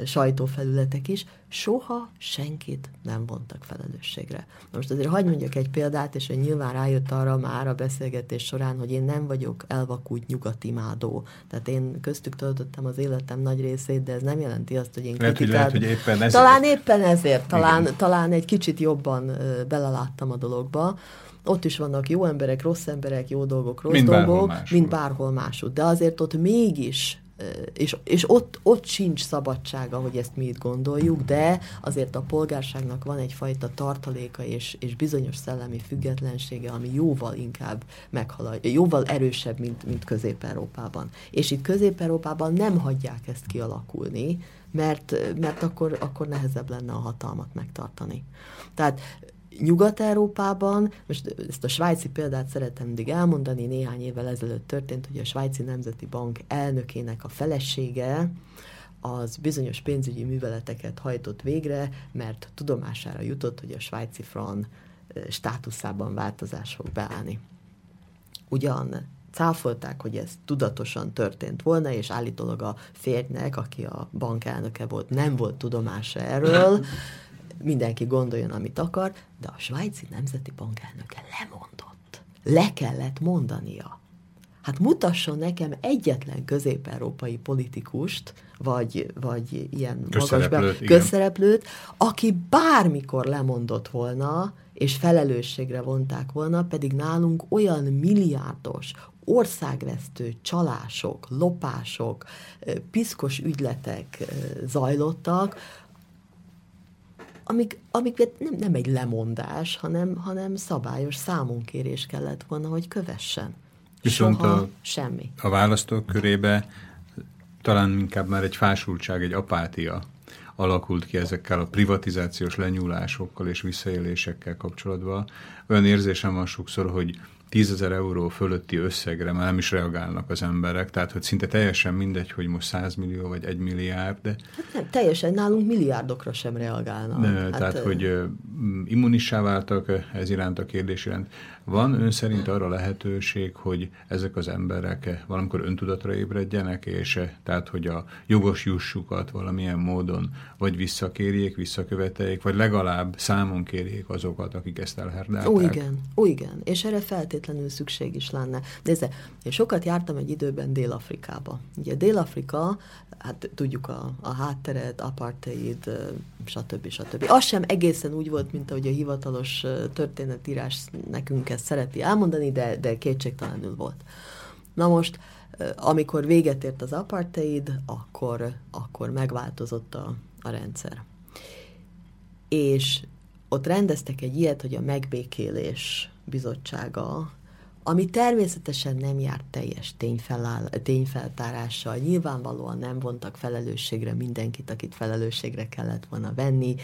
sajtófelületek is, soha senkit nem vontak felelősségre. Most azért hagyd mondjak egy példát, és hogy nyilván rájött arra már a beszélgetés során, hogy én nem vagyok elvakult nyugatimádó. Tehát én köztük töltöttem az életem nagy részét, de ez nem jelenti azt, hogy én lehet, hogy, lehet, hogy éppen ezért. Talán éppen ezért, talán, talán egy kicsit jobban beleláttam a dologba ott is vannak jó emberek, rossz emberek, jó dolgok, rossz mint dolgok, bárhol mint bárhol máshogy. De azért ott mégis és, és ott, ott sincs szabadsága, hogy ezt mi itt gondoljuk, de azért a polgárságnak van egyfajta tartaléka és, és bizonyos szellemi függetlensége, ami jóval inkább meghaladja, jóval erősebb, mint, mint Közép-Európában. És itt Közép-Európában nem hagyják ezt kialakulni, mert, mert akkor, akkor nehezebb lenne a hatalmat megtartani. Tehát Nyugat-Európában, most ezt a svájci példát szeretem mindig elmondani, néhány évvel ezelőtt történt, hogy a Svájci Nemzeti Bank elnökének a felesége az bizonyos pénzügyi műveleteket hajtott végre, mert tudomására jutott, hogy a svájci fran státuszában változás fog beállni. Ugyan cáfolták, hogy ez tudatosan történt volna, és állítólag a férjnek, aki a bank elnöke volt, nem volt tudomása erről, [laughs] mindenki gondoljon, amit akar, de a svájci nemzeti bank elnöke lemondott. Le kellett mondania. Hát mutasson nekem egyetlen közép-európai politikust, vagy, vagy ilyen magas közszereplőt, aki bármikor lemondott volna, és felelősségre vonták volna, pedig nálunk olyan milliárdos, országvesztő csalások, lopások, piszkos ügyletek zajlottak, amik, amik nem, nem egy lemondás, hanem, hanem szabályos számonkérés kellett volna, hogy kövessen. Viszont Soha a, semmi. A választók körébe talán inkább már egy fásultság, egy apátia alakult ki ezekkel a privatizációs lenyúlásokkal és visszaélésekkel kapcsolatban. Olyan érzésem van sokszor, hogy tízezer euró fölötti összegre már nem is reagálnak az emberek, tehát hogy szinte teljesen mindegy, hogy most 100 millió vagy 1 milliárd. De... Hát nem, teljesen nálunk milliárdokra sem reagálnak. De, hát, tehát, hogy immunissá váltak ez iránt a kérdés iránt. Van ön szerint arra lehetőség, hogy ezek az emberek valamikor öntudatra ébredjenek, és tehát, hogy a jogos jussukat valamilyen módon vagy visszakérjék, visszaköveteljék, vagy legalább számon kérjék azokat, akik ezt elherdálták? Ó, igen, ó, igen, és erre feltétlenül szükség is lenne. Nézze, én sokat jártam egy időben Dél-Afrikába. Ugye Dél-Afrika, hát tudjuk a, a hátteret, apartheid, stb. stb. Az sem egészen úgy volt, mint ahogy a hivatalos történetírás nekünk ezt szereti elmondani, de, de kétségtelenül volt. Na most, amikor véget ért az apartheid, akkor, akkor megváltozott a, a rendszer. És ott rendeztek egy ilyet, hogy a megbékélés bizottsága ami természetesen nem járt teljes tényfeláll, tényfeltárással. Nyilvánvalóan nem vontak felelősségre mindenkit, akit felelősségre kellett volna venni,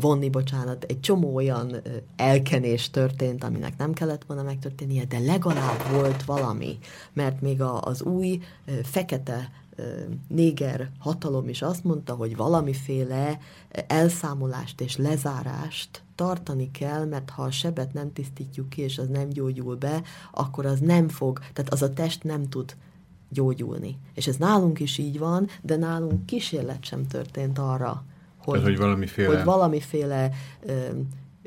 vonni, bocsánat, egy csomó olyan elkenés történt, aminek nem kellett volna megtörténnie, de legalább volt valami, mert még az új fekete néger hatalom is azt mondta, hogy valamiféle elszámolást és lezárást tartani kell, mert ha a sebet nem tisztítjuk ki, és az nem gyógyul be, akkor az nem fog, tehát az a test nem tud gyógyulni. És ez nálunk is így van, de nálunk kísérlet sem történt arra, hogy, tehát, hogy valamiféle, hogy valamiféle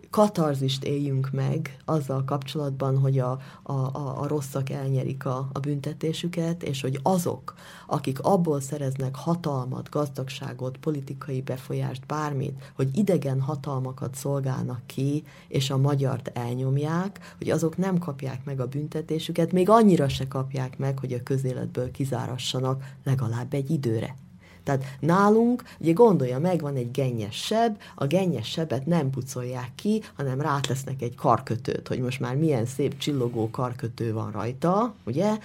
katarzist éljünk meg azzal kapcsolatban, hogy a, a, a, a rosszak elnyerik a, a büntetésüket, és hogy azok, akik abból szereznek hatalmat, gazdagságot, politikai befolyást, bármit, hogy idegen hatalmakat szolgálnak ki, és a magyart elnyomják, hogy azok nem kapják meg a büntetésüket, még annyira se kapják meg, hogy a közéletből kizárassanak legalább egy időre. Tehát nálunk, ugye gondolja meg, van egy gennyes seb, a gennyes sebet nem pucolják ki, hanem rátesznek egy karkötőt, hogy most már milyen szép csillogó karkötő van rajta, ugye?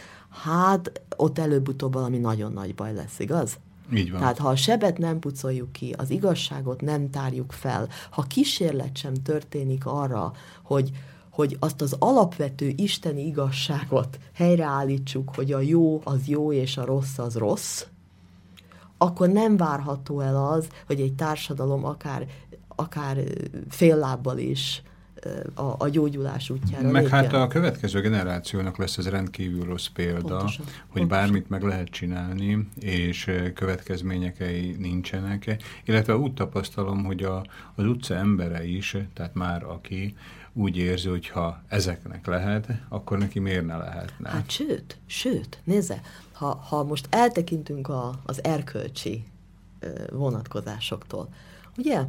Hát ott előbb-utóbb valami nagyon nagy baj lesz, igaz? Így van. Tehát ha a sebet nem pucoljuk ki, az igazságot nem tárjuk fel, ha kísérlet sem történik arra, hogy, hogy azt az alapvető isteni igazságot helyreállítsuk, hogy a jó az jó és a rossz az rossz, akkor nem várható el az, hogy egy társadalom akár, akár fél lábbal is a, a gyógyulás útjára. Meg lépjen. hát a következő generációnak lesz ez rendkívül rossz példa, pontosan, hogy pontosan. bármit meg lehet csinálni, és következményekei nincsenek. Illetve úgy tapasztalom, hogy a, az utca embere is, tehát már aki úgy érzi, hogy ha ezeknek lehet, akkor neki miért ne lehetne? Hát sőt, sőt, nézze, ha, ha most eltekintünk a, az erkölcsi vonatkozásoktól, ugye,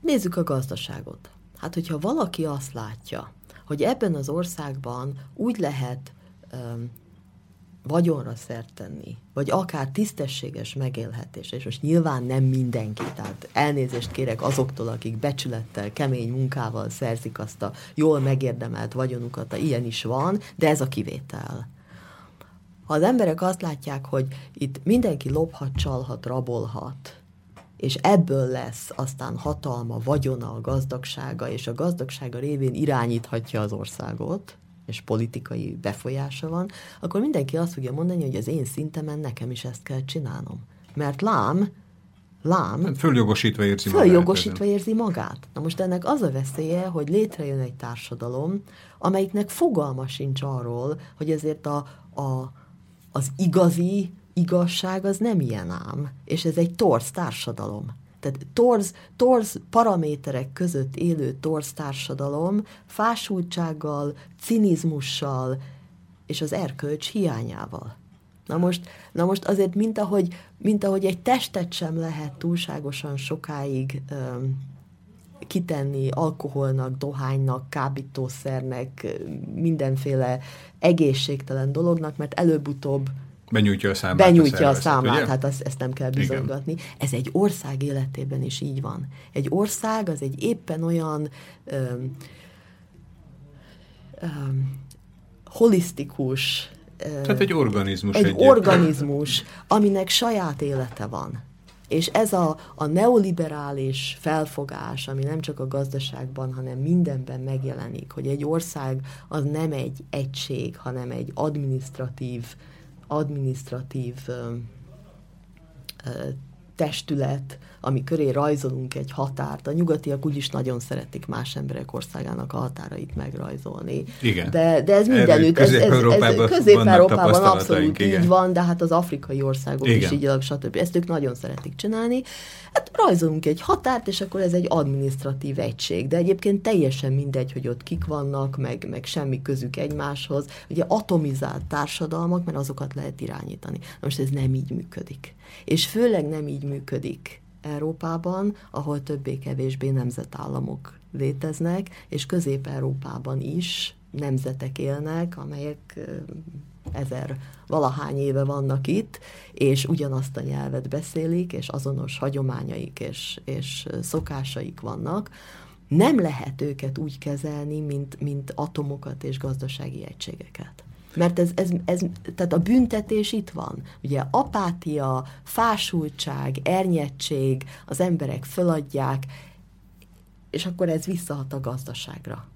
nézzük a gazdaságot. Hát, hogyha valaki azt látja, hogy ebben az országban úgy lehet um, vagyonra szert tenni, vagy akár tisztességes megélhetés, és most nyilván nem mindenki, tehát elnézést kérek azoktól, akik becsülettel, kemény munkával szerzik azt a jól megérdemelt vagyonukat, ilyen is van, de ez a kivétel. Ha az emberek azt látják, hogy itt mindenki lophat, csalhat, rabolhat, és ebből lesz aztán hatalma, vagyona, gazdagsága, és a gazdagsága révén irányíthatja az országot, és politikai befolyása van, akkor mindenki azt fogja mondani, hogy az én szintemen nekem is ezt kell csinálnom. Mert lám, lám... Hát följogosítva érzi magát. Följogosítva érzi magát. Na most ennek az a veszélye, hogy létrejön egy társadalom, amelyiknek fogalma sincs arról, hogy ezért a, a, az igazi igazság az nem ilyen ám, és ez egy torz társadalom. Tehát torz, torz paraméterek között élő torz társadalom fásultsággal, cinizmussal és az erkölcs hiányával. Na most, na most azért, mint ahogy, mint ahogy egy testet sem lehet túlságosan sokáig öm, kitenni alkoholnak, dohánynak, kábítószernek, mindenféle egészségtelen dolognak, mert előbb-utóbb Benyújtja a számlát. Benyújtja a, a számlát, ugye? hát azt, ezt nem kell bizonygatni. Igen. Ez egy ország életében is így van. Egy ország az egy éppen olyan öm, öm, holisztikus, tehát egy organizmus. Egy, egy organizmus, aminek saját élete van. És ez a, a neoliberális felfogás, ami nem csak a gazdaságban, hanem mindenben megjelenik, hogy egy ország az nem egy egység, hanem egy administratív, administratív ö, ö, testület, ami köré rajzolunk egy határt. A nyugatiak úgyis nagyon szeretik más emberek országának a határait megrajzolni. Igen. De, de ez mindenütt. Ez, ez, ez Közép-Európában abszolút igen. így van, de hát az afrikai országok igen. is így, stb. Ezt ők nagyon szeretik csinálni. Hát rajzolunk egy határt, és akkor ez egy administratív egység. De egyébként teljesen mindegy, hogy ott kik vannak, meg, meg semmi közük egymáshoz. Ugye atomizált társadalmak, mert azokat lehet irányítani. Most ez nem így működik. És főleg nem így működik Európában, ahol többé-kevésbé nemzetállamok léteznek, és Közép-Európában is nemzetek élnek, amelyek ezer valahány éve vannak itt, és ugyanazt a nyelvet beszélik, és azonos hagyományaik és, és szokásaik vannak. Nem lehet őket úgy kezelni, mint, mint atomokat és gazdasági egységeket. Mert ez, ez, ez, tehát a büntetés itt van. Ugye apátia, fásultság, ernyedség, az emberek föladják, és akkor ez visszahat a gazdaságra.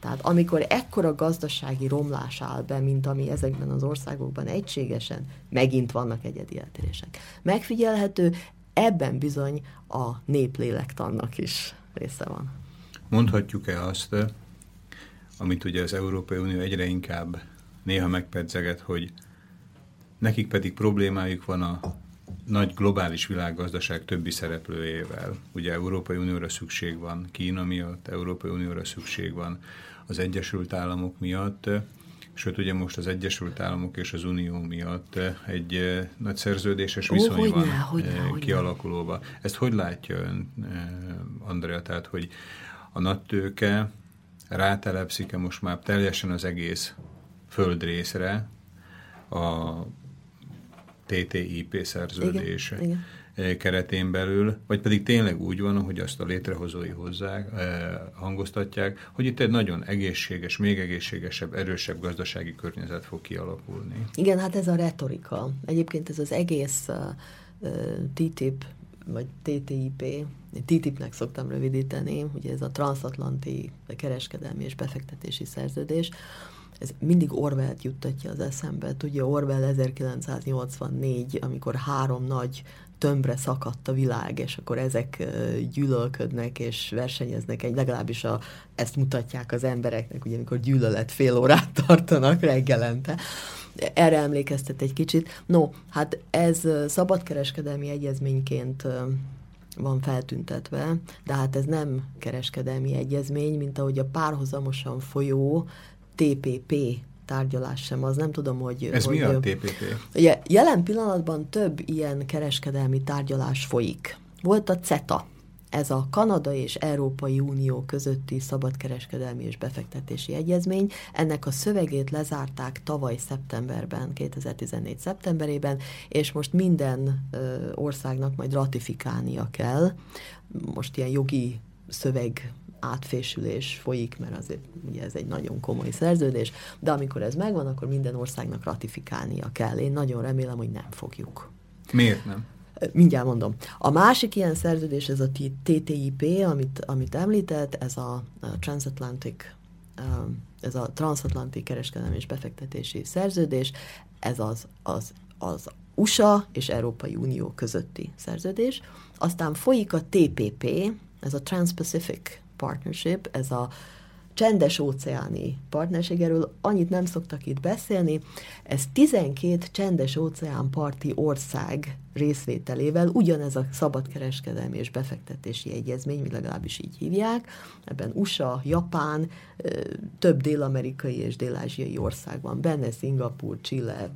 Tehát amikor ekkora gazdasági romlás áll be, mint ami ezekben az országokban egységesen, megint vannak egyedi eltérések. Megfigyelhető, ebben bizony a néplélektannak is része van. Mondhatjuk-e azt, amit ugye az Európai Unió egyre inkább néha megpedzeget, hogy nekik pedig problémájuk van a nagy globális világgazdaság többi szereplőjével. Ugye Európai Unióra szükség van Kína miatt, Európai Unióra szükség van az Egyesült Államok miatt, sőt ugye most az Egyesült Államok és az Unió miatt egy eh, nagy szerződéses viszony Ó, van hogyne, eh, hogyne, kialakulóba. Ezt hogy látja ön, eh, Andrea, tehát hogy a nagy tőke rátelepszik-e most már teljesen az egész földrészre a TTIP szerződés igen, igen. Eh, keretén belül, vagy pedig tényleg úgy van, hogy azt a létrehozói hozzák, eh, hangoztatják, hogy itt egy nagyon egészséges, még egészségesebb, erősebb gazdasági környezet fog kialakulni. Igen, hát ez a retorika. Egyébként ez az egész uh, TTIP vagy TTIP, TTIP-nek szoktam rövidíteni, ugye ez a transatlanti kereskedelmi és befektetési szerződés, ez mindig Orwell-t juttatja az eszembe. Tudja, Orwell 1984, amikor három nagy tömbre szakadt a világ, és akkor ezek gyűlölködnek és versenyeznek egy, legalábbis a, ezt mutatják az embereknek, ugye amikor gyűlölet fél órát [laughs] tartanak reggelente. Erre emlékeztet egy kicsit. No, hát ez szabadkereskedelmi egyezményként van feltüntetve, de hát ez nem kereskedelmi egyezmény, mint ahogy a párhuzamosan folyó TPP tárgyalás sem, az nem tudom, hogy... Ez hogy, mi a TPP? Ugye, jelen pillanatban több ilyen kereskedelmi tárgyalás folyik. Volt a CETA, ez a Kanada és Európai Unió közötti szabadkereskedelmi és befektetési egyezmény. Ennek a szövegét lezárták tavaly szeptemberben, 2014 szeptemberében, és most minden ö, országnak majd ratifikálnia kell. Most ilyen jogi szöveg átfésülés folyik, mert azért ugye ez egy nagyon komoly szerződés, de amikor ez megvan, akkor minden országnak ratifikálnia kell. Én nagyon remélem, hogy nem fogjuk. Miért nem? Mindjárt mondom. A másik ilyen szerződés, ez a TTIP, amit, amit említett, ez a, Transatlantic ez a transatlanti kereskedelmi és befektetési szerződés, ez az, az, az USA és Európai Unió közötti szerződés. Aztán folyik a TPP, ez a Trans-Pacific Partnership, ez a csendes óceáni partnerség, erről annyit nem szoktak itt beszélni. Ez 12 csendes óceán parti ország részvételével ugyanez a szabadkereskedelmi és befektetési egyezmény, legalábbis így hívják. Ebben USA, Japán, több dél-amerikai és dél-ázsiai ország van benne, Szingapur, Chile,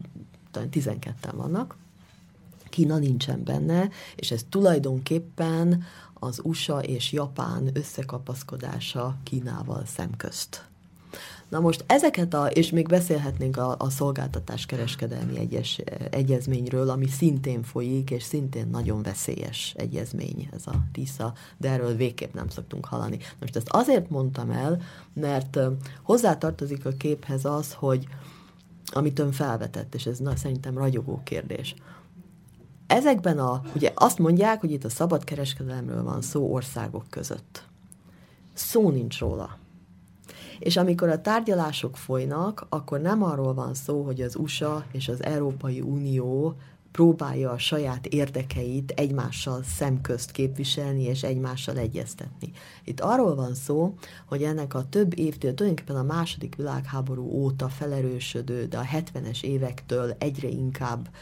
talán 12-en vannak. Kína nincsen benne, és ez tulajdonképpen az USA és Japán összekapaszkodása Kínával szemközt. Na most ezeket a, és még beszélhetnénk a, a szolgáltatás kereskedelmi egyes, egyezményről, ami szintén folyik, és szintén nagyon veszélyes egyezmény ez a TISZA, de erről végképp nem szoktunk hallani. Most ezt azért mondtam el, mert hozzátartozik a képhez az, hogy amit ön felvetett, és ez na, szerintem ragyogó kérdés, ezekben a, ugye azt mondják, hogy itt a szabad kereskedelemről van szó országok között. Szó nincs róla. És amikor a tárgyalások folynak, akkor nem arról van szó, hogy az USA és az Európai Unió próbálja a saját érdekeit egymással szemközt képviselni és egymással egyeztetni. Itt arról van szó, hogy ennek a több évtől, tulajdonképpen a második világháború óta felerősödő, de a 70-es évektől egyre inkább öm,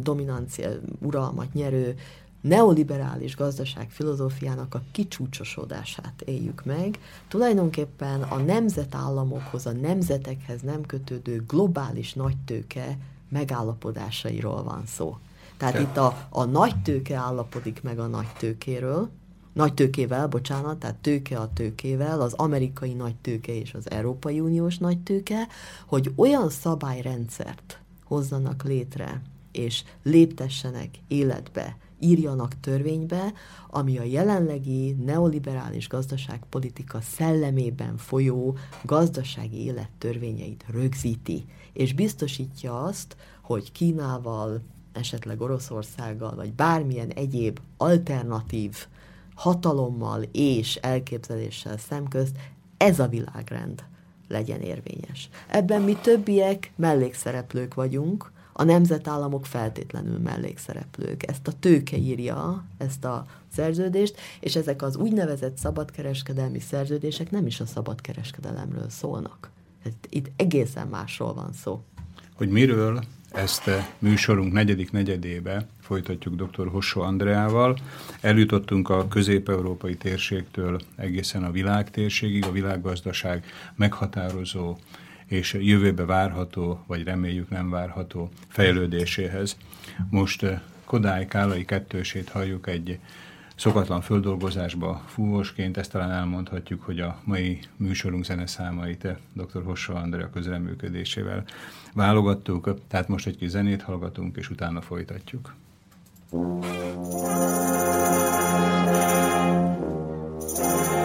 dominancia, uralmat nyerő neoliberális gazdaság filozófiának a kicsúcsosodását éljük meg. Tulajdonképpen a nemzetállamokhoz, a nemzetekhez nem kötődő globális nagytőke megállapodásairól van szó. Tehát Te. itt a, a nagy tőke állapodik meg a nagy tőkéről, nagy tőkével, bocsánat, tehát tőke a tőkével, az amerikai nagy tőke és az Európai Uniós nagy tőke, hogy olyan szabályrendszert hozzanak létre, és léptessenek életbe, írjanak törvénybe, ami a jelenlegi neoliberális gazdaságpolitika szellemében folyó gazdasági élet törvényeit rögzíti, és biztosítja azt, hogy Kínával, esetleg Oroszországgal, vagy bármilyen egyéb alternatív hatalommal és elképzeléssel szemközt ez a világrend legyen érvényes. Ebben mi többiek mellékszereplők vagyunk, a nemzetállamok feltétlenül mellékszereplők. Ezt a tőke írja, ezt a szerződést, és ezek az úgynevezett szabadkereskedelmi szerződések nem is a szabadkereskedelemről szólnak. Itt egészen másról van szó. Hogy miről ezt a műsorunk negyedik negyedébe folytatjuk dr. Hossó Andreával. Eljutottunk a közép-európai térségtől egészen a világtérségig, a világgazdaság meghatározó és jövőbe várható, vagy reméljük nem várható fejlődéséhez. Most eh, Kodály Kálai kettősét halljuk egy szokatlan földolgozásba fúvósként, ezt talán elmondhatjuk, hogy a mai műsorunk zeneszámait eh, dr. Hossa Andrea közreműködésével válogattuk, tehát most egy kis zenét hallgatunk, és utána folytatjuk. Thank you.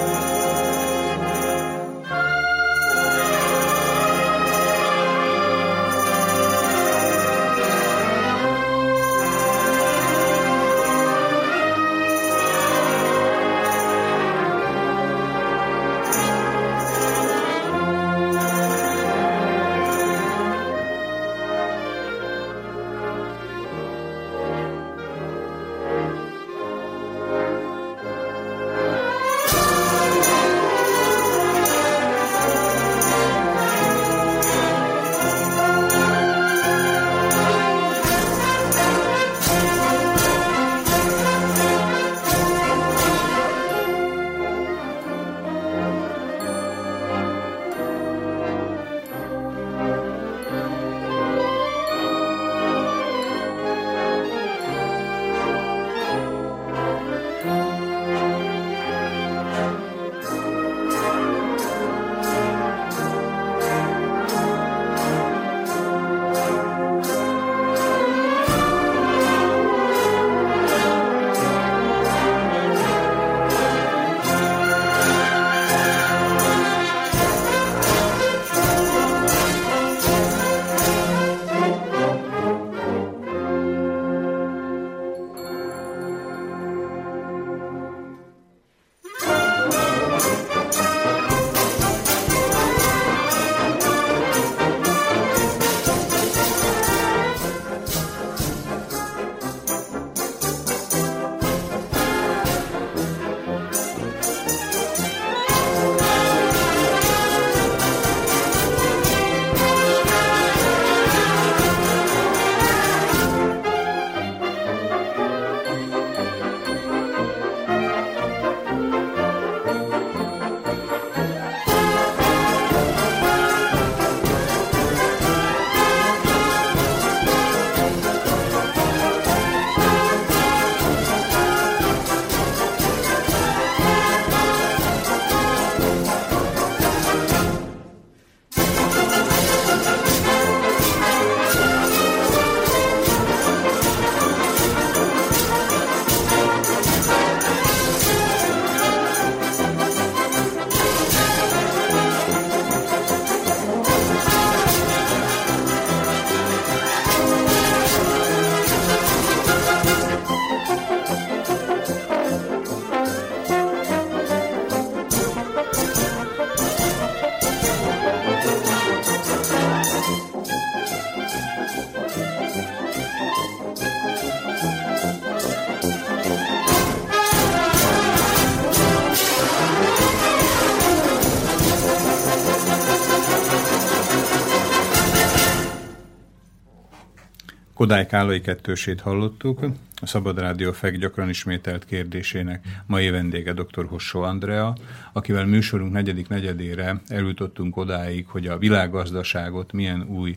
Kodály Kálai kettősét hallottuk, a Szabad Rádió FEG gyakran ismételt kérdésének mai vendége dr. Hossó Andrea, akivel műsorunk negyedik negyedére eljutottunk odáig, hogy a világgazdaságot milyen új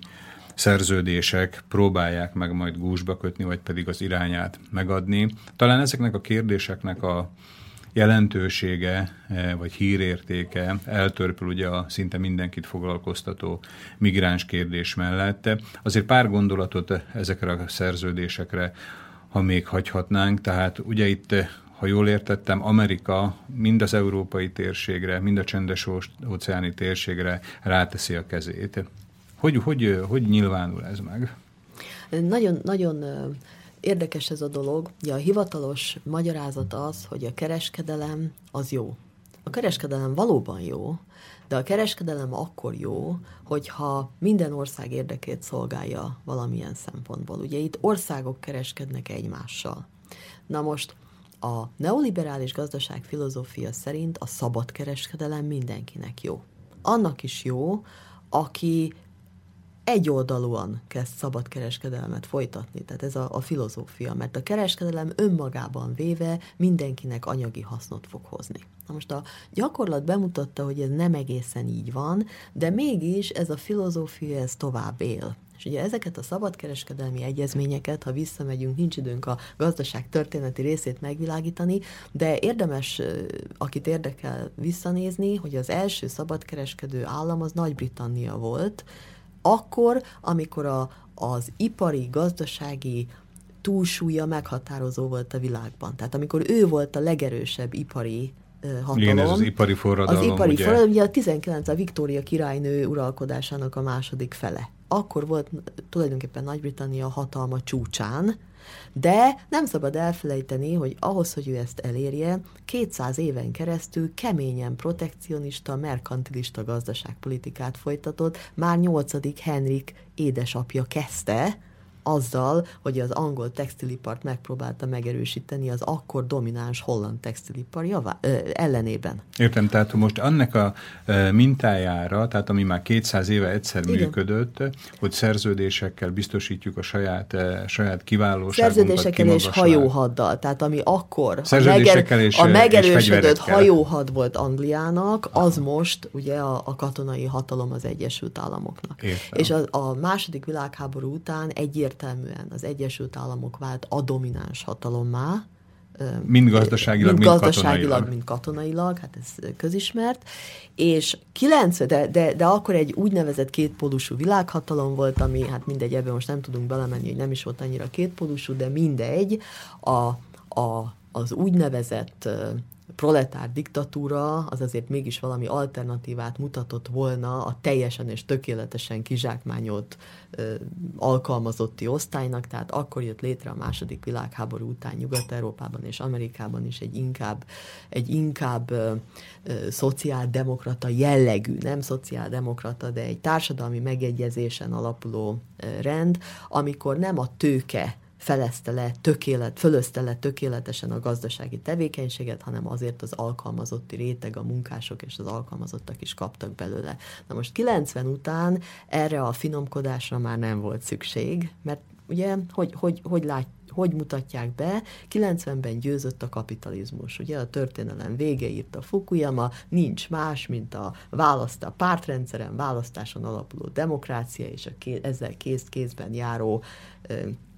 szerződések próbálják meg majd gúzsba kötni, vagy pedig az irányát megadni. Talán ezeknek a kérdéseknek a jelentősége e, vagy hírértéke eltörpül ugye a szinte mindenkit foglalkoztató migráns kérdés mellett. Azért pár gondolatot ezekre a szerződésekre, ha még hagyhatnánk, tehát ugye itt ha jól értettem, Amerika mind az európai térségre, mind a csendes óceáni térségre ráteszi a kezét. Hogy, hogy, hogy nyilvánul ez meg? Nagyon, nagyon érdekes ez a dolog. Ugye a hivatalos magyarázat az, hogy a kereskedelem az jó. A kereskedelem valóban jó, de a kereskedelem akkor jó, hogyha minden ország érdekét szolgálja valamilyen szempontból. Ugye itt országok kereskednek egymással. Na most a neoliberális gazdaság filozófia szerint a szabad kereskedelem mindenkinek jó. Annak is jó, aki egyoldalúan kezd szabad kereskedelmet folytatni. Tehát ez a, a filozófia, mert a kereskedelem önmagában véve mindenkinek anyagi hasznot fog hozni. Na most a gyakorlat bemutatta, hogy ez nem egészen így van, de mégis ez a filozófia ez tovább él. És ugye ezeket a szabadkereskedelmi egyezményeket, ha visszamegyünk, nincs időnk a gazdaság történeti részét megvilágítani, de érdemes, akit érdekel visszanézni, hogy az első szabadkereskedő állam az Nagy-Britannia volt, akkor, amikor a, az ipari, gazdasági túlsúlya meghatározó volt a világban. Tehát amikor ő volt a legerősebb ipari hatalom. Igen, ez az ipari forradalom. Az ipari ugye? forradalom, ugye a 19. a Viktória királynő uralkodásának a második fele. Akkor volt tulajdonképpen Nagy-Britannia hatalma csúcsán, de nem szabad elfelejteni, hogy ahhoz, hogy ő ezt elérje, 200 éven keresztül keményen protekcionista, merkantilista gazdaságpolitikát folytatott, már 8. Henrik édesapja kezdte, azzal, hogy az angol textilipart megpróbálta megerősíteni az akkor domináns holland textilipar javá, ö, ellenében. Értem, tehát most annak a ö, mintájára, tehát ami már 200 éve egyszer Igen. működött, hogy szerződésekkel biztosítjuk a saját, ö, saját kiválóságunkat, Szerződésekkel és hajóhaddal, tehát ami akkor a, meger, és, a megerősödött hajóhad volt Angliának, az most ugye a, a katonai hatalom az Egyesült Államoknak. Értem. És a, a második világháború után egyért egyértelműen az Egyesült Államok vált a domináns hatalommá, mind gazdaságilag, mind, mind gazdaságilag, katonailag. mind katonailag, hát ez közismert, és 90, de, de, de akkor egy úgynevezett kétpólusú világhatalom volt, ami, hát mindegy, ebben most nem tudunk belemenni, hogy nem is volt annyira kétpólusú, de mindegy, a, a, az úgynevezett proletár diktatúra az azért mégis valami alternatívát mutatott volna a teljesen és tökéletesen kizsákmányolt ö, alkalmazotti osztálynak, tehát akkor jött létre a második világháború után Nyugat-Európában és Amerikában is egy inkább, egy inkább ö, ö, szociáldemokrata jellegű, nem szociáldemokrata, de egy társadalmi megegyezésen alapuló ö, rend, amikor nem a tőke felezte le, tökélet, fölözte le tökéletesen a gazdasági tevékenységet, hanem azért az alkalmazotti réteg, a munkások és az alkalmazottak is kaptak belőle. Na most 90 után erre a finomkodásra már nem volt szükség, mert ugye, hogy, hogy, hogy lát, hogy mutatják be, 90-ben győzött a kapitalizmus. Ugye a történelem vége a Fukuyama, nincs más, mint a választ, a pártrendszeren, választáson alapuló demokrácia és a ké, ezzel kéz-kézben járó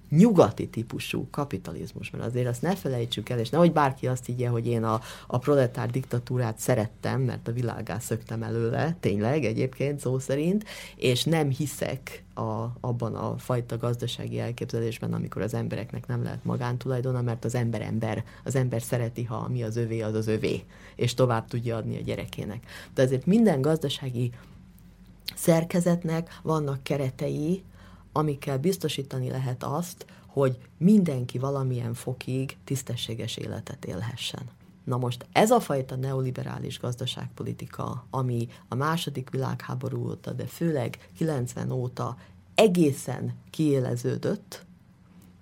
nyugati típusú kapitalizmus, mert azért azt ne felejtsük el, és nehogy bárki azt higgye, hogy én a, a proletár diktatúrát szerettem, mert a világá szöktem előle, tényleg egyébként szó szerint, és nem hiszek a, abban a fajta gazdasági elképzelésben, amikor az embereknek nem lehet magántulajdona, mert az ember ember, az ember szereti, ha mi az övé, az az övé, és tovább tudja adni a gyerekének. De azért minden gazdasági szerkezetnek vannak keretei, amikkel biztosítani lehet azt, hogy mindenki valamilyen fokig tisztességes életet élhessen. Na most ez a fajta neoliberális gazdaságpolitika, ami a második világháború óta, de főleg 90 óta egészen kiéleződött,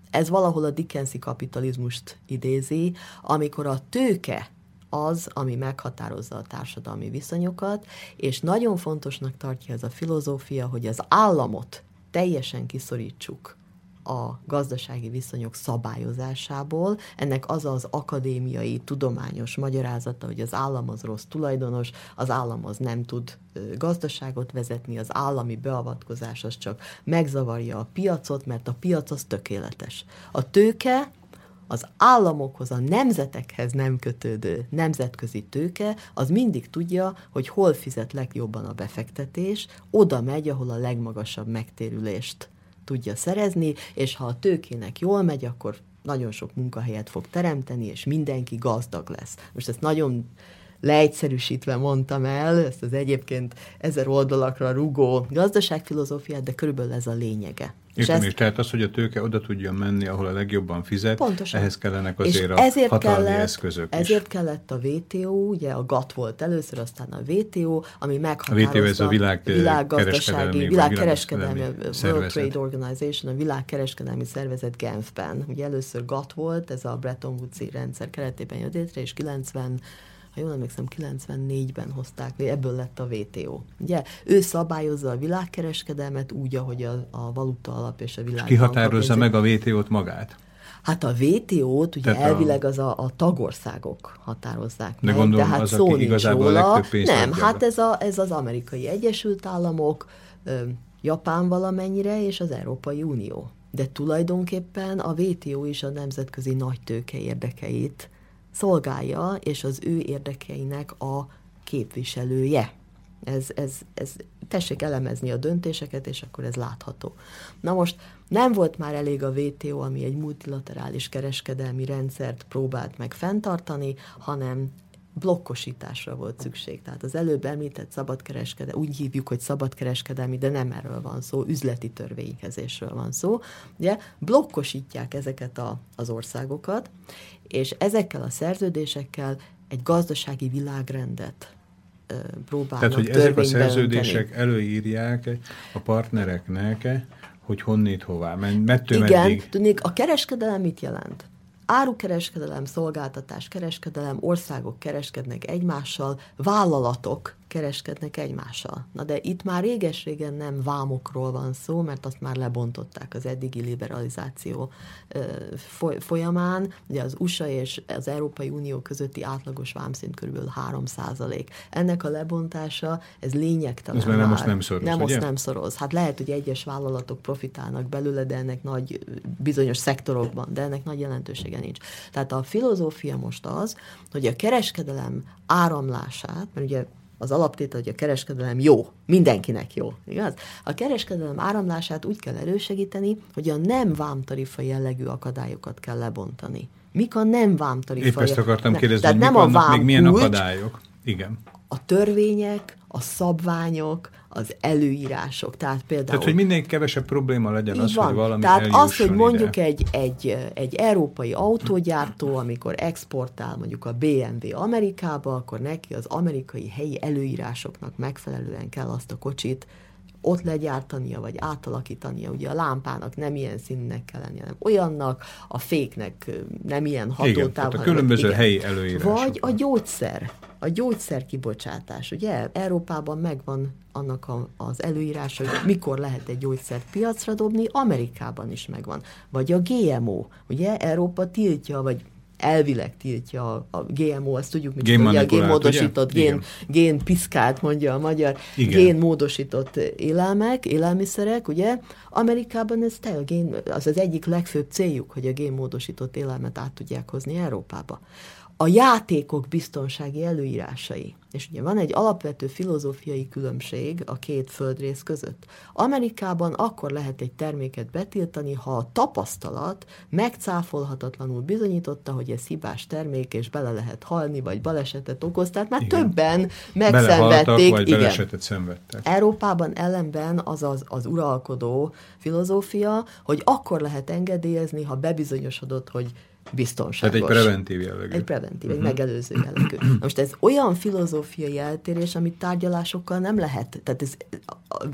ez valahol a Dickensi kapitalizmust idézi, amikor a tőke az, ami meghatározza a társadalmi viszonyokat, és nagyon fontosnak tartja ez a filozófia, hogy az államot teljesen kiszorítsuk a gazdasági viszonyok szabályozásából. Ennek az az akadémiai, tudományos magyarázata, hogy az állam az rossz tulajdonos, az állam az nem tud gazdaságot vezetni, az állami beavatkozás az csak megzavarja a piacot, mert a piac az tökéletes. A tőke az államokhoz, a nemzetekhez nem kötődő nemzetközi tőke, az mindig tudja, hogy hol fizet legjobban a befektetés, oda megy, ahol a legmagasabb megtérülést tudja szerezni, és ha a tőkének jól megy, akkor nagyon sok munkahelyet fog teremteni, és mindenki gazdag lesz. Most ezt nagyon leegyszerűsítve mondtam el, ezt az egyébként ezer oldalakra rugó gazdaságfilozófiát, de körülbelül ez a lényege. Értem, és, és tehát az, hogy a tőke oda tudjon menni, ahol a legjobban fizet, Pontosan. ehhez kellenek azért és a ezért hatalmi kellett, eszközök is. Ezért kellett a WTO, ugye a GATT volt először, aztán a WTO, ami meghatározta a WTO ez a világ világgazdasági, világkereskedelmi, World Trade Organization, a világkereskedelmi szervezet Genfben. Ugye először GATT volt, ez a Bretton Woods-i rendszer keretében jött létre, és 90 ha jól emlékszem, 94-ben hozták, ebből lett a WTO. Ugye, ő szabályozza a világkereskedelmet úgy, ahogy a, a valuta alap és a világ. És ki határozza meg a WTO-t magát? Hát a WTO-t ugye Tehát elvileg az a, a tagországok határozzák De meg, gondolom, tehát az, szó aki igazából róla. Nem, hát ez, a, ez az amerikai Egyesült Államok, Japán valamennyire, és az Európai Unió. De tulajdonképpen a WTO is a nemzetközi nagytőke érdekeit szolgálja, és az ő érdekeinek a képviselője. Ez, ez, ez, tessék elemezni a döntéseket, és akkor ez látható. Na most nem volt már elég a WTO, ami egy multilaterális kereskedelmi rendszert próbált meg fenntartani, hanem blokkosításra volt szükség. Tehát az előbb említett szabadkereskedelmi, úgy hívjuk, hogy szabadkereskedelmi, de nem erről van szó, üzleti törvénykezésről van szó. Ugye blokkosítják ezeket a, az országokat, és ezekkel a szerződésekkel egy gazdasági világrendet próbálnak Tehát, hogy ezek a szerződések önteni. előírják a partnereknek, hogy honnét hová, mettő Igen, meddig. tudnék, a kereskedelem mit jelent? Árukereskedelem, szolgáltatás kereskedelem, országok kereskednek egymással, vállalatok kereskednek egymással. Na de itt már réges-régen nem vámokról van szó, mert azt már lebontották az eddigi liberalizáció folyamán. Ugye az USA és az Európai Unió közötti átlagos vámszint kb. 3 százalék. Ennek a lebontása, ez lényegtelen. Ez már nem most nem szoroz, Nem most nem szoroz. Hát lehet, hogy egyes vállalatok profitálnak belőle, de ennek nagy, bizonyos szektorokban, de ennek nagy jelentősége nincs. Tehát a filozófia most az, hogy a kereskedelem áramlását, mert ugye az alaptétel, hogy a kereskedelem jó, mindenkinek jó, igaz? A kereskedelem áramlását úgy kell elősegíteni, hogy a nem vámtarifa jellegű akadályokat kell lebontani. Mik a nem vámtarifa? Épp ezt akartam ne, kérdezni, hogy nem a vám még milyen kulcs, akadályok? Igen. A törvények, a szabványok, az előírások. Tehát például... Tehát, hogy mindenki kevesebb probléma legyen az, van. hogy valami Tehát az, hogy mondjuk egy, egy, egy európai autógyártó, amikor exportál mondjuk a BMW Amerikába, akkor neki az amerikai helyi előírásoknak megfelelően kell azt a kocsit ott legyártania, vagy átalakítania. Ugye a lámpának nem ilyen színnek kell lennie, hanem olyannak, a féknek nem ilyen hatótáv. Igen, a különböző igen. helyi előírások. Vagy a gyógyszer a gyógyszer kibocsátás. Ugye Európában megvan annak a, az előírása, hogy mikor lehet egy gyógyszert piacra dobni, Amerikában is megvan. Vagy a GMO, ugye Európa tiltja, vagy elvileg tiltja a, a GMO, azt tudjuk, mit ugye a génmódosított, gén, génpiszkát mondja a magyar, Igen. génmódosított élelmek, élelmiszerek, ugye? Amerikában ez te, a gén, az az egyik legfőbb céljuk, hogy a génmódosított élelmet át tudják hozni Európába a játékok biztonsági előírásai. És ugye van egy alapvető filozófiai különbség a két földrész között. Amerikában akkor lehet egy terméket betiltani, ha a tapasztalat megcáfolhatatlanul bizonyította, hogy ez hibás termék, és bele lehet halni, vagy balesetet okoz. Tehát már igen. többen megszenvedték. vagy igen. balesetet szenvedtek. Európában ellenben az, az az uralkodó filozófia, hogy akkor lehet engedélyezni, ha bebizonyosodott, hogy biztonságos. Tehát egy preventív jellegű. Egy preventív, uh-huh. egy megelőző jellegű. [clears throat] Most ez olyan filozófiai eltérés, amit tárgyalásokkal nem lehet, tehát ez,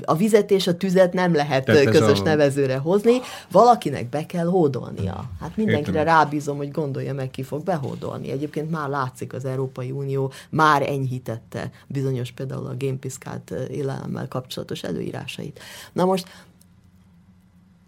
a vizet és a tüzet nem lehet tehát közös a... nevezőre hozni, valakinek be kell hódolnia. Hát mindenkire Értem. rábízom, hogy gondolja meg, ki fog behódolni. Egyébként már látszik az Európai Unió, már enyhítette bizonyos például a génpiszkált élelemmel kapcsolatos előírásait. Na most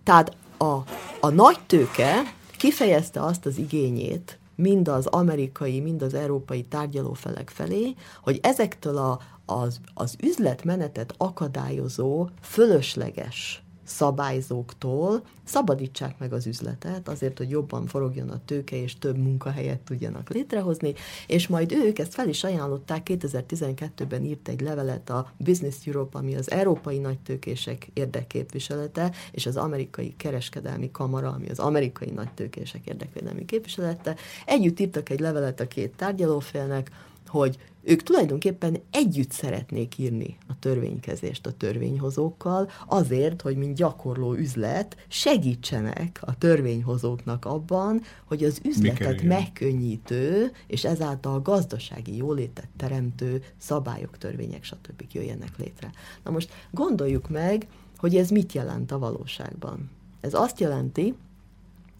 tehát a, a nagy tőke kifejezte azt az igényét, mind az amerikai, mind az európai tárgyalófelek felé, hogy ezektől a, az, az üzletmenetet akadályozó, fölösleges szabályzóktól szabadítsák meg az üzletet, azért, hogy jobban forogjon a tőke, és több munkahelyet tudjanak létrehozni, és majd ők ezt fel is ajánlották, 2012-ben írt egy levelet a Business Europe, ami az európai nagytőkések érdekképviselete, és az amerikai kereskedelmi kamara, ami az amerikai nagytőkések érdekvédelmi képviselete. Együtt írtak egy levelet a két tárgyalófélnek, hogy ők tulajdonképpen együtt szeretnék írni a törvénykezést a törvényhozókkal, azért, hogy mint gyakorló üzlet segítsenek a törvényhozóknak abban, hogy az üzletet megkönnyítő, és ezáltal gazdasági jólétet teremtő szabályok, törvények, stb. jöjjenek létre. Na most gondoljuk meg, hogy ez mit jelent a valóságban. Ez azt jelenti,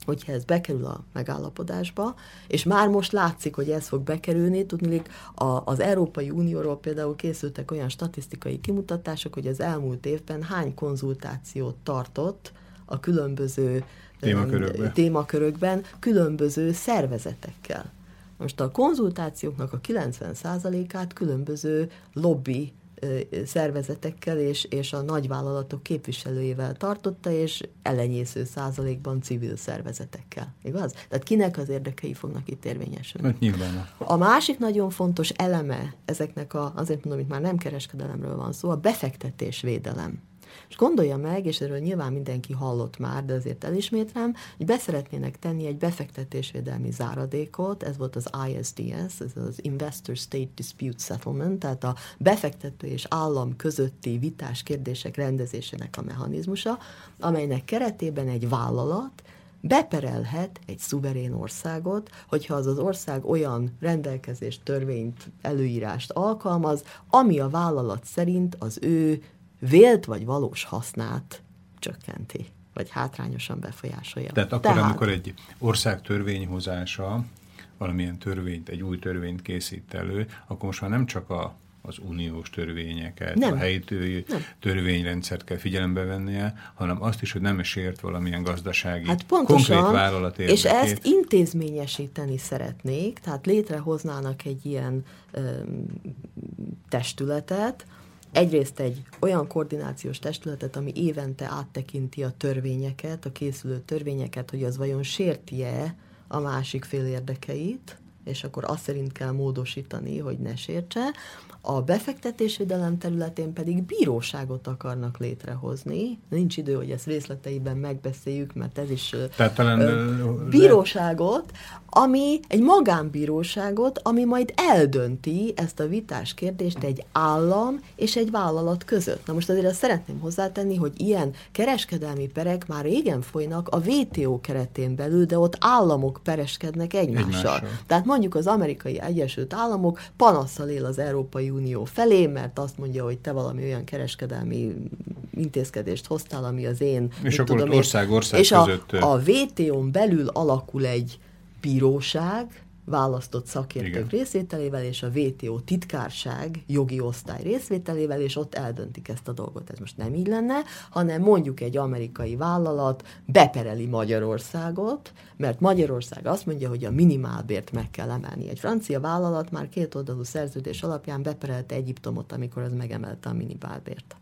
hogyha ez bekerül a megállapodásba, és már most látszik, hogy ez fog bekerülni, tudnék, a, az Európai Unióról például készültek olyan statisztikai kimutatások, hogy az elmúlt évben hány konzultációt tartott a különböző témakörökben, témakörökben különböző szervezetekkel. Most a konzultációknak a 90%-át különböző lobby szervezetekkel és, és a nagyvállalatok képviselőivel tartotta, és ellenyésző százalékban civil szervezetekkel. Igaz? Tehát kinek az érdekei fognak itt érvényesülni? Hát nyilván. A másik nagyon fontos eleme ezeknek a, azért mondom, hogy már nem kereskedelemről van szó, a befektetésvédelem. És gondolja meg, és erről nyilván mindenki hallott már, de azért elismétlem, hogy beszeretnének tenni egy befektetésvédelmi záradékot, ez volt az ISDS, ez az Investor State Dispute Settlement, tehát a befektető és állam közötti vitás kérdések rendezésének a mechanizmusa, amelynek keretében egy vállalat beperelhet egy szuverén országot, hogyha az az ország olyan rendelkezést, törvényt, előírást alkalmaz, ami a vállalat szerint az ő vélt vagy valós hasznát csökkenti, vagy hátrányosan befolyásolja. Tehát akkor, Tehát... amikor egy ország törvényhozása valamilyen törvényt, egy új törvényt készít elő, akkor most már nem csak a az uniós törvényeket, nem. a helyi törvényrendszert kell figyelembe vennie, hanem azt is, hogy nem sért valamilyen gazdasági, hát pontosan, konkrét vállalat érdekét. És ezt intézményesíteni szeretnék, tehát létrehoznának egy ilyen ö, testületet, egyrészt egy olyan koordinációs testületet, ami évente áttekinti a törvényeket, a készülő törvényeket, hogy az vajon sérti-e a másik fél érdekeit, és akkor azt szerint kell módosítani, hogy ne sértse. A befektetésvédelem területén pedig bíróságot akarnak létrehozni. Nincs idő, hogy ezt részleteiben megbeszéljük, mert ez is Tehát talán, ö, bíróságot, ami egy magánbíróságot, ami majd eldönti ezt a vitás kérdést egy állam és egy vállalat között. Na most azért azt szeretném hozzátenni, hogy ilyen kereskedelmi perek már régen folynak a WTO keretén belül, de ott államok pereskednek egymással. egymással. Tehát mondjuk az amerikai Egyesült Államok panaszsal él az Európai Unió felé, mert azt mondja, hogy te valami olyan kereskedelmi intézkedést hoztál, ami az én... És akkor tudom, ország, ország és között... a, a WTO-n belül alakul egy bíróság, választott szakértők Igen. részvételével, és a VTO titkárság jogi osztály részvételével, és ott eldöntik ezt a dolgot. Ez most nem így lenne, hanem mondjuk egy amerikai vállalat bepereli Magyarországot, mert Magyarország azt mondja, hogy a minimálbért meg kell emelni. Egy francia vállalat már két oldalú szerződés alapján beperelte Egyiptomot, amikor az megemelte a minimálbért.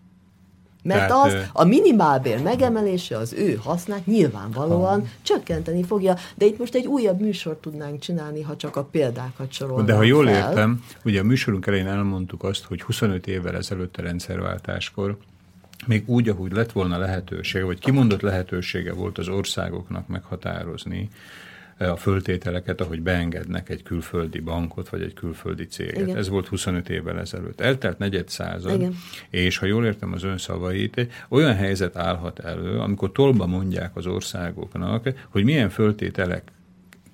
Mert Tehát, az a minimálbér megemelése az ő hasznát nyilvánvalóan ha. csökkenteni fogja, de itt most egy újabb műsort tudnánk csinálni, ha csak a példákat sorolnánk De ha jól fel. értem, ugye a műsorunk elején elmondtuk azt, hogy 25 évvel ezelőtt a rendszerváltáskor még úgy, ahogy lett volna lehetősége, vagy kimondott lehetősége volt az országoknak meghatározni, a föltételeket, ahogy beengednek egy külföldi bankot, vagy egy külföldi céget. Igen. Ez volt 25 évvel ezelőtt. Eltelt negyed század, Igen. és ha jól értem az ön szavait, olyan helyzet állhat elő, amikor tolba mondják az országoknak, hogy milyen föltételek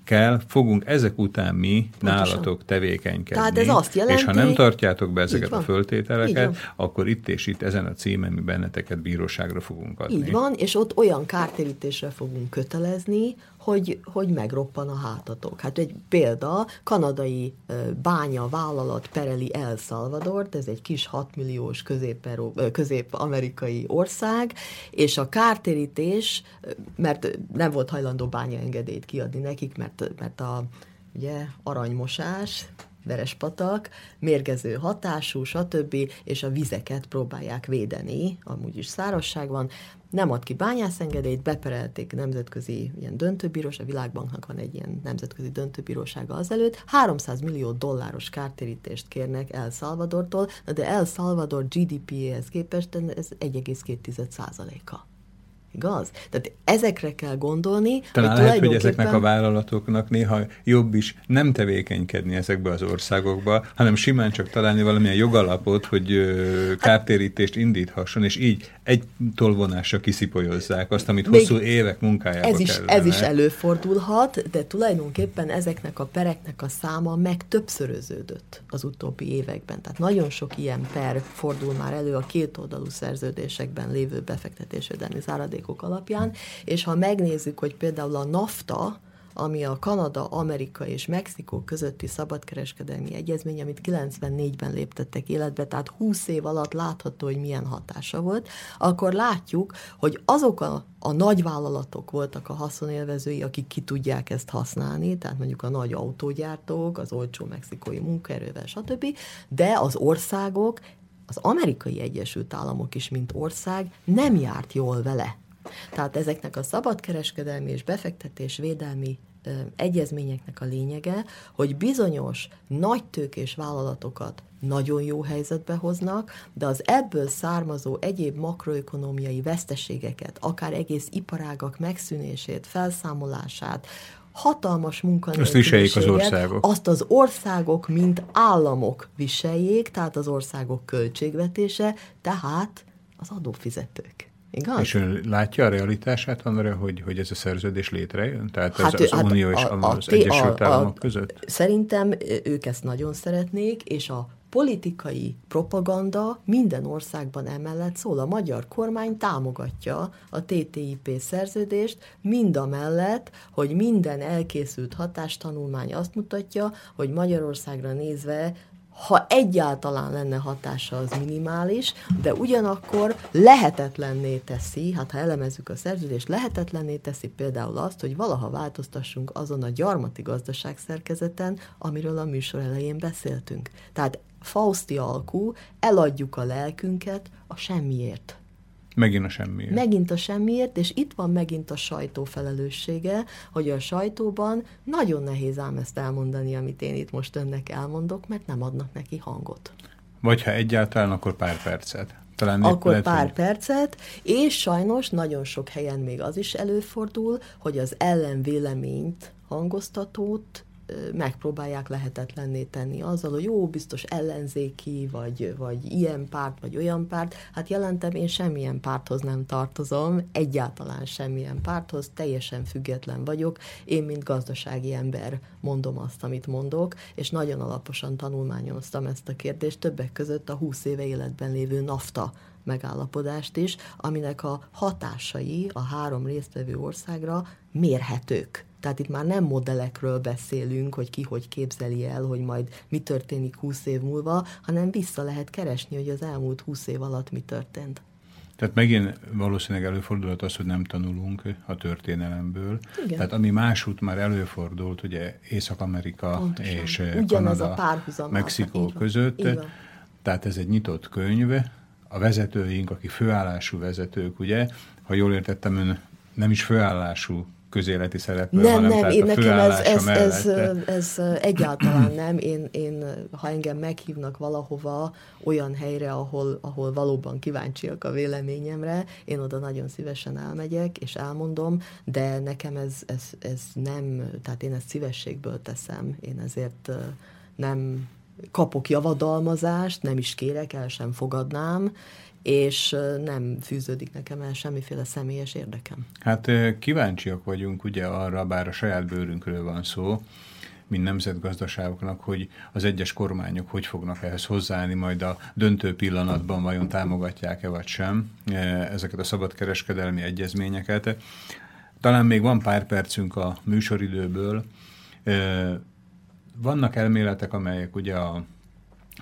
kell, fogunk ezek után mi Pontosan. nálatok tevékenykedni. Tehát ez azt jelenti, és ha nem tartjátok be ezeket a föltételeket, akkor itt és itt ezen a címen mi benneteket bíróságra fogunk adni. Így van, és ott olyan kártérítésre fogunk kötelezni, hogy, hogy megroppan a hátatok. Hát egy példa, kanadai bánya vállalat pereli El Salvadort, ez egy kis 6 milliós közép-amerikai ország, és a kártérítés, mert nem volt hajlandó bányaengedélyt kiadni nekik, mert, mert a ugye, aranymosás, verespatak, mérgező hatású, stb., és a vizeket próbálják védeni, amúgy is szárazság van, nem ad ki bányászengedélyt, beperelték nemzetközi ilyen döntőbíróság, a Világbanknak van egy ilyen nemzetközi döntőbírósága azelőtt, 300 millió dolláros kártérítést kérnek El Salvadortól, de El Salvador GDP-hez képest ez 1,2 százaléka. Igaz? Tehát ezekre kell gondolni. Talán hogy lehet, hogy ezeknek a vállalatoknak néha jobb is nem tevékenykedni ezekbe az országokba, hanem simán csak találni valamilyen jogalapot, hogy hát- kártérítést indíthasson, és így egy tolvonásra kiszipolyozzák azt, amit Még hosszú évek munkájába ez is, kellene. Ez is előfordulhat, de tulajdonképpen ezeknek a pereknek a száma meg többszöröződött az utóbbi években. Tehát nagyon sok ilyen per fordul már elő a kétoldalú szerződésekben lévő befektetésvédelmi záradék százalékok alapján, és ha megnézzük, hogy például a NAFTA, ami a Kanada, Amerika és Mexikó közötti szabadkereskedelmi egyezmény, amit 94-ben léptettek életbe, tehát 20 év alatt látható, hogy milyen hatása volt, akkor látjuk, hogy azok a, a nagy vállalatok voltak a haszonélvezői, akik ki tudják ezt használni, tehát mondjuk a nagy autógyártók, az olcsó mexikói munkaerővel, stb., de az országok az amerikai Egyesült Államok is, mint ország nem járt jól vele. Tehát ezeknek a szabadkereskedelmi és befektetés védelmi egyezményeknek a lényege, hogy bizonyos nagy tőkés vállalatokat nagyon jó helyzetbe hoznak, de az ebből származó egyéb makroökonomiai veszteségeket, akár egész iparágak megszűnését, felszámolását, hatalmas munkanélküliséget, az országok. azt az országok, mint államok viseljék, tehát az országok költségvetése, tehát az adófizetők. Igaz? És ön látja a realitását van hogy, hogy ez a szerződés létrejön? Tehát hát az, az hát Unió és a, az a, Egyesült Államok között? Szerintem ők ezt nagyon szeretnék, és a politikai propaganda minden országban emellett szól. A magyar kormány támogatja a TTIP szerződést, mind a mellett, hogy minden elkészült hatástanulmány azt mutatja, hogy Magyarországra nézve ha egyáltalán lenne hatása, az minimális, de ugyanakkor lehetetlenné teszi, hát ha elemezzük a szerződést, lehetetlenné teszi például azt, hogy valaha változtassunk azon a gyarmati gazdaság szerkezeten, amiről a műsor elején beszéltünk. Tehát Fausti alkú, eladjuk a lelkünket a semmiért. Megint a semmiért. Megint a semmiért, és itt van megint a sajtó felelőssége, hogy a sajtóban nagyon nehéz ám ezt elmondani, amit én itt most önnek elmondok, mert nem adnak neki hangot. Vagy ha egyáltalán, akkor pár percet. Talán akkor lehet, pár hogy... percet, és sajnos nagyon sok helyen még az is előfordul, hogy az ellenvéleményt hangoztatót megpróbálják lehetetlenné tenni azzal, hogy jó, biztos ellenzéki, vagy, vagy ilyen párt, vagy olyan párt. Hát jelentem, én semmilyen párthoz nem tartozom, egyáltalán semmilyen párthoz, teljesen független vagyok. Én, mint gazdasági ember mondom azt, amit mondok, és nagyon alaposan tanulmányoztam ezt a kérdést, többek között a 20 éve életben lévő NAFTA megállapodást is, aminek a hatásai a három résztvevő országra mérhetők. Tehát itt már nem modellekről beszélünk, hogy ki hogy képzeli el, hogy majd mi történik 20 év múlva, hanem vissza lehet keresni, hogy az elmúlt 20 év alatt mi történt. Tehát megint valószínűleg előfordulhat az, hogy nem tanulunk a történelemből. Igen. Tehát ami másút már előfordult, ugye Észak-Amerika Pontosan. és Ugyanez Kanada, Mexikó között. Tehát ez egy nyitott könyv. A vezetőink, akik főállású vezetők, ugye, ha jól értettem, ön nem is főállású közéleti szereplő, nem, hanem nem, én nekem ez, ez, ez, ez, egyáltalán nem. Én, én, ha engem meghívnak valahova, olyan helyre, ahol, ahol valóban kíváncsiak a véleményemre, én oda nagyon szívesen elmegyek, és elmondom, de nekem ez, ez, ez nem, tehát én ezt szívességből teszem, én ezért nem kapok javadalmazást, nem is kérek, el sem fogadnám, és nem fűződik nekem el semmiféle személyes érdekem. Hát kíváncsiak vagyunk ugye arra, bár a saját bőrünkről van szó, mint nemzetgazdaságoknak, hogy az egyes kormányok hogy fognak ehhez hozzáállni, majd a döntő pillanatban vajon támogatják-e vagy sem ezeket a szabadkereskedelmi egyezményeket. talán még van pár percünk a műsoridőből. Vannak elméletek, amelyek ugye a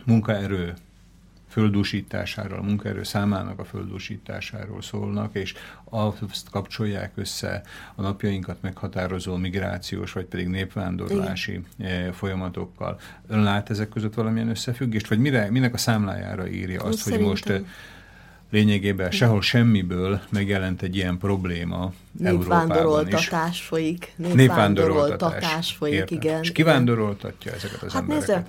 munkaerő földúsításáról, a munkaerő számának a földúsításáról szólnak, és azt kapcsolják össze a napjainkat meghatározó migrációs, vagy pedig népvándorlási Igen. folyamatokkal. Ön lát ezek között valamilyen összefüggést, vagy mire, minek a számlájára írja azt, hogy most lényegében sehol semmiből megjelent egy ilyen probléma Népvándoroltatás folyik. Népvándoroltatás folyik, Értem. igen. És kivándoroltatja ezeket az hát embereket? Nézze,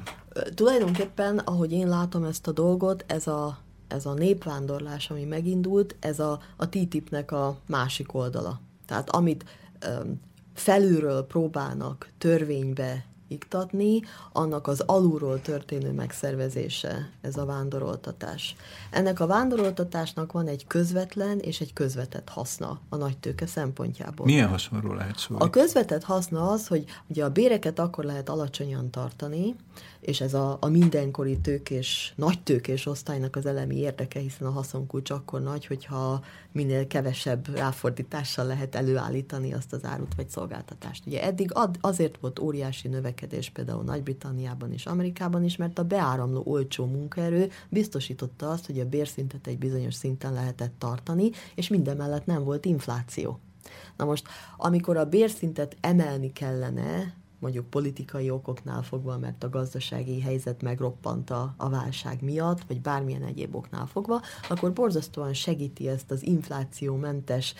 tulajdonképpen, ahogy én látom ezt a dolgot, ez a, ez a népvándorlás, ami megindult, ez a, a TTIP-nek a másik oldala. Tehát amit um, felülről próbálnak törvénybe iktatni, annak az alulról történő megszervezése, ez a vándoroltatás. Ennek a vándoroltatásnak van egy közvetlen és egy közvetett haszna a nagytőke szempontjából. Milyen haszonról lehet szólni? A közvetett haszna az, hogy ugye a béreket akkor lehet alacsonyan tartani, és ez a, a mindenkori tőkés, nagy tőkés osztálynak az elemi érdeke, hiszen a haszonkulcs akkor nagy, hogyha minél kevesebb ráfordítással lehet előállítani azt az árut vagy szolgáltatást. Ugye eddig ad, azért volt óriási növekedés például Nagy-Britanniában és Amerikában is, mert a beáramló olcsó munkaerő biztosította azt, hogy a bérszintet egy bizonyos szinten lehetett tartani, és minden mellett nem volt infláció. Na most, amikor a bérszintet emelni kellene, mondjuk politikai okoknál fogva, mert a gazdasági helyzet megroppant a, a válság miatt, vagy bármilyen egyéb oknál fogva, akkor borzasztóan segíti ezt az inflációmentes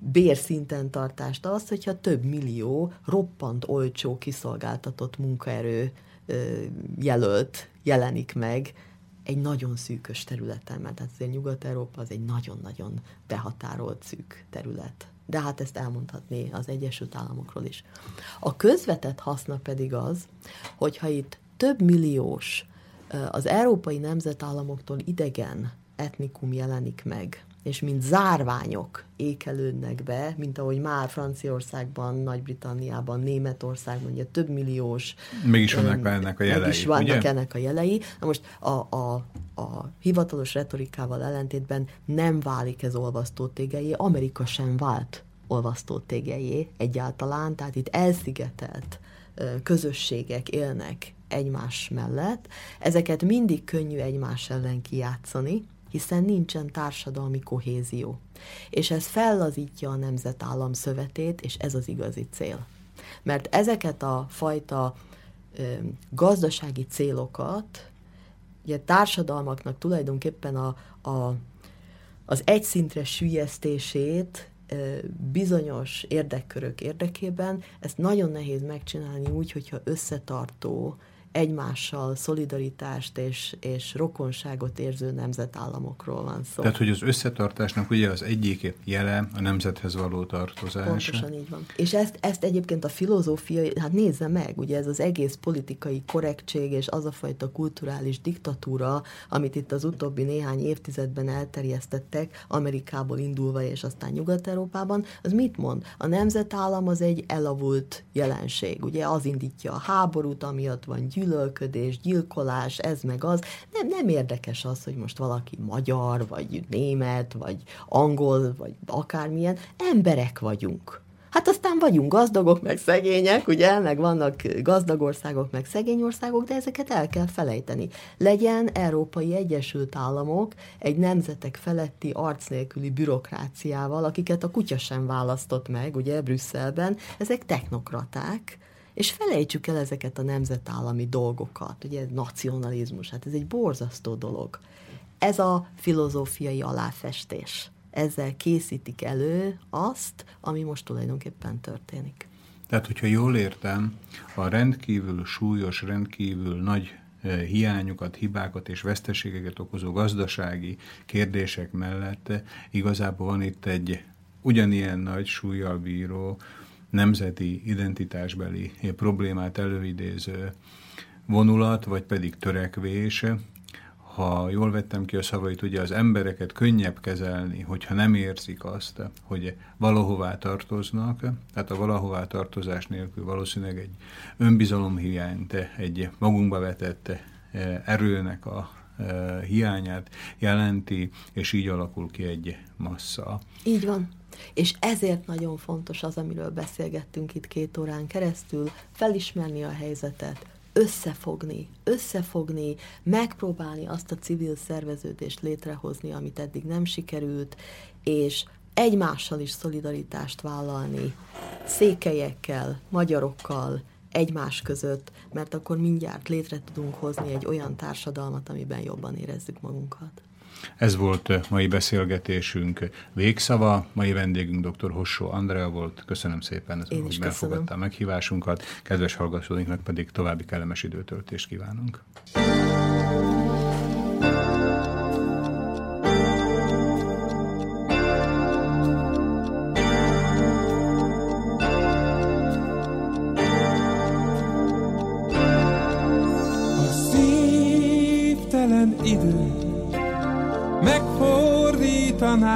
bérszinten tartást az, hogyha több millió roppant olcsó kiszolgáltatott munkaerő jelölt jelenik meg egy nagyon szűkös területen, mert hát azért Nyugat-Európa az egy nagyon-nagyon behatárolt szűk terület de hát ezt elmondhatni az Egyesült Államokról is. A közvetett haszna pedig az, hogyha itt több milliós, az európai nemzetállamoktól idegen etnikum jelenik meg, és mint zárványok ékelődnek be, mint ahogy már Franciaországban, Nagy-Britanniában, Németországban, ugye több milliós... Mégis vannak ennek a jelei, Mégis vannak ugye? ennek a jelei. Na most a, a, a hivatalos retorikával ellentétben nem válik ez olvasztó tégelyé, Amerika sem vált olvasztó tégelyé egyáltalán, tehát itt elszigetelt közösségek élnek egymás mellett, ezeket mindig könnyű egymás ellen kijátszani, hiszen nincsen társadalmi kohézió. És ez fellazítja a nemzetállam szövetét, és ez az igazi cél. Mert ezeket a fajta ö, gazdasági célokat, ugye társadalmaknak tulajdonképpen a, a, az egyszintre sülyeztését bizonyos érdekkörök érdekében ezt nagyon nehéz megcsinálni úgy, hogyha összetartó, egymással szolidaritást és, és rokonságot érző nemzetállamokról van szó. Tehát, hogy az összetartásnak ugye az egyik jele a nemzethez való tartozás. Pontosan így van. És ezt, ezt egyébként a filozófia, hát nézze meg, ugye ez az egész politikai korrektség és az a fajta kulturális diktatúra, amit itt az utóbbi néhány évtizedben elterjesztettek, Amerikából indulva és aztán Nyugat-Európában, az mit mond? A nemzetállam az egy elavult jelenség, ugye az indítja a háborút, amiatt van gyűlölet, gyűlölködés, gyilkolás, ez meg az. Nem, nem érdekes az, hogy most valaki magyar, vagy német, vagy angol, vagy akármilyen. Emberek vagyunk. Hát aztán vagyunk gazdagok, meg szegények, ugye, meg vannak gazdag országok, meg szegény országok, de ezeket el kell felejteni. Legyen Európai Egyesült Államok egy nemzetek feletti arc nélküli bürokráciával, akiket a kutya sem választott meg, ugye, Brüsszelben, ezek technokraták, és felejtsük el ezeket a nemzetállami dolgokat, ugye nacionalizmus, hát ez egy borzasztó dolog. Ez a filozófiai aláfestés. Ezzel készítik elő azt, ami most tulajdonképpen történik. Tehát, hogyha jól értem, a rendkívül súlyos, rendkívül nagy eh, hiányokat, hibákat és veszteségeket okozó gazdasági kérdések mellett igazából van itt egy ugyanilyen nagy súlyjal bíró nemzeti identitásbeli problémát előidéző vonulat, vagy pedig törekvés, ha jól vettem ki a szavait, ugye az embereket könnyebb kezelni, hogyha nem érzik azt, hogy valahová tartoznak, tehát a valahová tartozás nélkül valószínűleg egy önbizalomhiányt, egy magunkba vetett eh, erőnek a eh, hiányát jelenti, és így alakul ki egy massza. Így van. És ezért nagyon fontos az, amiről beszélgettünk itt két órán keresztül, felismerni a helyzetet, összefogni, összefogni, megpróbálni azt a civil szerveződést létrehozni, amit eddig nem sikerült, és egymással is szolidaritást vállalni, székelyekkel, magyarokkal, egymás között, mert akkor mindjárt létre tudunk hozni egy olyan társadalmat, amiben jobban érezzük magunkat. Ez volt mai beszélgetésünk végszava. Mai vendégünk dr. Hossó Andrea volt. Köszönöm szépen, hogy befogadta a meghívásunkat. Kedves hallgatóinknak pedig további kellemes időtöltést kívánunk.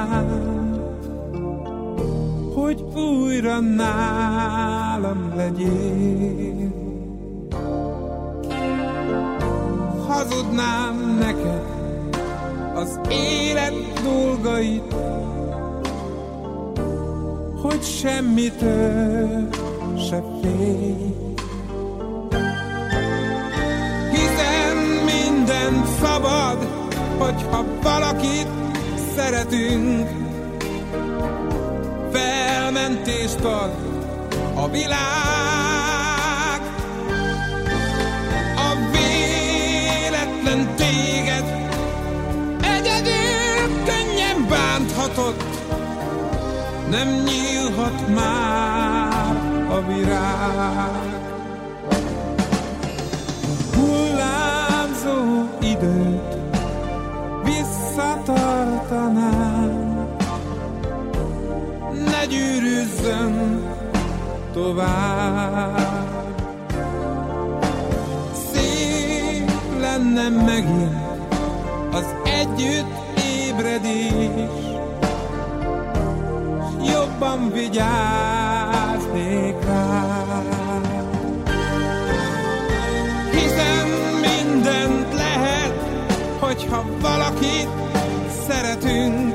Megfordítanám, hogy újra nálam legyél. Hazudnám neked az élet dolgait, hogy semmitől se félj. Szeretünk, felmentést ad a világ. A véletlen téged egyedül könnyen bánthatott, nem nyílhat már a virág. Tovább. Szép lenne megint az együtt ébredés, jobban vigyáznék rá. hogyha valakit szeretünk,